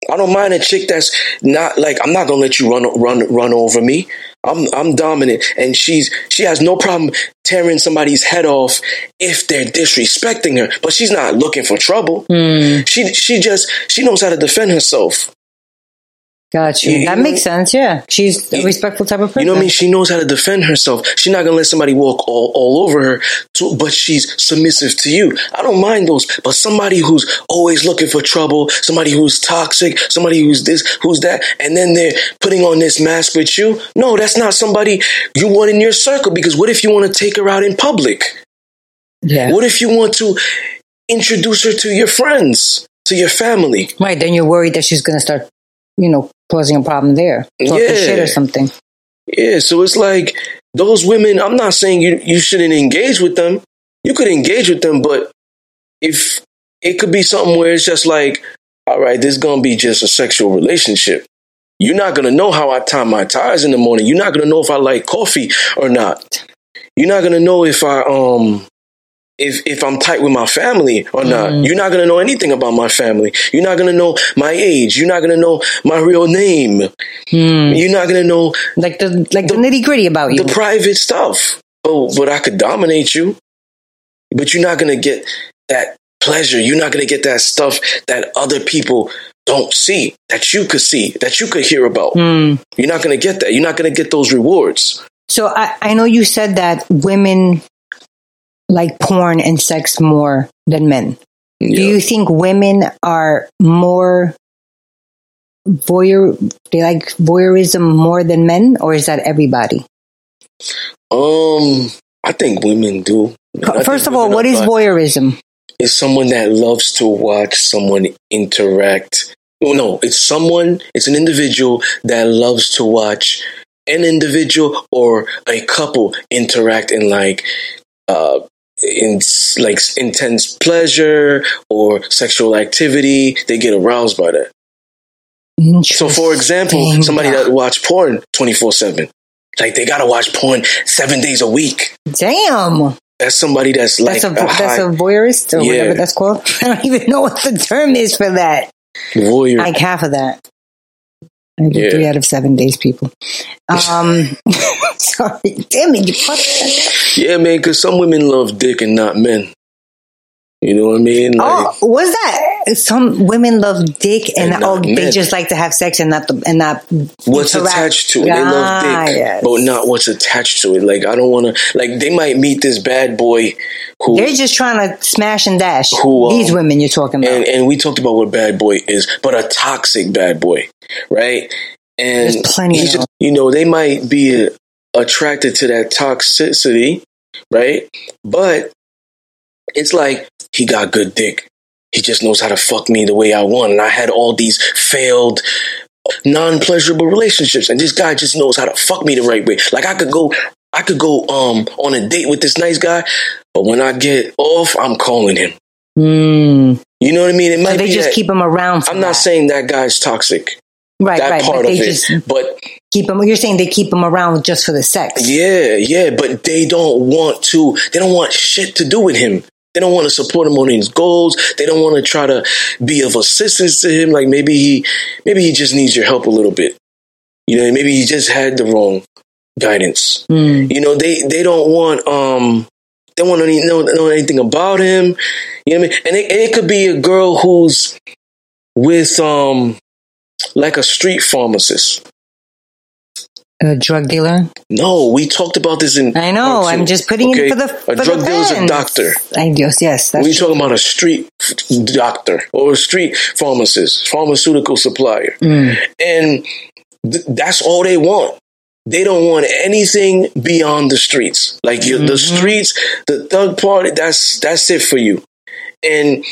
Speaker 3: I don't mind a chick that's not like I'm not gonna let you run run run over me. I'm I'm dominant, and she's she has no problem tearing somebody's head off if they're disrespecting her. But she's not looking for trouble.
Speaker 2: Hmm.
Speaker 3: She she just she knows how to defend herself.
Speaker 2: Got you. That
Speaker 3: you
Speaker 2: makes sense. Yeah, she's a respectful type of person.
Speaker 3: You know what I mean? She knows how to defend herself. She's not gonna let somebody walk all, all over her, to, but she's submissive to you. I don't mind those, but somebody who's always looking for trouble, somebody who's toxic, somebody who's this, who's that, and then they're putting on this mask with you. No, that's not somebody you want in your circle. Because what if you want to take her out in public?
Speaker 2: Yeah.
Speaker 3: What if you want to introduce her to your friends, to your family?
Speaker 2: Right. Then you're worried that she's going to start, you know, causing a problem there, talking
Speaker 3: Yeah.
Speaker 2: shit or something.
Speaker 3: Yeah, so it's like those women. I'm not saying you you shouldn't engage with them. You could engage with them, but if it could be something where it's just like, all right, this is gonna be just a sexual relationship. You're not gonna know how I tie my ties in the morning. You're not gonna know if I like coffee or not. You're not gonna know if I um if if I'm tight with my family or not. You're not gonna know anything about my family. You're not gonna know my age. You're not gonna know my real name. You're not gonna know
Speaker 2: Like the like the, nitty gritty about you.
Speaker 3: the private stuff. Oh, but I could dominate you. But you're not gonna get that pleasure. You're not gonna get that stuff that other people don't see, that you could see, that you could hear about.
Speaker 2: Hmm.
Speaker 3: You're not gonna get that. You're not gonna get those rewards.
Speaker 2: So I, I know you said that women like porn and sex more than men. Do you think women are more voyeur? They like voyeurism more than men, or is that everybody?
Speaker 3: Um, I think women do. I
Speaker 2: First of all,
Speaker 3: what is
Speaker 2: what
Speaker 3: are
Speaker 2: is
Speaker 3: bi-
Speaker 2: voyeurism?
Speaker 3: is someone that loves to watch someone interact. Oh, no, it's someone, it's an individual that loves to watch an individual or a couple interact in like, uh, in like intense pleasure or sexual activity. They get aroused by that. So, for example, somebody that watch porn 24 7, like they gotta watch porn seven days a week.
Speaker 2: Damn,
Speaker 3: That's somebody that's like
Speaker 2: that's a
Speaker 3: a
Speaker 2: that's
Speaker 3: high
Speaker 2: a voyeurist or
Speaker 3: Yeah.
Speaker 2: whatever that's called. I don't even know what the term is for that.
Speaker 3: voyeur.
Speaker 2: Like half of that. I do
Speaker 3: Yeah.
Speaker 2: three out of seven days, people. Um, sorry, damn it, you fucked.
Speaker 3: Yeah, man, because some women love dick and not men. You know what I mean? Like,
Speaker 2: Oh, was that some women love dick and,
Speaker 3: And
Speaker 2: oh, they just like to have sex and not the and not
Speaker 3: what's
Speaker 2: interact.
Speaker 3: attached to it? They love
Speaker 2: Ah,
Speaker 3: dick,
Speaker 2: yes.
Speaker 3: but not what's attached to it. Like, I don't want to. Like, they might meet this bad boy who.
Speaker 2: They're just trying to smash and dash.
Speaker 3: Who, um,
Speaker 2: These women you're talking about.
Speaker 3: and, and we talked about what bad boy is, but a toxic bad boy, right? And
Speaker 2: There's plenty of
Speaker 3: just, you know, they might be attracted to that toxicity, right? But it's like he got good dick. He just knows how to fuck me the way I want. And I had all these failed, non pleasurable relationships. And this guy just knows how to fuck me the right way. Like I could go, I could go um on a date with this nice guy, but when I get off, I'm calling him.
Speaker 2: Mm.
Speaker 3: You know what I mean? It
Speaker 2: So they just
Speaker 3: that-
Speaker 2: keep them around. For
Speaker 3: I'm not
Speaker 2: that.
Speaker 3: saying that guy's toxic.
Speaker 2: right,
Speaker 3: that
Speaker 2: right,
Speaker 3: part
Speaker 2: but they
Speaker 3: of it.
Speaker 2: just
Speaker 3: But
Speaker 2: keep them. You're saying they keep them around just for the sex.
Speaker 3: yeah, yeah, but they don't want to. They don't want shit to do with him. They don't want to support him on his goals. They don't want to try to be of assistance to him. Like maybe he, maybe he just needs your help a little bit. You know, maybe he just had the wrong guidance.
Speaker 2: Mm.
Speaker 3: You know, they they don't want um they don't want to know, know anything about him. You know what I mean? And it, it could be a girl who's with um like a street pharmacist.
Speaker 2: A drug dealer.
Speaker 3: No, we talked about this in.
Speaker 2: I know. I'm just putting
Speaker 3: Okay?
Speaker 2: it for the for
Speaker 3: a drug dealer is a doctor.
Speaker 2: I guess yes. That's
Speaker 3: we
Speaker 2: true.
Speaker 3: talking about a street doctor or a street pharmacist, pharmaceutical supplier,
Speaker 2: Mm.
Speaker 3: and th- that's all they want. they don't want anything beyond the streets. Like you, the streets, the thug party, that's that's it for you. And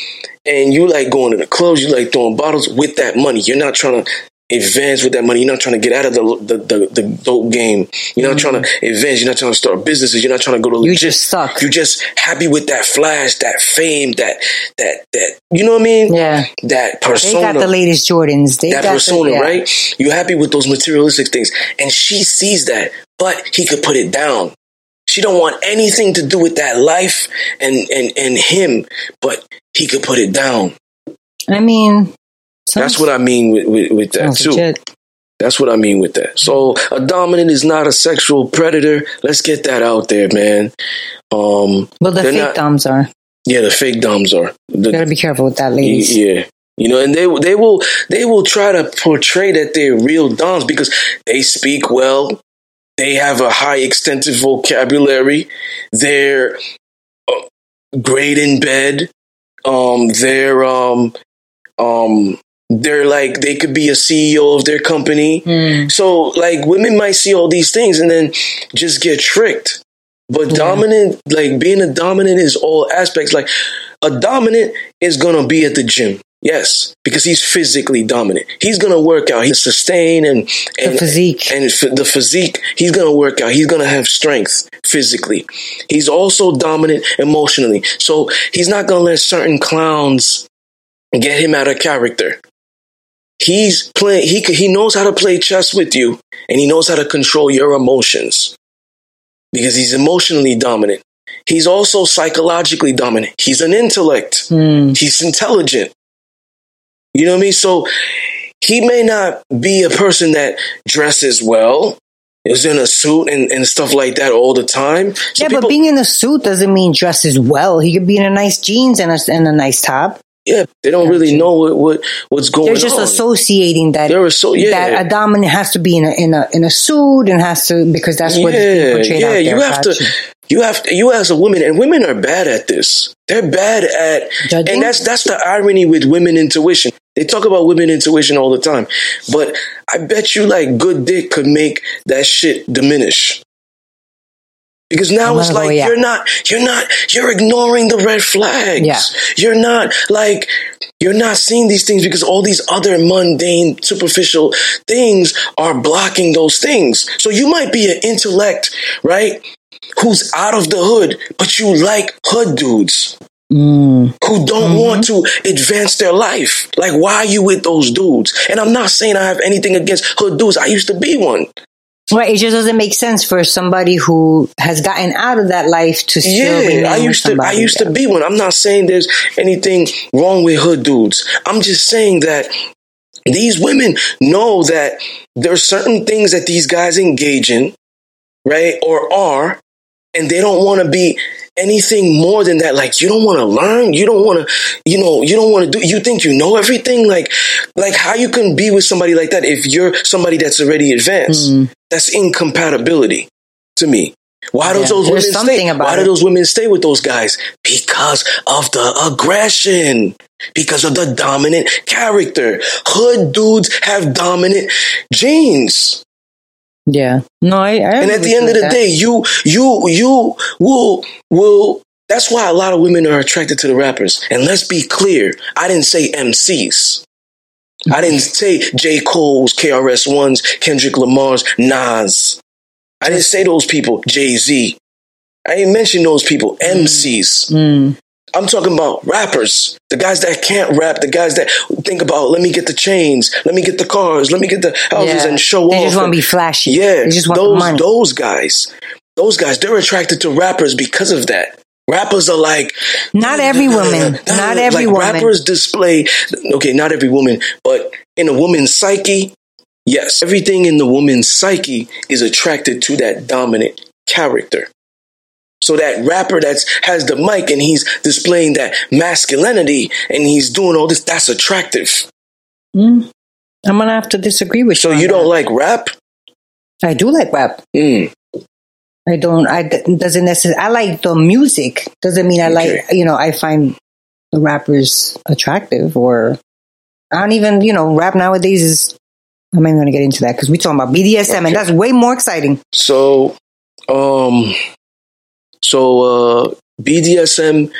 Speaker 3: and you like going to the clubs, you like throwing bottles with that money. You're not trying to advance with that money. You're not trying to get out of the the, the, the dope game. You're not trying to advance. You're not trying to start businesses. You're not trying to go to
Speaker 2: You
Speaker 3: legit.
Speaker 2: just suck.
Speaker 3: You're just happy with that flash, that fame, that that that you know what I mean?
Speaker 2: Yeah.
Speaker 3: That persona.
Speaker 2: They got the latest Jordans. They
Speaker 3: that persona,
Speaker 2: the, yeah.
Speaker 3: right? You're happy with those materialistic things, and she sees that, but he could put it down. She don't want anything to do with that life and and and him, but he could put it down.
Speaker 2: I mean,
Speaker 3: That's what I mean with with, with that too.
Speaker 2: legit.
Speaker 3: That's what I mean with that. So a dominant is not a sexual predator. Let's get that out there, man. Um,
Speaker 2: Well, the fake
Speaker 3: not-
Speaker 2: doms are.
Speaker 3: yeah, the fake doms are. The-
Speaker 2: Gotta be careful with that, ladies.
Speaker 3: Yeah. You know, and they they will they will try to portray that they're real doms because they speak well, they have a high extensive vocabulary, they're uh, great in bed, um, they're um um they're like they could be a CEO of their company.
Speaker 2: Hmm.
Speaker 3: So like women might see all these things and then just get tricked. But dominant, like being a dominant is all aspects. Like a dominant is gonna be at the gym. Yes, because he's physically dominant. He's gonna work out. He's sustain and and
Speaker 2: physique
Speaker 3: and f- the physique. He's gonna work out. He's gonna have strength physically. He's also dominant emotionally. So he's not gonna let certain clowns get him out of character. He's playing. He he knows how to play chess with you, and he knows how to control your emotions because he's emotionally dominant. He's also psychologically dominant. He's an intellect.
Speaker 2: Hmm.
Speaker 3: He's intelligent. You know what I mean? So he may not be a person that dresses well, is in a suit and, and stuff like that all the time. So
Speaker 2: yeah, but being in a suit doesn't mean dresses well. He could be in a nice jeans and a, and a nice top.
Speaker 3: Yeah, they don't really know what, what what's going on.
Speaker 2: They're just
Speaker 3: on.
Speaker 2: associating that
Speaker 3: They're so yeah.
Speaker 2: that a dominant has to be in a in a in a suit and has to because that's what is portrayed out there.
Speaker 3: you have
Speaker 2: Gotcha.
Speaker 3: to you have to, you as a woman and women are bad at this they're bad at
Speaker 2: Judging?
Speaker 3: and that's that's the irony with women intuition they talk about women intuition all the time but i bet you like good dick could make that shit diminish because now it's like
Speaker 2: yeah.
Speaker 3: you're not you're not you're ignoring the red flags
Speaker 2: Yeah.
Speaker 3: you're not like you're not seeing these things because all these other mundane superficial things are blocking those things so you might be an intellect right who's out of the hood but you like hood dudes
Speaker 2: Mm.
Speaker 3: who don't
Speaker 2: Mm-hmm.
Speaker 3: want to advance their life like why are you with those dudes and i'm not saying i have anything against hood dudes i used to be one
Speaker 2: Right, it just doesn't make sense for somebody who has gotten out of that life to still
Speaker 3: Yeah, I used to. I used to be one. I'm not saying there's anything wrong with hood dudes. I'm just saying that these women know that there's certain things that these guys engage in, right, or are, and they don't want to be anything more than that. Like you don't want to learn. You don't want to. You know. You don't want to do. You think you know everything. Like, like how you can be with somebody like that if you're somebody that's already advanced.
Speaker 2: Mm.
Speaker 3: That's incompatibility to me. Why do
Speaker 2: Yeah,
Speaker 3: those women stay? Why do those women stay with those guys? Because of the aggression. Because of the dominant character. Hood dudes have dominant genes.
Speaker 2: Yeah. No, I. I
Speaker 3: And at the end of the
Speaker 2: with
Speaker 3: day, you you you will will that's why a lot of women are attracted to the rappers. And let's be clear, I didn't say MCs. I didn't say J. Cole's, KRS One's, Kendrick Lamar's, Nas. I didn't say those people, Jay Z. I didn't mention those people, MCs.
Speaker 2: that. Mm.
Speaker 3: I'm talking about rappers, the guys that can't rap, the guys that think about, let me get the chains, let me get the cars, let me get the houses
Speaker 2: Yeah.
Speaker 3: and show
Speaker 2: They
Speaker 3: off.
Speaker 2: They just want to be flashy.
Speaker 3: yeah,
Speaker 2: They just want
Speaker 3: those
Speaker 2: money.
Speaker 3: those guys, those guys, they're attracted to rappers because of that. Rappers are like
Speaker 2: Not every woman. Not every
Speaker 3: like
Speaker 2: woman.
Speaker 3: Rappers display okay, not every woman, but in a woman's psyche, yes, everything in the woman's psyche is attracted to that dominant character. So that rapper that's has the mic and he's displaying that masculinity and he's doing all this, that's attractive.
Speaker 2: Mm. I'm gonna have to disagree with
Speaker 3: So
Speaker 2: you. So
Speaker 3: you don't
Speaker 2: that.
Speaker 3: like rap?
Speaker 2: I do like rap.
Speaker 3: Mm.
Speaker 2: I don't. I doesn't necessarily. I like the music. Doesn't mean I like. You know, I find the rappers attractive, or I don't even. You know, rap nowadays is I'm not even going to get into that because we're talking about BDSM, and that's way more exciting.
Speaker 3: So, um, so uh, BDSM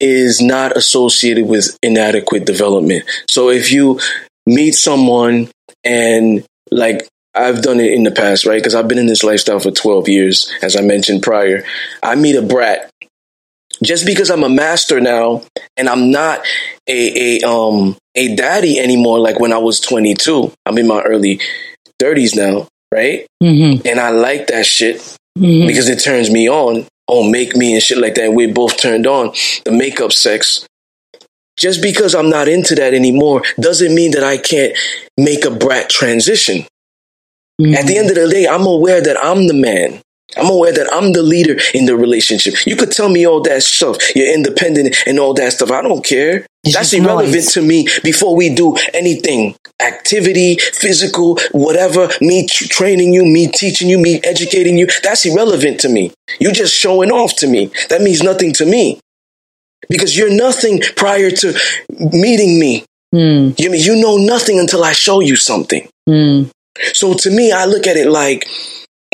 Speaker 3: is not associated with inadequate development. So if you meet someone and like I've done it in the past, right? Because I've been in this lifestyle for 12 years, as I mentioned prior. I meet a brat. Just because I'm a master now and I'm not a, a um a daddy anymore like when I was 22. I'm in my early 30s now, right?
Speaker 2: Mm-hmm.
Speaker 3: And I like that shit
Speaker 2: Mhm.
Speaker 3: because it turns me on. Oh, make me and shit like that. We're both turned on. The makeup sex. Just because I'm not into that anymore doesn't mean that I can't make a brat transition. At the mm. end of the day, I'm aware that I'm the man. I'm aware that I'm the leader in the relationship. You could tell me all that stuff. You're independent and all that stuff. I don't care.
Speaker 2: It's
Speaker 3: That's irrelevant
Speaker 2: noise.
Speaker 3: to me before we do anything. Activity, physical, whatever, me t- training you, me teaching you, me educating you. That's irrelevant to me. You're just showing off to me. That means nothing to me. Because you're nothing prior to meeting me.
Speaker 2: Mm,
Speaker 3: You mean you know nothing until I show you something.
Speaker 2: mm.
Speaker 3: So to me, I look at it like,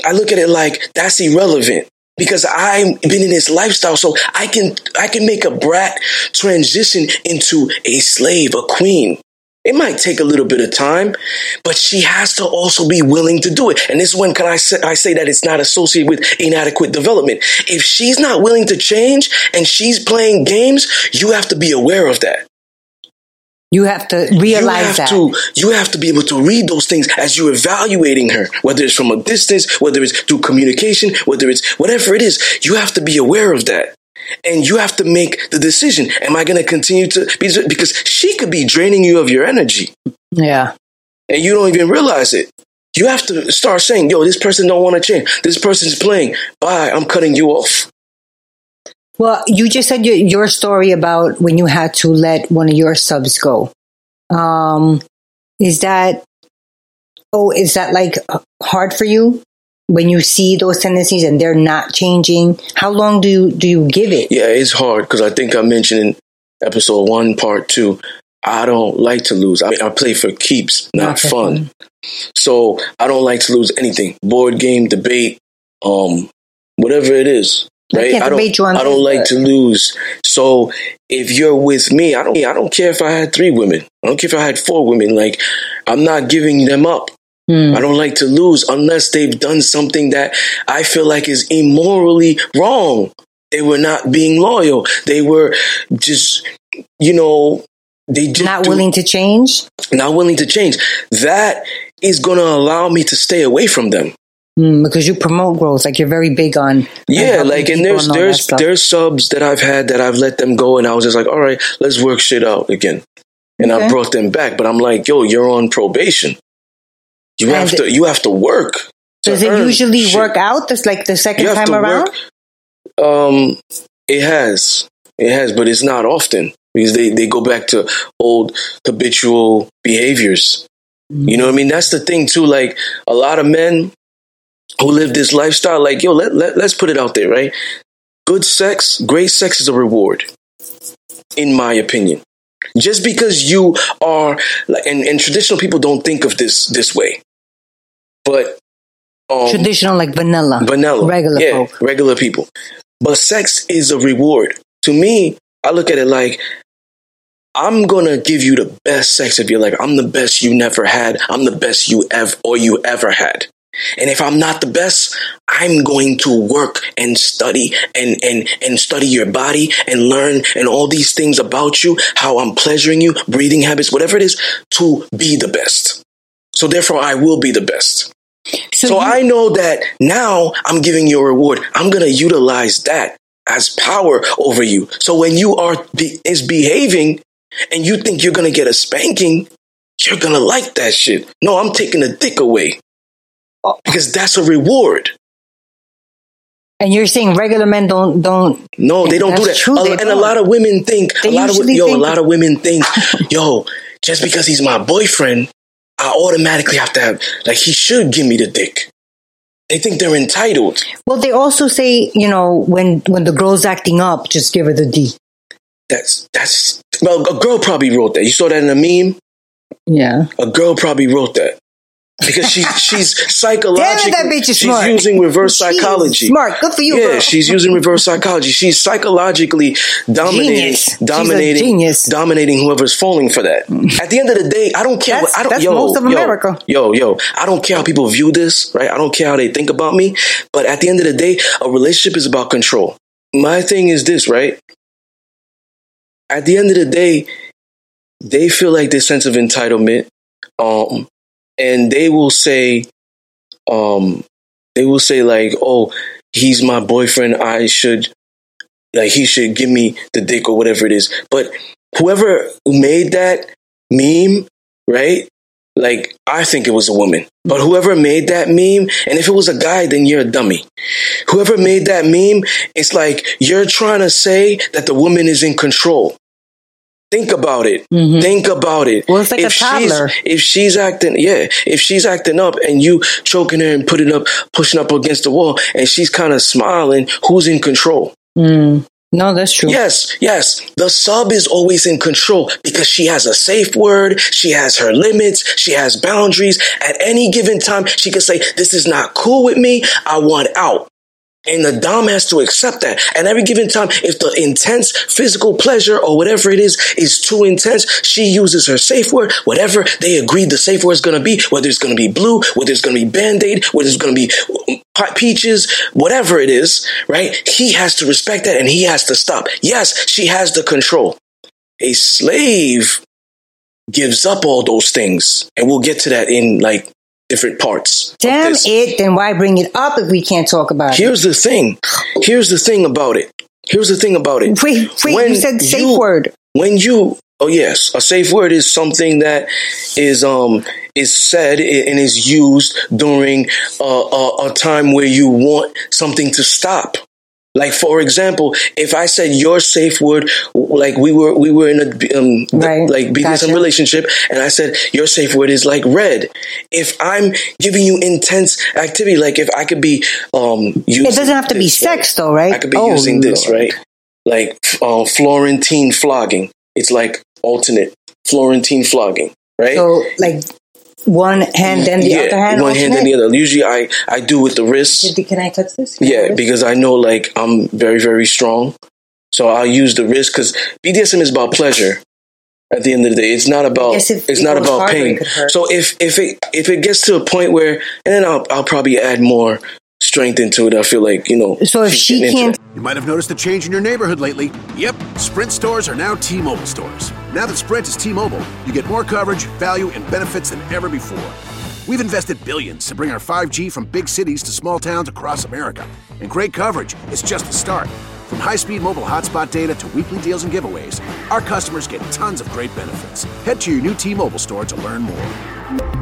Speaker 3: I look at it like that's irrelevant because I've been in this lifestyle. So I can, I can make a brat transition into a slave, a queen. It might take a little bit of time, but she has to also be willing to do it. And this is when can I say, I say that it's not associated with inadequate development. If she's not willing to change and she's playing games, you have to be aware of that
Speaker 2: You have to realize
Speaker 3: you have
Speaker 2: that.
Speaker 3: to you have to be able to read those things as you're evaluating her whether it's from a distance whether it's through communication whether it's whatever it is you have to be aware of that. And you have to make the decision am i going to continue to be because she could be draining you of your energy.
Speaker 2: Yeah.
Speaker 3: and you don't even realize it. You have to start saying yo this person don't want to change. This person's playing. Bye i'm cutting you off
Speaker 2: Well, you just said your, your story about when you had to let one of your subs go. Um, is that, oh, is that like hard for you when you see those tendencies and they're not changing? How long do you, do you give it?
Speaker 3: Yeah, it's hard because I think I mentioned in episode one, part two, I don't like to lose. I, I play for keeps, not,
Speaker 2: Not for
Speaker 3: fun.
Speaker 2: fun.
Speaker 3: So I don't like to lose anything. Board game, debate, um, whatever it is. Right? I don't. I don't like to lose. So if you're with me, I don't. I don't care if I had three women. I don't care if I had four women. Like I'm not giving them up.
Speaker 2: Hmm.
Speaker 3: I don't like to lose unless they've done something that I feel like is immorally wrong. They were not being loyal. They were just, you know, they just
Speaker 2: Not
Speaker 3: do-
Speaker 2: willing to change?
Speaker 3: not willing to change. That is going to allow me to stay away from them.
Speaker 2: Mm, because you promote growth, like you're very big on.
Speaker 3: Yeah, like and there's
Speaker 2: that
Speaker 3: there's there's subs that I've had that I've let them go, and I was just like, all right, let's work shit out again, and I brought them back. But I'm like, yo, you're on probation. You have
Speaker 2: And-
Speaker 3: to you have to work. to
Speaker 2: Does it usually
Speaker 3: shit.
Speaker 2: work out? This like the second
Speaker 3: have
Speaker 2: time around?
Speaker 3: work. Um, it has, it has, but it's not often because they they go back to old habitual behaviors. You know what I mean? That's the thing too. Like a lot of men who live this lifestyle, like yo, let, let let's put it out there, right? Good sex, great sex is a reward, in my opinion. Just because you are, like, and, and traditional people don't think of this this way, but um,
Speaker 2: Traditional, like vanilla.
Speaker 3: vanilla,
Speaker 2: Regular
Speaker 3: yeah,
Speaker 2: folk.
Speaker 3: regular people. But sex is a reward. To me, I look at it like I'm gonna give you the best sex of your life. I'm the best you never had. I'm the best you ever or you ever had. And if I'm not the best, I'm going to work and study and, and, and study your body and learn and all these things about you, how I'm pleasuring you, breathing habits, whatever it is, to be the best. So therefore, I will be the best. So,
Speaker 2: you-
Speaker 3: I know that now I'm giving you a reward. I'm going to utilize that as power over you. So when you are be, is behaving and you think you're going to get a spanking, you're going to like that shit. No, I'm taking the dick away because that's a reward.
Speaker 2: And you're saying regular men don't don't
Speaker 3: No, they don't do that.
Speaker 2: True,
Speaker 3: A- and a
Speaker 2: don't.
Speaker 3: lot of women think
Speaker 2: They
Speaker 3: a lot of yo,
Speaker 2: think-
Speaker 3: a lot of women think, yo, just because he's my boyfriend, I automatically have to have like he should give me the dick. They think they're entitled.
Speaker 2: well they also say, you know, when when the girl's acting up, just give her the D.
Speaker 3: That's that's well, a girl probably wrote that. You saw that in a meme.
Speaker 2: Yeah.
Speaker 3: A girl probably wrote that. Because she she's psychologically
Speaker 2: Damn that bitch is
Speaker 3: she's
Speaker 2: smart.
Speaker 3: using reverse
Speaker 2: She's
Speaker 3: psychology.
Speaker 2: smart. Good for you,
Speaker 3: Yeah,
Speaker 2: girl.
Speaker 3: she's using reverse psychology. She's psychologically dominating,
Speaker 2: Genius. She's
Speaker 3: dominating,
Speaker 2: genius.
Speaker 3: dominating whoever's falling for that. At the end of the day, I don't care.
Speaker 2: That's-
Speaker 3: what, I don't.
Speaker 2: that's
Speaker 3: yo,
Speaker 2: most of
Speaker 3: yo,
Speaker 2: America.
Speaker 3: Yo, yo, I don't care how people view this. Right? I don't care how they think about me. But at the end of the day, a relationship is about control. My thing is this, right? At the end of the day, they feel like this sense of entitlement, um, and they will say, um, they will say like, "Oh, he's my boyfriend. I should, like, he should give me the dick or whatever it is." But whoever made that meme, right? Like, I think it was a woman, but whoever made that meme, and if it was a guy, then you're a dummy. Whoever made that meme, it's like you're trying to say that the woman is in control. Think about it. Think about it.
Speaker 2: Mm-hmm. Well, it's like a
Speaker 3: she's
Speaker 2: toddler.
Speaker 3: if she's acting, yeah, if she's acting up and you choking her and putting up, pushing up against the wall, and she's kind of smiling, who's in control?
Speaker 2: Mm. No, that's true.
Speaker 3: Yes, yes. The sub is always in control because she has a safe word. She has her limits. She has boundaries. At any given time, she can say, this is not cool with me. I want out. And the Dom has to accept that. And every given time, if the intense physical pleasure or whatever it is is too intense, she uses her safe word, whatever they agreed the safe word is going to be, whether it's going to be blue, whether it's going to be band aid, whether it's going to be pe- peaches, whatever it is, right? He has to respect that and he has to stop. Yes, she has the control. A slave gives up all those things. And we'll get to that in like different parts.
Speaker 2: Damn it, then why bring it up if we can't talk about it?
Speaker 3: Here's the thing. Here's the thing about it. Here's the thing about it.
Speaker 2: Wait, wait, you said safe word.
Speaker 3: When you oh yes, a safe word is something that is um is said and is used during a, a, a time where you want something to stop. Like for example, if I said your safe word, like we were we were in a um,
Speaker 2: Right.
Speaker 3: like BDSM
Speaker 2: Gotcha.
Speaker 3: relationship, and I said your safe word is like red. If I'm giving you intense activity, like if I could be um, using
Speaker 2: It doesn't have to be
Speaker 3: this, right?
Speaker 2: sex, though, right?
Speaker 3: I could be
Speaker 2: Oh,
Speaker 3: using this, right? Like uh, Florentine flogging. It's like alternate Florentine flogging, right?
Speaker 2: So, like, one hand, then the
Speaker 3: yeah,
Speaker 2: other hand.
Speaker 3: one hand and the other. Usually, I I do with the wrist.
Speaker 2: Can I touch this? Can
Speaker 3: Yeah,
Speaker 2: this?
Speaker 3: because I know like I'm very very strong, so I'll use the wrist because BDSM is about pleasure. At the end of the day, it's not about it's
Speaker 2: it
Speaker 3: not about pain. So if if it if it gets to a point where, and then I'll I'll probably add more strength into it. I feel like you know.
Speaker 2: So if
Speaker 3: she's
Speaker 2: she can't.
Speaker 5: You might have noticed a change in your neighborhood lately. Yep, Sprint stores are now T-Mobile stores. Now that Sprint is T-Mobile, you get more coverage, value, and benefits than ever before. We've invested billions to bring our 5G from big cities to small towns across America. And great coverage is just the start. From high-speed mobile hotspot data to weekly deals and giveaways, our customers get tons of great benefits. Head to your new T-Mobile store to learn more.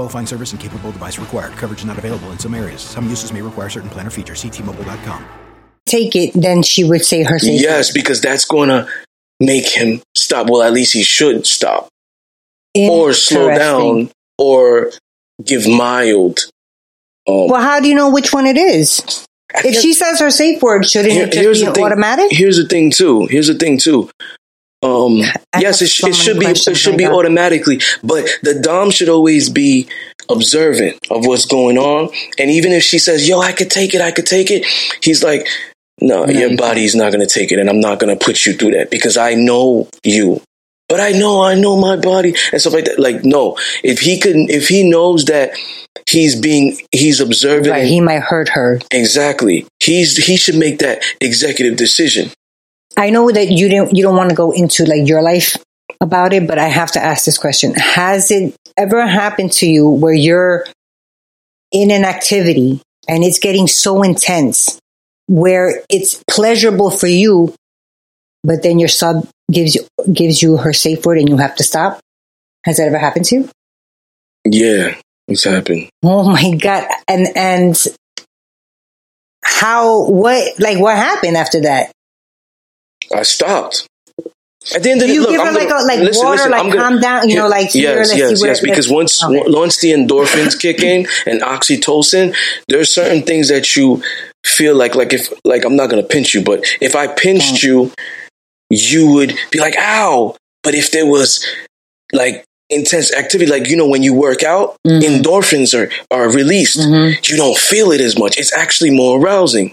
Speaker 6: Qualifying service and capable device required. Coverage not available in some areas. Some uses may require certain plan or features. Ctmobile.com.
Speaker 2: take it, then she would say her safe
Speaker 3: Yes, because that's going to make him stop. Well, at least he should stop or slow down or give mild. Um,
Speaker 2: Well, how do you know which one it is? If she says her safe word, shouldn't
Speaker 3: Here-
Speaker 2: it just be
Speaker 3: thing.
Speaker 2: automatic?
Speaker 3: Here's the thing too. Here's the thing too. Um, yes, it,
Speaker 2: so
Speaker 3: it should be. It should be automatically, but the dom should always be observant of what's going on. And even if she says, "Yo, I could take it. I could take it," he's like, "No, your body's not going to take it, and I'm not going to put you through that because I know you." But I know, I know my body and stuff like that. Like, no, if he could, if he knows that he's being, he's observant
Speaker 2: Right, he might hurt her.
Speaker 3: Exactly. He's he should make that executive decision.
Speaker 2: I know that you didn't you don't want to go into like your life about it, but I have to ask this question. Has it ever happened to you where you're in an activity and it's getting so intense where it's pleasurable for you, but then your sub gives you gives you her safe word and you have to stop? Has that ever happened to you?
Speaker 3: Yeah. it's happened?
Speaker 2: Oh my god! And and how? What? Like what happened after that?
Speaker 3: I stopped. At the end of the
Speaker 2: you
Speaker 3: look,
Speaker 2: give her
Speaker 3: I'm
Speaker 2: like
Speaker 3: gonna,
Speaker 2: a like
Speaker 3: listen,
Speaker 2: water,
Speaker 3: listen,
Speaker 2: like
Speaker 3: I'm gonna-
Speaker 2: calm down? You know, like here,
Speaker 3: yes, yes, yes. Because once
Speaker 2: okay.
Speaker 3: once the endorphins kick in and oxytocin, there's certain things that you feel like like if like I'm not gonna pinch you, but if I pinched you, you would be like, "Ow!" But if there was like intense activity, like you know when you work out,
Speaker 2: Mm-hmm.
Speaker 3: endorphins are are released. You don't feel it as much. It's actually more arousing.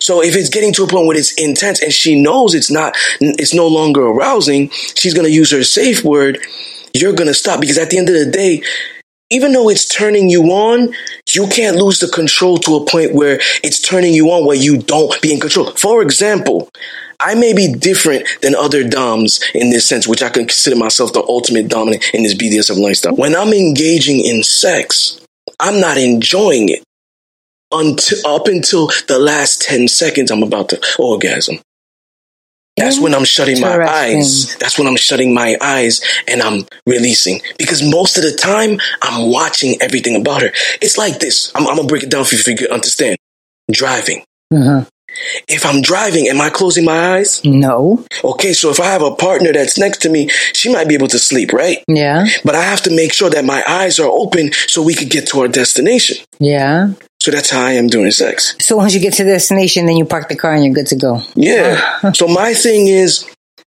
Speaker 3: So if it's getting to a point where it's intense and she knows it's not, it's no longer arousing, she's going to use her safe word. You're going to stop because at the end of the day, even though it's turning you on, you can't lose the control to a point where it's turning you on where you don't be in control. For example, I may be different than other Doms in this sense, which I consider myself the ultimate dominant in this BDSM lifestyle. When I'm engaging in sex, I'm not enjoying it until up until the last 10 seconds I'm about to orgasm. That's when I'm shutting my eyes. That's when I'm shutting my eyes and I'm releasing. Because most of the time, I'm watching everything about her. It's like this. I'm, I'm gonna break it down for you if you can understand. Driving.
Speaker 2: Mhm.
Speaker 3: If I'm driving, am I closing my eyes?
Speaker 2: No.
Speaker 3: Okay, so if I have a partner that's next to me, she might be able to sleep, right?
Speaker 2: Yeah.
Speaker 3: But I have to make sure that my eyes are open so we could get to our destination.
Speaker 2: Yeah.
Speaker 3: So that's how I am doing sex.
Speaker 2: So once you get to the destination, then you park the car and you're good to go.
Speaker 3: Yeah. so my thing is,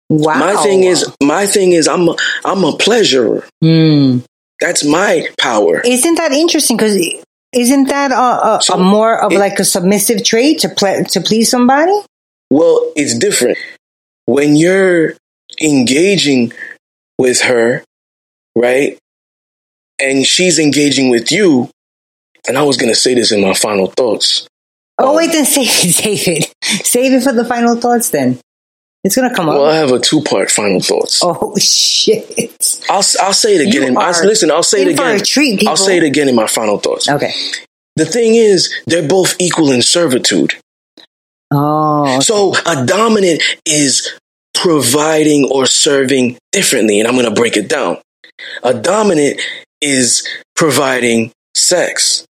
Speaker 2: Wow.
Speaker 3: my thing is, my thing is, I'm a, I'm a pleasurer.
Speaker 2: Hmm.
Speaker 3: That's my power.
Speaker 2: Isn't that interesting? Because isn't that a, a, a more of like a submissive trait to ple- to please somebody?
Speaker 3: Well, it's different when you're engaging with her, right? And she's engaging with you. And I was going to say this in my final thoughts.
Speaker 2: Oh wait, um, then save it, save it, save it for the final thoughts. Then it's gonna come up.
Speaker 3: Well, I have a two part final thoughts.
Speaker 2: oh shit!
Speaker 3: I'll I'll say it again. I'll, listen, I'll say it again.
Speaker 2: treat,
Speaker 3: I'll say it again in my final thoughts.
Speaker 2: Okay.
Speaker 3: The thing is, they're both equal in servitude.
Speaker 2: Oh,
Speaker 3: So a dominant is providing or serving differently, and I'm going to break it down. A dominant is providing sex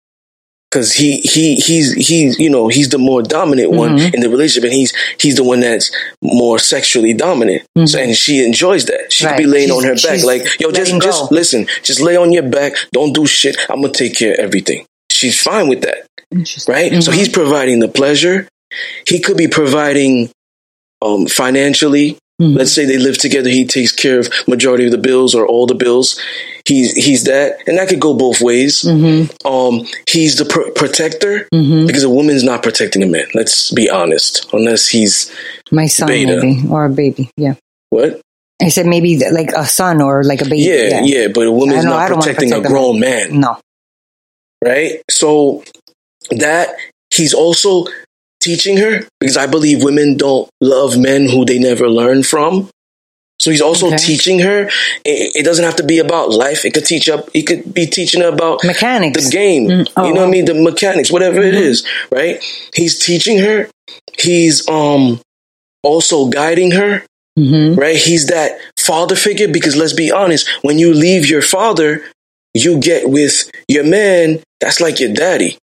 Speaker 3: because he he he's he's you know he's the more dominant one
Speaker 2: Mhm.
Speaker 3: in the relationship, and he's he's the one that's more sexually dominant. So, and she enjoys that. She could be
Speaker 2: Mm-hmm. Right.
Speaker 3: laying on her back, like yo, just
Speaker 2: letting
Speaker 3: just listen, just lay on your back, don't do shit. I'm gonna take care of everything. She's fine with that right? So
Speaker 2: Mm-hmm.
Speaker 3: he's providing the pleasure. He could be providing um, financially.
Speaker 2: Mm-hmm.
Speaker 3: Let's say they live together. He takes care of majority of the bills or all the bills. He's he's that, and that could go both ways.
Speaker 2: Mm-hmm.
Speaker 3: Um, he's the pr- protector because a woman's not protecting a man. Let's be honest, unless he's
Speaker 2: my son
Speaker 3: Beta.
Speaker 2: maybe or a baby. Yeah,
Speaker 3: what?
Speaker 2: I said maybe like a son or like a baby.
Speaker 3: Yeah, yeah, but a woman's not protecting
Speaker 2: protect
Speaker 3: a grown man.
Speaker 2: No.
Speaker 3: right? So that he's also teaching her because I believe women don't love men who they never learn from. So he's also
Speaker 2: Okay.
Speaker 3: teaching her. It, it doesn't have to be about life. It could teach up. He could be teaching her about
Speaker 2: Mechanics.
Speaker 3: the game.
Speaker 2: Mm, oh,
Speaker 3: you know what I
Speaker 2: oh.
Speaker 3: mean? The mechanics, whatever it is, right? He's teaching her. He's um also guiding her
Speaker 2: Mm-hmm.
Speaker 3: right? He's that father figure because let's be honest, when you leave your father, you get with your man, that's like your daddy.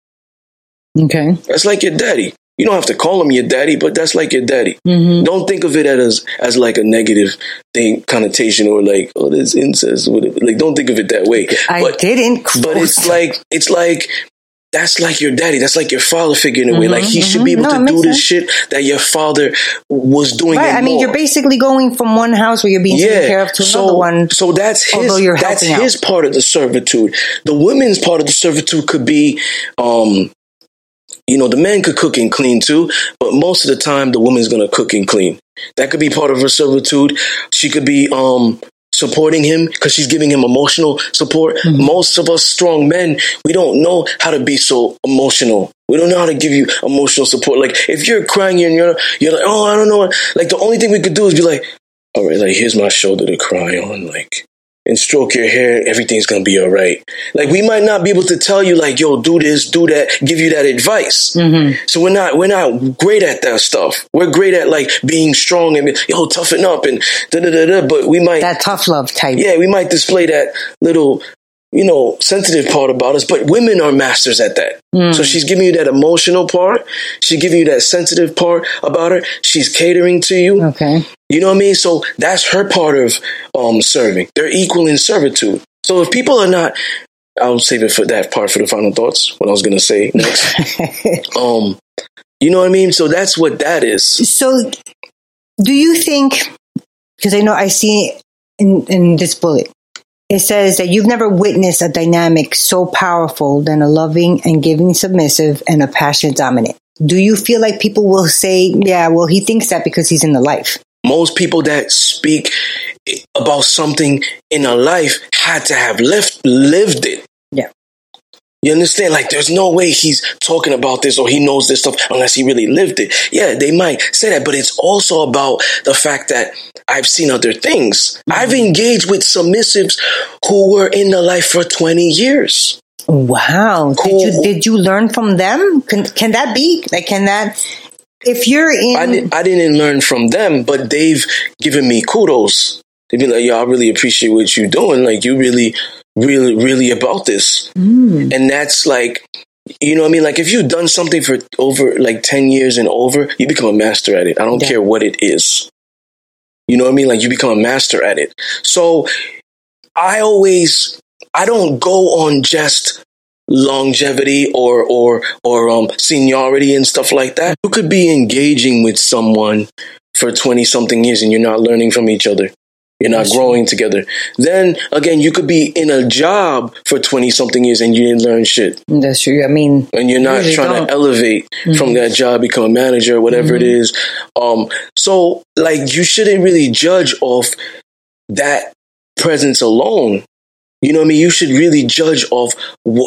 Speaker 2: Okay.
Speaker 3: That's like your daddy. You don't have to call him your daddy, but that's like your daddy.
Speaker 2: Mm-hmm.
Speaker 3: Don't think of it as as like a negative thing connotation or like oh this incest. Whatever. Like don't think of it that way.
Speaker 2: I
Speaker 3: but,
Speaker 2: didn't.
Speaker 3: but it's like it's like that's like your daddy. That's like your father figure in a way.
Speaker 2: Mhm,
Speaker 3: Like he should be able
Speaker 2: No,
Speaker 3: to do this shit that your father was doing.
Speaker 2: Right. I mean,
Speaker 3: more.
Speaker 2: you're basically going from one house where you're being taken care of to
Speaker 3: so,
Speaker 2: another one.
Speaker 3: So that's his. that's
Speaker 2: helping out.
Speaker 3: his part of the servitude. The women's part of the servitude could be, um, you know, the man could cook and clean too, but most of the time the woman's gonna cook and clean. That could be part of her servitude. She could be um supporting him because she's giving him emotional support.
Speaker 2: Mm-hmm.
Speaker 3: Most of us strong men, we don't know how to be so emotional. We don't know how to give you emotional support. Like if you're crying and you're you're like, oh, I don't know. Like the only thing we could do is be like, all right, like here's my shoulder to cry on, like, and stroke your hair. Everything's gonna be all right. Like we might not be able to tell you, like, yo, do this, do that, give you that advice.
Speaker 2: Mm-hmm.
Speaker 3: So we're not we're not great at that stuff. We're great at like being strong and yo toughen up and da da da da. But we might
Speaker 2: That tough love type.
Speaker 3: yeah we might display that little you know, sensitive part about us, but women are masters at that.
Speaker 2: Mm.
Speaker 3: So she's giving you that emotional part. She's giving you that sensitive part about her. She's catering to you.
Speaker 2: Okay.
Speaker 3: You know what I mean? So that's her part of um, serving. They're equal in servitude. So if people are not, I'll save it for that part for the final thoughts. What I was going to say next. um, you know what I mean? So that's what that is.
Speaker 2: So, do you think? Because I know I see in in this bullet, it says that you've never witnessed a dynamic so powerful than a loving and giving submissive and a passionate dominant. Do you feel like people will say, "Yeah, well, he thinks that because he's in the life"?
Speaker 3: Most people that speak about something in a life had to have lived lived it. You understand? Like, there's no way he's talking about this or he knows this stuff unless he really lived it. Yeah, they might say that, but it's also about the fact that I've seen other things. I've mm-hmm. engaged with submissives who were in the life for 20 years.
Speaker 2: Wow. Did you did you learn from them? Can can that be like? Can that? If you're in,
Speaker 3: I, didn't, I didn't learn from them, but they've given me kudos. They've been like, yo, I really appreciate what you're doing. Like, you really, really, really about this.
Speaker 2: Mm.
Speaker 3: And that's like, you know what I mean? Like, if you've done something for over like 10 years and over, you become a master at it. I don't
Speaker 2: Yeah.
Speaker 3: care what it is. You know what I mean? Like, you become a master at it. So, I always, I don't go on just longevity or or or um seniority and stuff like that. You could be engaging with someone for 20 something years and you're not learning from each other. You're not
Speaker 2: That's
Speaker 3: growing together. Then again, you could be in a job for 20 something years and you didn't learn shit.
Speaker 2: that's true. I mean,
Speaker 3: And you're not trying
Speaker 2: don't.
Speaker 3: to elevate from that job, become a manager, whatever it is. Um, so like you shouldn't really judge off that presence alone. You know what I mean? You should really judge off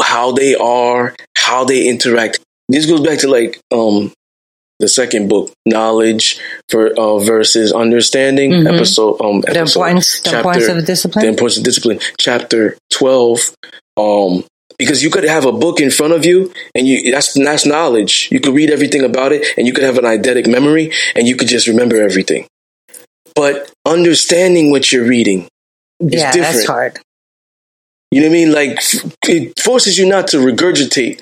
Speaker 3: how they are, how they interact. This goes back to like um the second book, knowledge for uh, versus understanding.
Speaker 2: Mhm.
Speaker 3: Episode um
Speaker 2: the
Speaker 3: episode,
Speaker 2: importance, the importance of discipline.
Speaker 3: the importance of discipline, chapter twelve. Um, because you could have a book in front of you, and you that's that's knowledge. You could read everything about it, and you could have an eidetic memory, and you could just remember everything. But understanding what you're reading is
Speaker 2: yeah,
Speaker 3: different.
Speaker 2: that's hard.
Speaker 3: You know what I mean? Like it forces you not to regurgitate.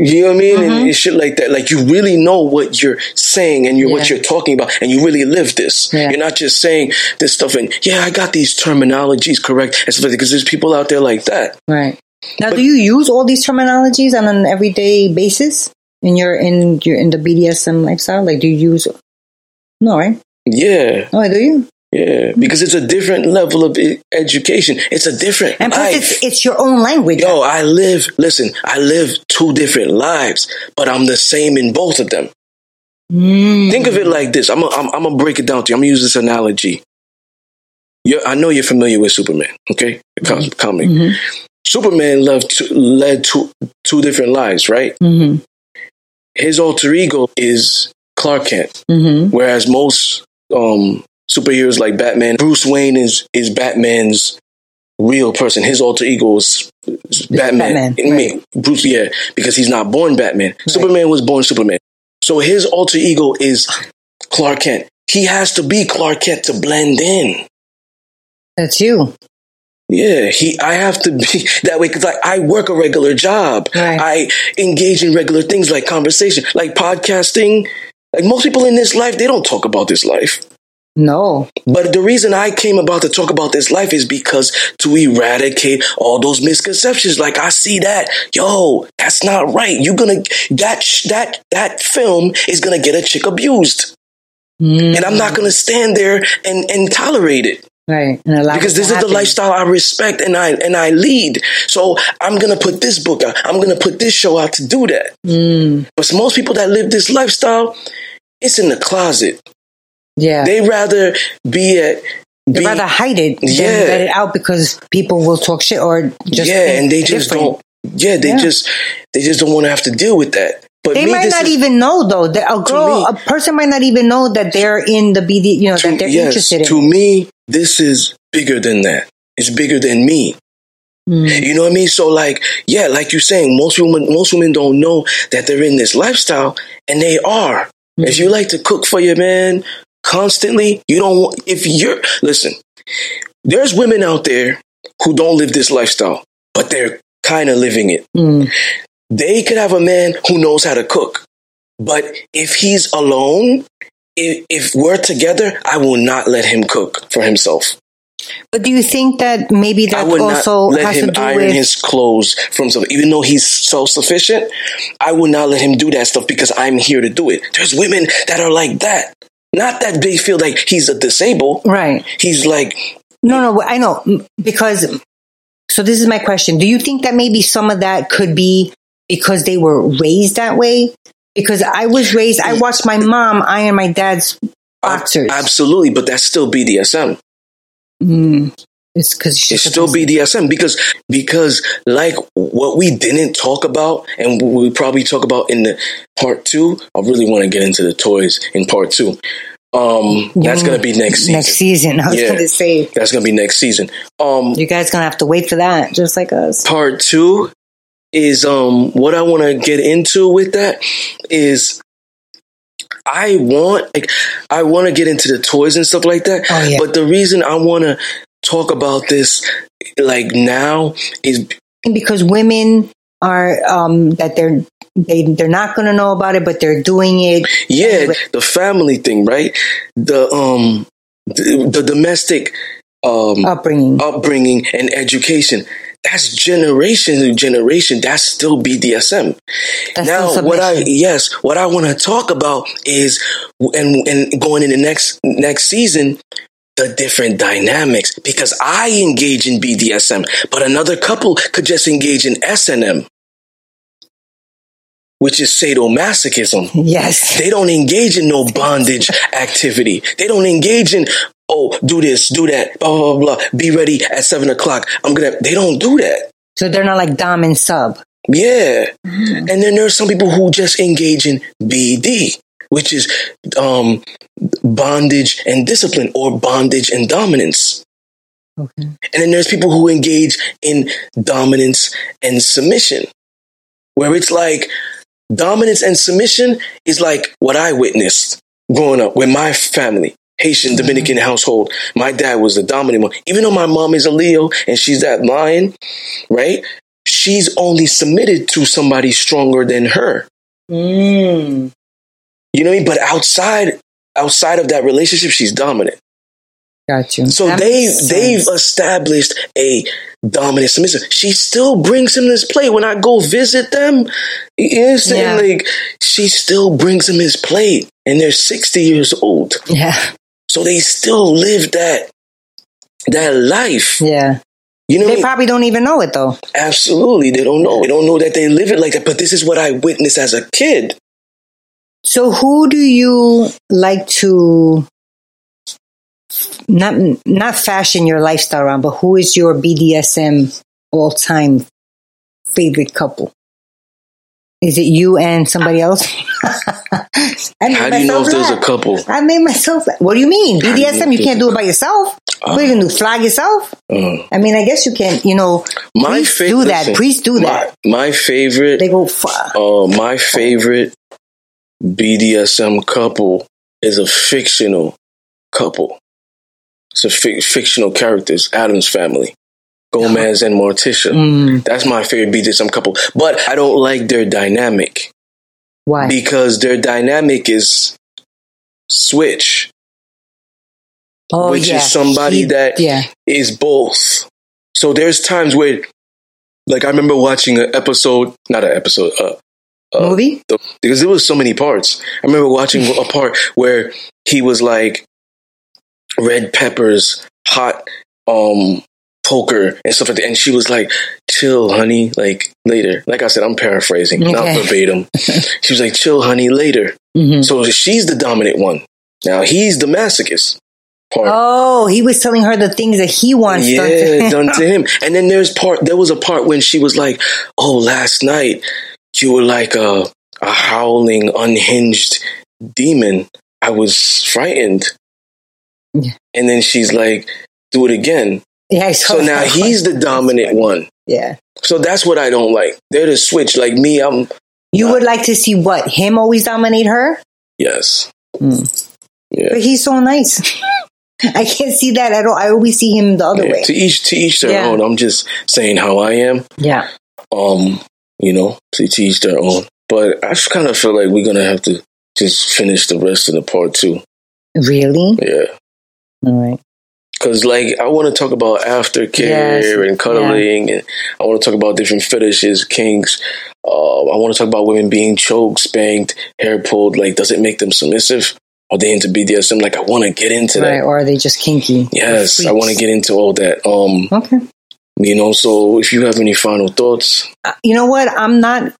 Speaker 3: You know what I mean?
Speaker 2: Mm-hmm.
Speaker 3: And shit like that. Like you really know what you're saying and you're, what you're talking about, and you really live this.
Speaker 2: Yeah.
Speaker 3: You're not just saying this stuff and yeah, I got these terminologies correct and stuff. Because there's people out there like that.
Speaker 2: Right. Now,
Speaker 3: But-
Speaker 2: do you use all these terminologies on an everyday basis in your in your in the BDSM lifestyle? Like, do you use? No, right?
Speaker 3: Yeah,
Speaker 2: No, do you?
Speaker 3: Yeah. Because it's a different level of education. It's a different
Speaker 2: And plus,
Speaker 3: life.
Speaker 2: it's it's your own language.
Speaker 3: Yo, I live. Listen, I live two different lives, but I'm the same in both of them.
Speaker 2: Mm.
Speaker 3: Think of it like this. I'm gonna I'm, I'm gonna break it down to you. I'm gonna use this analogy. You're, I know you're familiar with Superman, okay? The com- comic.
Speaker 2: Mhm.
Speaker 3: Superman loved to, led two two different lives, right?
Speaker 2: Mhm.
Speaker 3: His alter ego is Clark Kent,
Speaker 2: Mhm.
Speaker 3: whereas most um, superheroes like Batman, Bruce Wayne is is Batman's real person. His alter ego is, Batman.
Speaker 2: Batman,
Speaker 3: I mean, Bruce, yeah, because he's not born Batman. Superman was born Superman. So his alter ego is Clark Kent. He has to be Clark Kent to blend in.
Speaker 2: That's you.
Speaker 3: Yeah, he. I have to be that way because like I work a regular job.
Speaker 2: Right.
Speaker 3: I engage in regular things like conversation, like podcasting. Like most people in this life, they don't talk about this life.
Speaker 2: No.
Speaker 3: But the reason I came about to talk about this life is because to eradicate all those misconceptions. Like I see that, yo, that's not right. You're gonna that that that film is gonna get a chick abused,
Speaker 2: Mm.
Speaker 3: and I'm not gonna stand there and and tolerate it
Speaker 2: Right. And
Speaker 3: because this is the lifestyle I respect and I and I lead. So I'm gonna put this book out. I'm gonna put this show out to do that.
Speaker 2: Mm.
Speaker 3: But most people that live this lifestyle, it's in the closet.
Speaker 2: Yeah.
Speaker 3: They rather be at be,
Speaker 2: rather hide it
Speaker 3: Yeah.
Speaker 2: let it out because people will talk shit or just
Speaker 3: yeah, and they just
Speaker 2: different.
Speaker 3: don't. Yeah, they
Speaker 2: Yeah.
Speaker 3: just they just don't want to have to deal with that. But
Speaker 2: They
Speaker 3: me,
Speaker 2: might not
Speaker 3: is-
Speaker 2: even know though. That a girl,
Speaker 3: me-
Speaker 2: a person might not even know that they're in the BD. You know
Speaker 3: to,
Speaker 2: that they're
Speaker 3: yes,
Speaker 2: interested in.
Speaker 3: to me, this is bigger than that. It's bigger than me.
Speaker 2: Mm.
Speaker 3: You know what I mean? So like, yeah, like you're saying, most women, most women don't know that they're in this lifestyle, and they are.
Speaker 2: Mm.
Speaker 3: If you like to cook for your man constantly, you don't want. If you're listen, there's women out there who don't live this lifestyle, but they're kind of living it.
Speaker 2: Mm.
Speaker 3: They could have a man who knows how to cook, but if he's alone, if, if we're together, I will not let him cook for himself.
Speaker 2: But do you think that maybe
Speaker 3: I
Speaker 2: that
Speaker 3: would
Speaker 2: also
Speaker 3: not let
Speaker 2: has
Speaker 3: him
Speaker 2: to do
Speaker 3: iron
Speaker 2: with
Speaker 3: his clothes from himself, even though he's self sufficient. I will not let him do that stuff because I'm here to do it. There's women that are like that. Not that they feel like he's a disabled.
Speaker 2: right?
Speaker 3: He's like,
Speaker 2: No, no, I know because. So this is my question: Do you think that maybe some of that could be because they were raised that way? Because I was raised, I watched my mom iron my dad's boxers.
Speaker 3: absolutely, but that's still BDSM.
Speaker 2: Mm. It's because
Speaker 3: It's still BDSM because because like what we didn't talk about and we probably talk about in the part two. I really want to get into the toys in part two. Um, that's gonna be next season.
Speaker 2: Next season, I was
Speaker 3: Yeah.
Speaker 2: to say
Speaker 3: That's gonna be next season. Um,
Speaker 2: you guys gonna have to wait for that, just like us.
Speaker 3: part two is um what I want to get into with that is I want like I want to get into the toys and stuff like that.
Speaker 2: Oh, yeah.
Speaker 3: But the reason I want to talk about this like now is
Speaker 2: because women are um that they're they they're not going to know about it, but they're doing it.
Speaker 3: yeah
Speaker 2: Anyway.
Speaker 3: the family thing, right? The um the, the domestic um
Speaker 2: Upbringing.
Speaker 3: upbringing and education. That's generation to generation. That's still BDSM.
Speaker 2: That's
Speaker 3: now,
Speaker 2: still
Speaker 3: what I yes, what I want to talk about is, and and going in the next next season, the different dynamics because I engage in BDSM, but another couple could just engage in SNM, which is sadomasochism.
Speaker 2: Yes.
Speaker 3: They don't engage in no bondage activity. They don't engage in, oh, do this, do that, blah, blah, blah, blah. Be ready at seven o'clock. I'm going to, they don't do that.
Speaker 2: So they're not like dom and sub.
Speaker 3: Yeah. Mm-hmm. And then there's some people who just engage in BD, which is um, bondage and discipline or bondage and dominance.
Speaker 2: Okay.
Speaker 3: And then there's people who engage in dominance and submission, where it's like dominance and submission is like what I witnessed growing up with my family. Haitian Dominican household. My dad was the dominant one. Even though my mom is a Leo and she's that lion, right? She's only submitted to somebody stronger than her.
Speaker 2: Mm.
Speaker 3: You know what I mean? But outside outside of that relationship, she's dominant.
Speaker 2: Got you.
Speaker 3: So
Speaker 2: That
Speaker 3: they
Speaker 2: makes
Speaker 3: they've established a dominant submissive. She still brings him this plate when I go visit them. You know what I'm saying?
Speaker 2: Yeah.
Speaker 3: Like she still brings him his plate, and they're sixty years old,
Speaker 2: Yeah.
Speaker 3: so they still live that that life.
Speaker 2: Yeah.
Speaker 3: You know,
Speaker 2: They probably don't even know it though.
Speaker 3: absolutely. They don't know. They don't know that they live it like that. But this is what I witnessed as a kid.
Speaker 2: So who do you like to not not fashion your lifestyle around, but who is your BDSM all time favorite couple? Is it you and somebody else?
Speaker 3: How do you know if there's a couple?
Speaker 2: I made myself. What do you mean BDSM? You can't do it by yourself. what are you gonna do? Flag yourself?
Speaker 3: Uh,
Speaker 2: I mean, I guess you can. You know,
Speaker 3: my
Speaker 2: priests do that. Priests do that.
Speaker 3: My, my favorite.
Speaker 2: They go. F-
Speaker 3: Uh, my favorite BDSM couple is a fictional couple. It's a fi- fictional characters, Addams Family, Gomez and Morticia.
Speaker 2: Mm,
Speaker 3: That's my favorite BDSM couple. But I don't like their dynamic
Speaker 2: why?
Speaker 3: because their dynamic is switch,
Speaker 2: oh,
Speaker 3: which
Speaker 2: yeah.
Speaker 3: is somebody
Speaker 2: He-
Speaker 3: that
Speaker 2: Yeah.
Speaker 3: is both. So there's times where, like, I remember watching an episode, not an episode, uh, uh,
Speaker 2: Movie.
Speaker 3: the, because there was so many parts. I remember watching a part where he was like red peppers, hot um poker and stuff like that, and she was like, "Chill, honey." Like later, like I said, I'm paraphrasing, not verbatim. she was like, "Chill, honey." Later,
Speaker 2: Mhm.
Speaker 3: so she's the dominant one. Now he's the masochist part.
Speaker 2: Oh, he was telling her the things that he wants done to
Speaker 3: yeah, done to him. And then there's part. There was a part when she was like, "Oh, last night you were like a a howling, unhinged demon. I was frightened."
Speaker 2: Yeah.
Speaker 3: And then she's like, "Do it again."
Speaker 2: Yeah,
Speaker 3: So now he's the dominant one.
Speaker 2: Yeah.
Speaker 3: So that's what I don't like. They're the switch. Like me, I'm
Speaker 2: You would like to see what? Him always dominate her?
Speaker 3: yes,
Speaker 2: Mm.
Speaker 3: yeah.
Speaker 2: But he's so nice. I can't see that at all. I always see him the other
Speaker 3: Yeah,
Speaker 2: way.
Speaker 3: to each to each their
Speaker 2: Yeah.
Speaker 3: own. I'm just saying how I am.
Speaker 2: Yeah.
Speaker 3: Um, you know, to, to each their own. But I just kind of feel like we're gonna have to just finish the rest of the part two.
Speaker 2: Really?
Speaker 3: Yeah.
Speaker 2: All right.
Speaker 3: Cause like I want to talk about aftercare
Speaker 2: Yes,
Speaker 3: and cuddling, and I want to talk about different fetishes, kinks. Uh, I want to talk about women being choked, spanked, hair pulled. Like, does it make them submissive? Are they into BDSM? Like, I want to get into
Speaker 2: Right.
Speaker 3: that.
Speaker 2: Or are they just kinky?
Speaker 3: Yes, I want to get into all that. Um,
Speaker 2: Okay.
Speaker 3: You know. So, if you have any final thoughts,
Speaker 2: Uh, You know what? I'm not.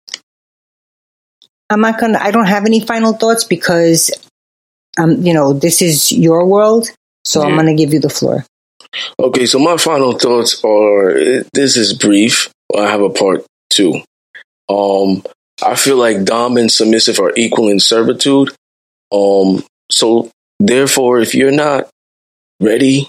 Speaker 2: I'm not gonna. I don't have any final thoughts because, um, you know, this is your world, so I'm gonna give you the floor.
Speaker 3: Okay, so my final thoughts are this is brief. I have a part two. Um, I feel like dom and submissive are equal in servitude. Um, so therefore, if you're not ready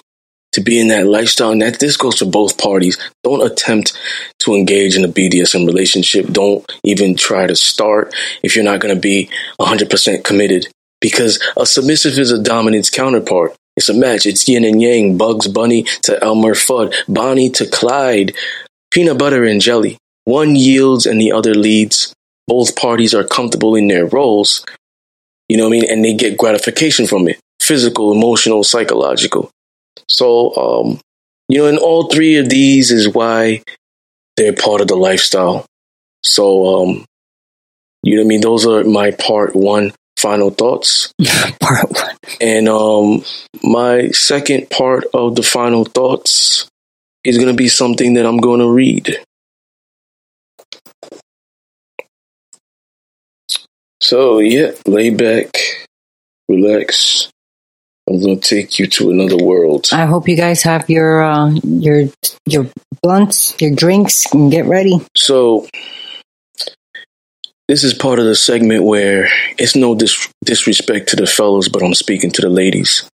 Speaker 3: to be in that lifestyle, and that this goes for both parties, don't attempt to engage in a BDSM relationship. Don't even try to start if you're not going to be 100% committed because a submissive is a dominance counterpart. It's a match. It's yin and yang, Bugs Bunny to Elmer Fudd, Bonnie to Clyde, peanut butter and jelly. One yields and the other leads. Both parties are comfortable in their roles. You know what I mean? And they get gratification from it physical, emotional, psychological. So, um, you know, and all three of these is why they're part of the lifestyle. So, um, you know what I mean? Those are my part one final thoughts.
Speaker 2: Part one.
Speaker 3: And um, my second part of the final thoughts is going to be something that I'm going to read. So, yeah, lay back, relax. To take you to another world.
Speaker 2: I hope you guys have your uh, your your blunts, your drinks, and get ready.
Speaker 3: So, this is part of the segment where it's no dis- disrespect to the fellows, but I'm speaking to the ladies.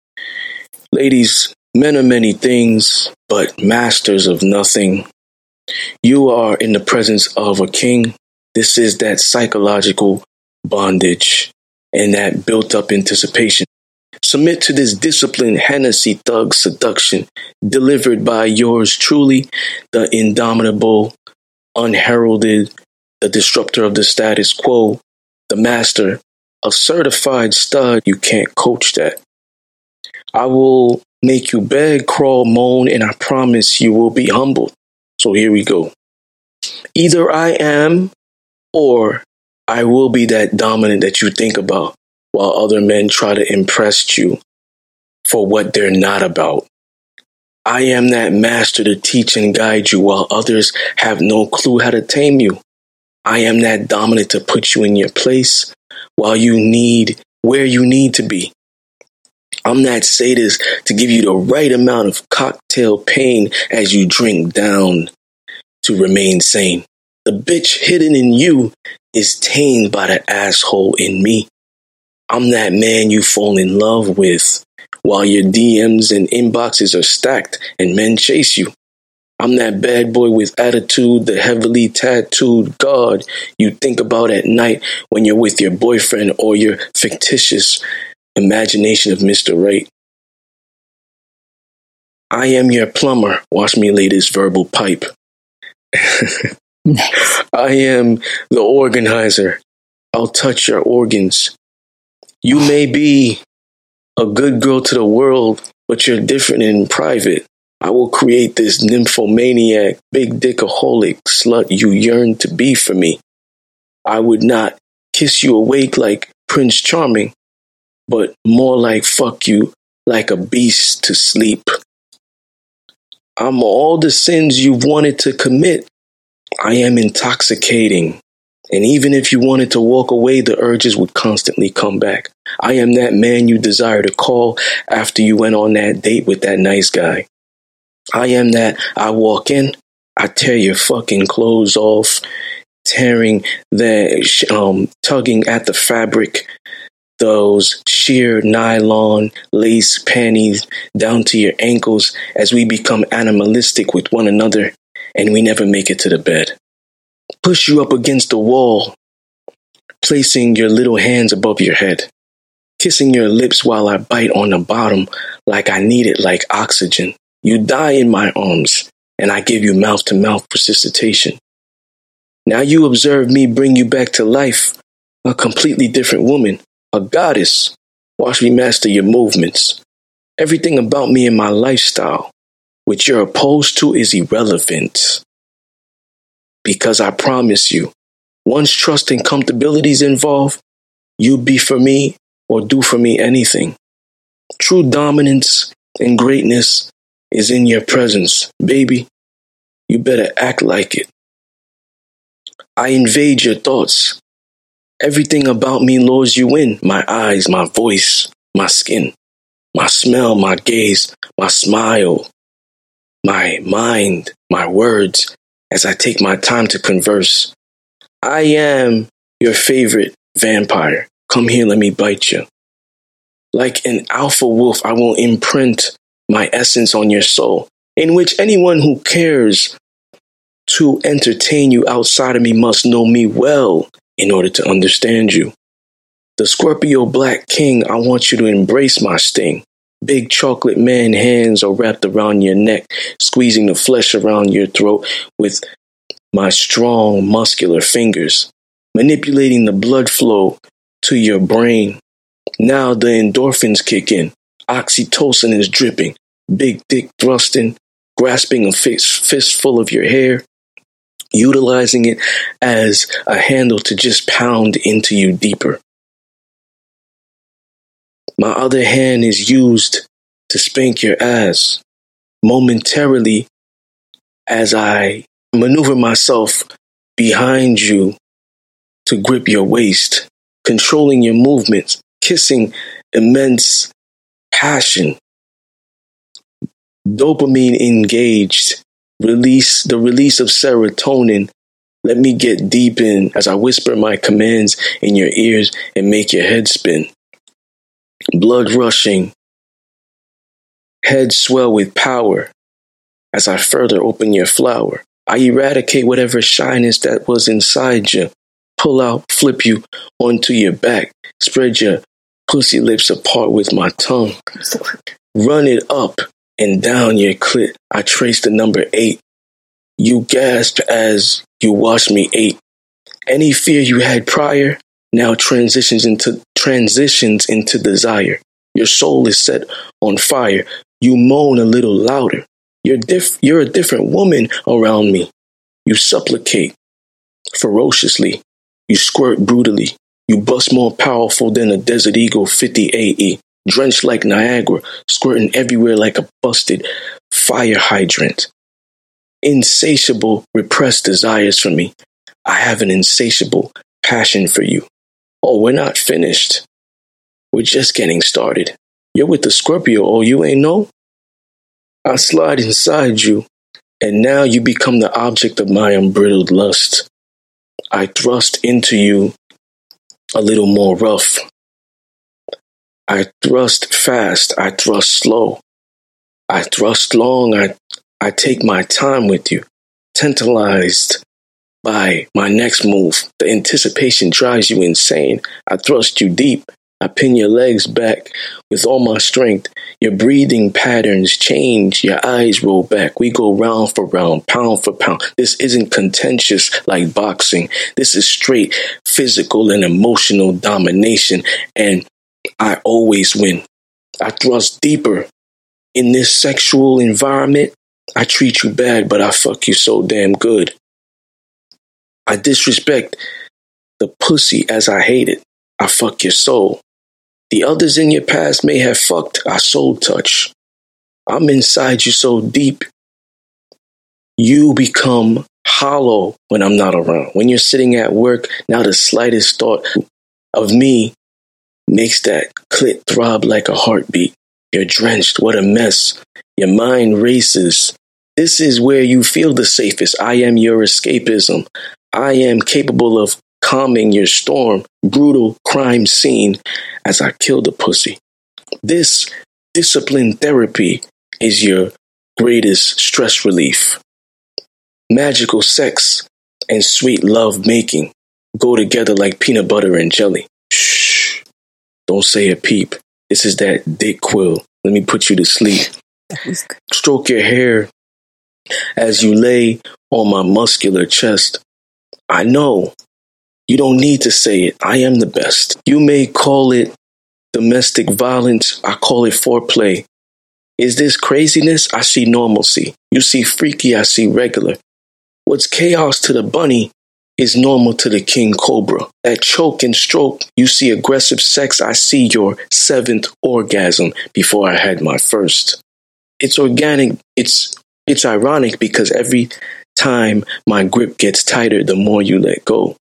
Speaker 3: Ladies, men are many things, but masters of nothing. You are in the presence of a king. This is that psychological bondage and that built up anticipation. Submit to this disciplined Hennessy thug seduction delivered by yours truly, the indomitable, unheralded, the disruptor of the status quo, the master, a certified stud. You can't coach that. I will make you beg, crawl, moan, and I promise you will be humbled. So here we go. Either I am or I will be that dominant that you think about while other men try to impress you for what they're not about. I am that master to teach and guide you while others have no clue how to tame you. I am that dominant to put you in your place while you need where you need to be. I'm that sadist to give you the right amount of cocktail pain as you drink down to remain sane. The bitch hidden in you is tamed by the asshole in me. I'm that man you fall in love with while your DMs and inboxes are stacked and men chase you. I'm that bad boy with attitude, the heavily tattooed God you think about at night when you're with your boyfriend or your fictitious imagination of Mr. Right. I am your plumber. Watch me lay this verbal pipe. I am the organizer. I'll touch your organs. You may be a good girl to the world, but you're different in private. I will create this nymphomaniac, big dickaholic slut you yearn to be for me. I would not kiss you awake like Prince Charming, but more like fuck you like a beast to sleep. I'm all the sins you've wanted to commit. I am intoxicating. And even if you wanted to walk away, the urges would constantly come back. I am that man you desire to call after you went on that date with that nice guy. I am that I walk in, I tear your fucking clothes off, tearing the, um, tugging at the fabric, those sheer nylon lace panties down to your ankles as we become animalistic with one another and we never make it to the bed. Push you up against the wall, placing your little hands above your head. kissing your lips while I bite on the bottom like I need it like oxygen. You die in my arms, and I give you mouth to mouth resuscitation. Now you observe me bring you back to life, a completely different woman, a goddess. Watch me master your movements. Everything about me and my lifestyle, which you're opposed to, is irrelevant. Because I promise you, once trust and comfortability is involved, you be for me or do for me anything. True dominance and greatness is in your presence, baby. You better act like it. I invade your thoughts. Everything about me lures you in my eyes, my voice, my skin, my smell, my gaze, my smile, my mind, my words as I take my time to converse. I am your favorite vampire. Come here, let me bite you. Like an alpha wolf, I will imprint my essence on your soul, in which anyone who cares to entertain you outside of me must know me well in order to understand you. The Scorpio Black King, I want you to embrace my sting. Big chocolate man hands are wrapped around your neck, squeezing the flesh around your throat with my strong, muscular fingers, manipulating the blood flow to your brain. Now the endorphins kick in. Oxytocin is dripping. Big dick thrusting, grasping a fist, fistful of your hair, utilizing it as a handle to just pound into you deeper. My other hand is used to spank your ass momentarily as I maneuver myself behind you to grip your waist, controlling your movements, kissing immense passion, dopamine engaged, release the release of serotonin. Let me get deep in as I whisper my commands in your ears and make your head spin. Blood rushing, head swell with power as I further open your flower. I eradicate whatever shyness that was inside you. Pull out, flip you onto your back, spread your pussy lips apart with my tongue. Run it up and down your clit. I trace the number eight. You gasp as you watch me eight. Any fear you had prior now transitions into transitions into desire. Your soul is set on fire. You moan a little louder. You're, diff- you're a different woman around me. You supplicate ferociously. You squirt brutally. You bust more powerful than a Desert Eagle 50 AE, drenched like Niagara, squirting everywhere like a busted fire hydrant. Insatiable, repressed desires for me. I have an insatiable passion for you. Oh, we're not finished. We're just getting started. You're with the Scorpio, oh, you ain't know? I slide inside you, and now you become the object of my unbridled lust. I thrust into you a little more rough. I thrust fast, I thrust slow. I thrust long, I, I take my time with you, tantalized by my next move. The anticipation drives you insane. I thrust you deep, I pin your legs back with all my strength. Your breathing patterns change. Your eyes roll back. We go round for round, pound for pound. This isn't contentious like boxing. This is straight physical and emotional domination. And I always win. I thrust deeper. In this sexual environment, I treat you bad, but I fuck you so damn good. I disrespect the pussy as I hate it. I fuck your soul. The others in your past may have fucked our soul touch. I'm inside you so deep, you become hollow when I'm not around. When you're sitting at work, now the slightest thought of me makes that clit throb like a heartbeat. You're drenched. What a mess. Your mind races. This is where you feel the safest. I am your escapism. I am capable of calming your storm, brutal crime scene as I kill the pussy. This discipline therapy is your greatest stress relief. Magical sex and sweet love making go together like peanut butter and jelly. Shh. Don't say a peep. This is that dick quill. Let me put you to sleep. Stroke your hair as you lay on my muscular chest. I know you don't need to say it. I am the best. You may call it domestic violence. I call it foreplay. Is this craziness? I see normalcy. You see freaky. I see regular. What's chaos to the bunny is normal to the king cobra. That choke and stroke, you see aggressive sex. I see your seventh orgasm before I had my first. It's organic. It's it's ironic because every time my grip gets tighter, the more you let go.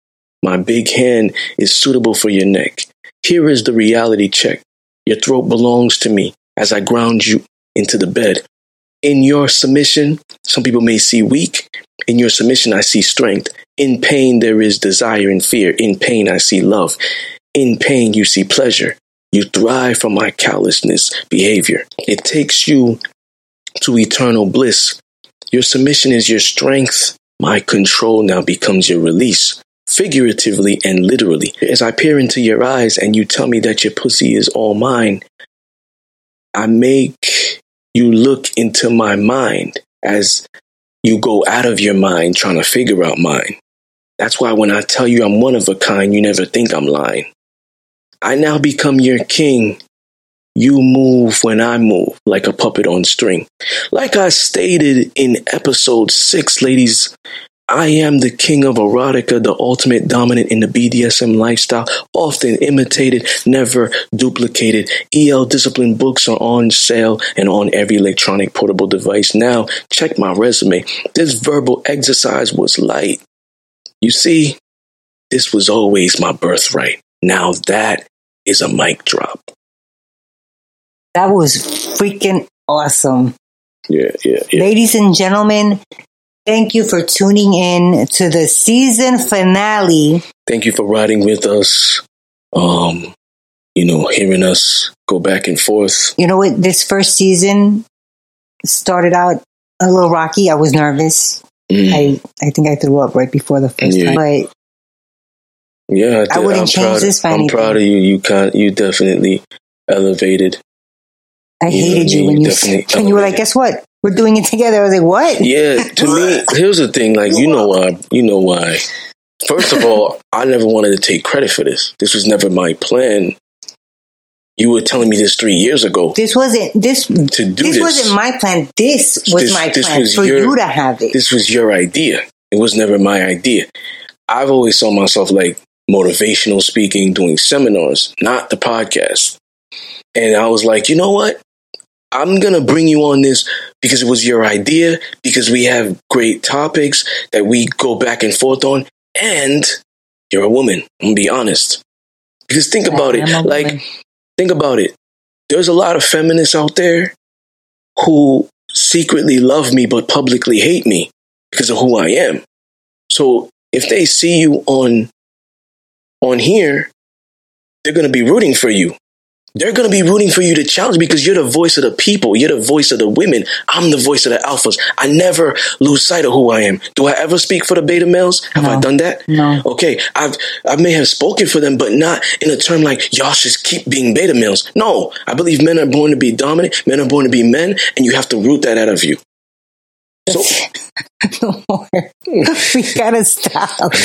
Speaker 3: My big hand is suitable for your neck. Here is the reality check. Your throat belongs to me as I ground you into the bed. In your submission, some people may see weak. In your submission, I see strength. In pain, there is desire and fear. In pain, I see love. In pain, you see pleasure. You thrive from my callousness behavior. It takes you to eternal bliss. Your submission is your strength. My control now becomes your release, figuratively and literally. As I peer into your eyes and you tell me that your pussy is all mine, I make you look into my mind as you go out of your mind trying to figure out mine. That's why when I tell you I'm one of a kind, you never think I'm lying. I now become your king you move when I move, like a puppet on string. Like I stated in episode six, ladies, I am the king of erotica, the ultimate dominant in the BDSM lifestyle, often imitated, never duplicated. EL Discipline books are on sale and on every electronic portable device. Now, check my resume. This verbal exercise was light. You see, this was always my birthright. Now that is a mic drop.
Speaker 2: That was freaking awesome.
Speaker 3: Yeah, yeah, yeah.
Speaker 2: Ladies and gentlemen, thank you for tuning in to the season finale.
Speaker 3: Thank you for riding with us. Um, you know, hearing us go back and forth.
Speaker 2: You know what? This first season started out a little rocky. I was nervous.
Speaker 3: Mm.
Speaker 2: I I think I threw up right before the first
Speaker 3: Yeah.
Speaker 2: time. But
Speaker 3: Yeah,
Speaker 2: I wouldn't
Speaker 3: am
Speaker 2: change
Speaker 3: proud,
Speaker 2: this
Speaker 3: I'm
Speaker 2: anything.
Speaker 3: proud of you. You can you definitely elevated.
Speaker 2: I
Speaker 3: You know
Speaker 2: hated you when you when you were like, "Guess what? We're doing it together." I was like, "What?"
Speaker 3: Yeah, to me, here's the thing. Like, you know why? You know why? First of all, I never wanted to take credit for this. This was never my plan. You were telling me this three years ago
Speaker 2: This wasn't this.
Speaker 3: to do
Speaker 2: This,
Speaker 3: this.
Speaker 2: wasn't my plan. This was
Speaker 3: This-
Speaker 2: my
Speaker 3: this
Speaker 2: plan
Speaker 3: was
Speaker 2: for
Speaker 3: your-
Speaker 2: you to have it.
Speaker 3: This was your idea. It was never my idea. I've always saw myself like motivational speaking, doing seminars, not the podcast. And I was like, you know what? I'm going to bring you on this because it was your idea, because we have great topics that we go back and forth on. And you're a woman. I'm going to be honest. Because think about it. Like,
Speaker 2: woman.
Speaker 3: think about it. There's a lot of feminists out there who secretly love me but publicly hate me because of who I am. So if they see you on on here, they're going to be rooting for you. They're going to be rooting for you to challenge because you're the voice of the people. You're the voice of the women. I'm the voice of the alphas. I never lose sight of who I am. Do I ever speak for the beta males? Have I done that?
Speaker 2: No.
Speaker 3: Okay, I've I may have spoken for them, but not in a term like y'all should keep being beta males. No, I believe men are born to be dominant. Men are born to be men, and you have to root that out of you. So,
Speaker 2: no more. we gotta stop.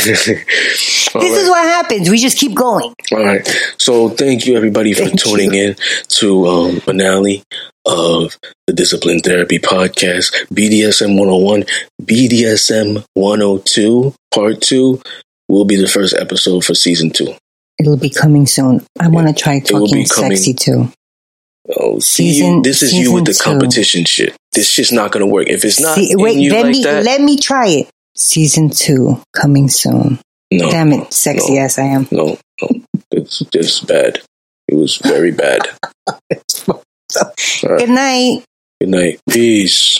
Speaker 2: This
Speaker 3: right.
Speaker 2: is what happens. We just keep going.
Speaker 3: All right. So thank you everybody for
Speaker 2: Thank
Speaker 3: tuning in to um finale of the Discipline Therapy Podcast, BDSM 101, BDSM 102, part two will be the first episode for season two.
Speaker 2: It'll be coming soon. I want to try talking sexy too.
Speaker 3: Oh, see you.
Speaker 2: Season-
Speaker 3: This is you with the
Speaker 2: two.
Speaker 3: competition shit. This shit's not gonna work. If it's not
Speaker 2: See, wait,
Speaker 3: you
Speaker 2: let
Speaker 3: like
Speaker 2: me
Speaker 3: that,
Speaker 2: let me try it. Season two coming soon.
Speaker 3: no,
Speaker 2: Damn it, sexy
Speaker 3: no.
Speaker 2: as I am.
Speaker 3: no, no. It's just bad. It was very bad. Right.
Speaker 2: Good night.
Speaker 3: Good night. Peace.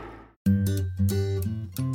Speaker 7: Thank you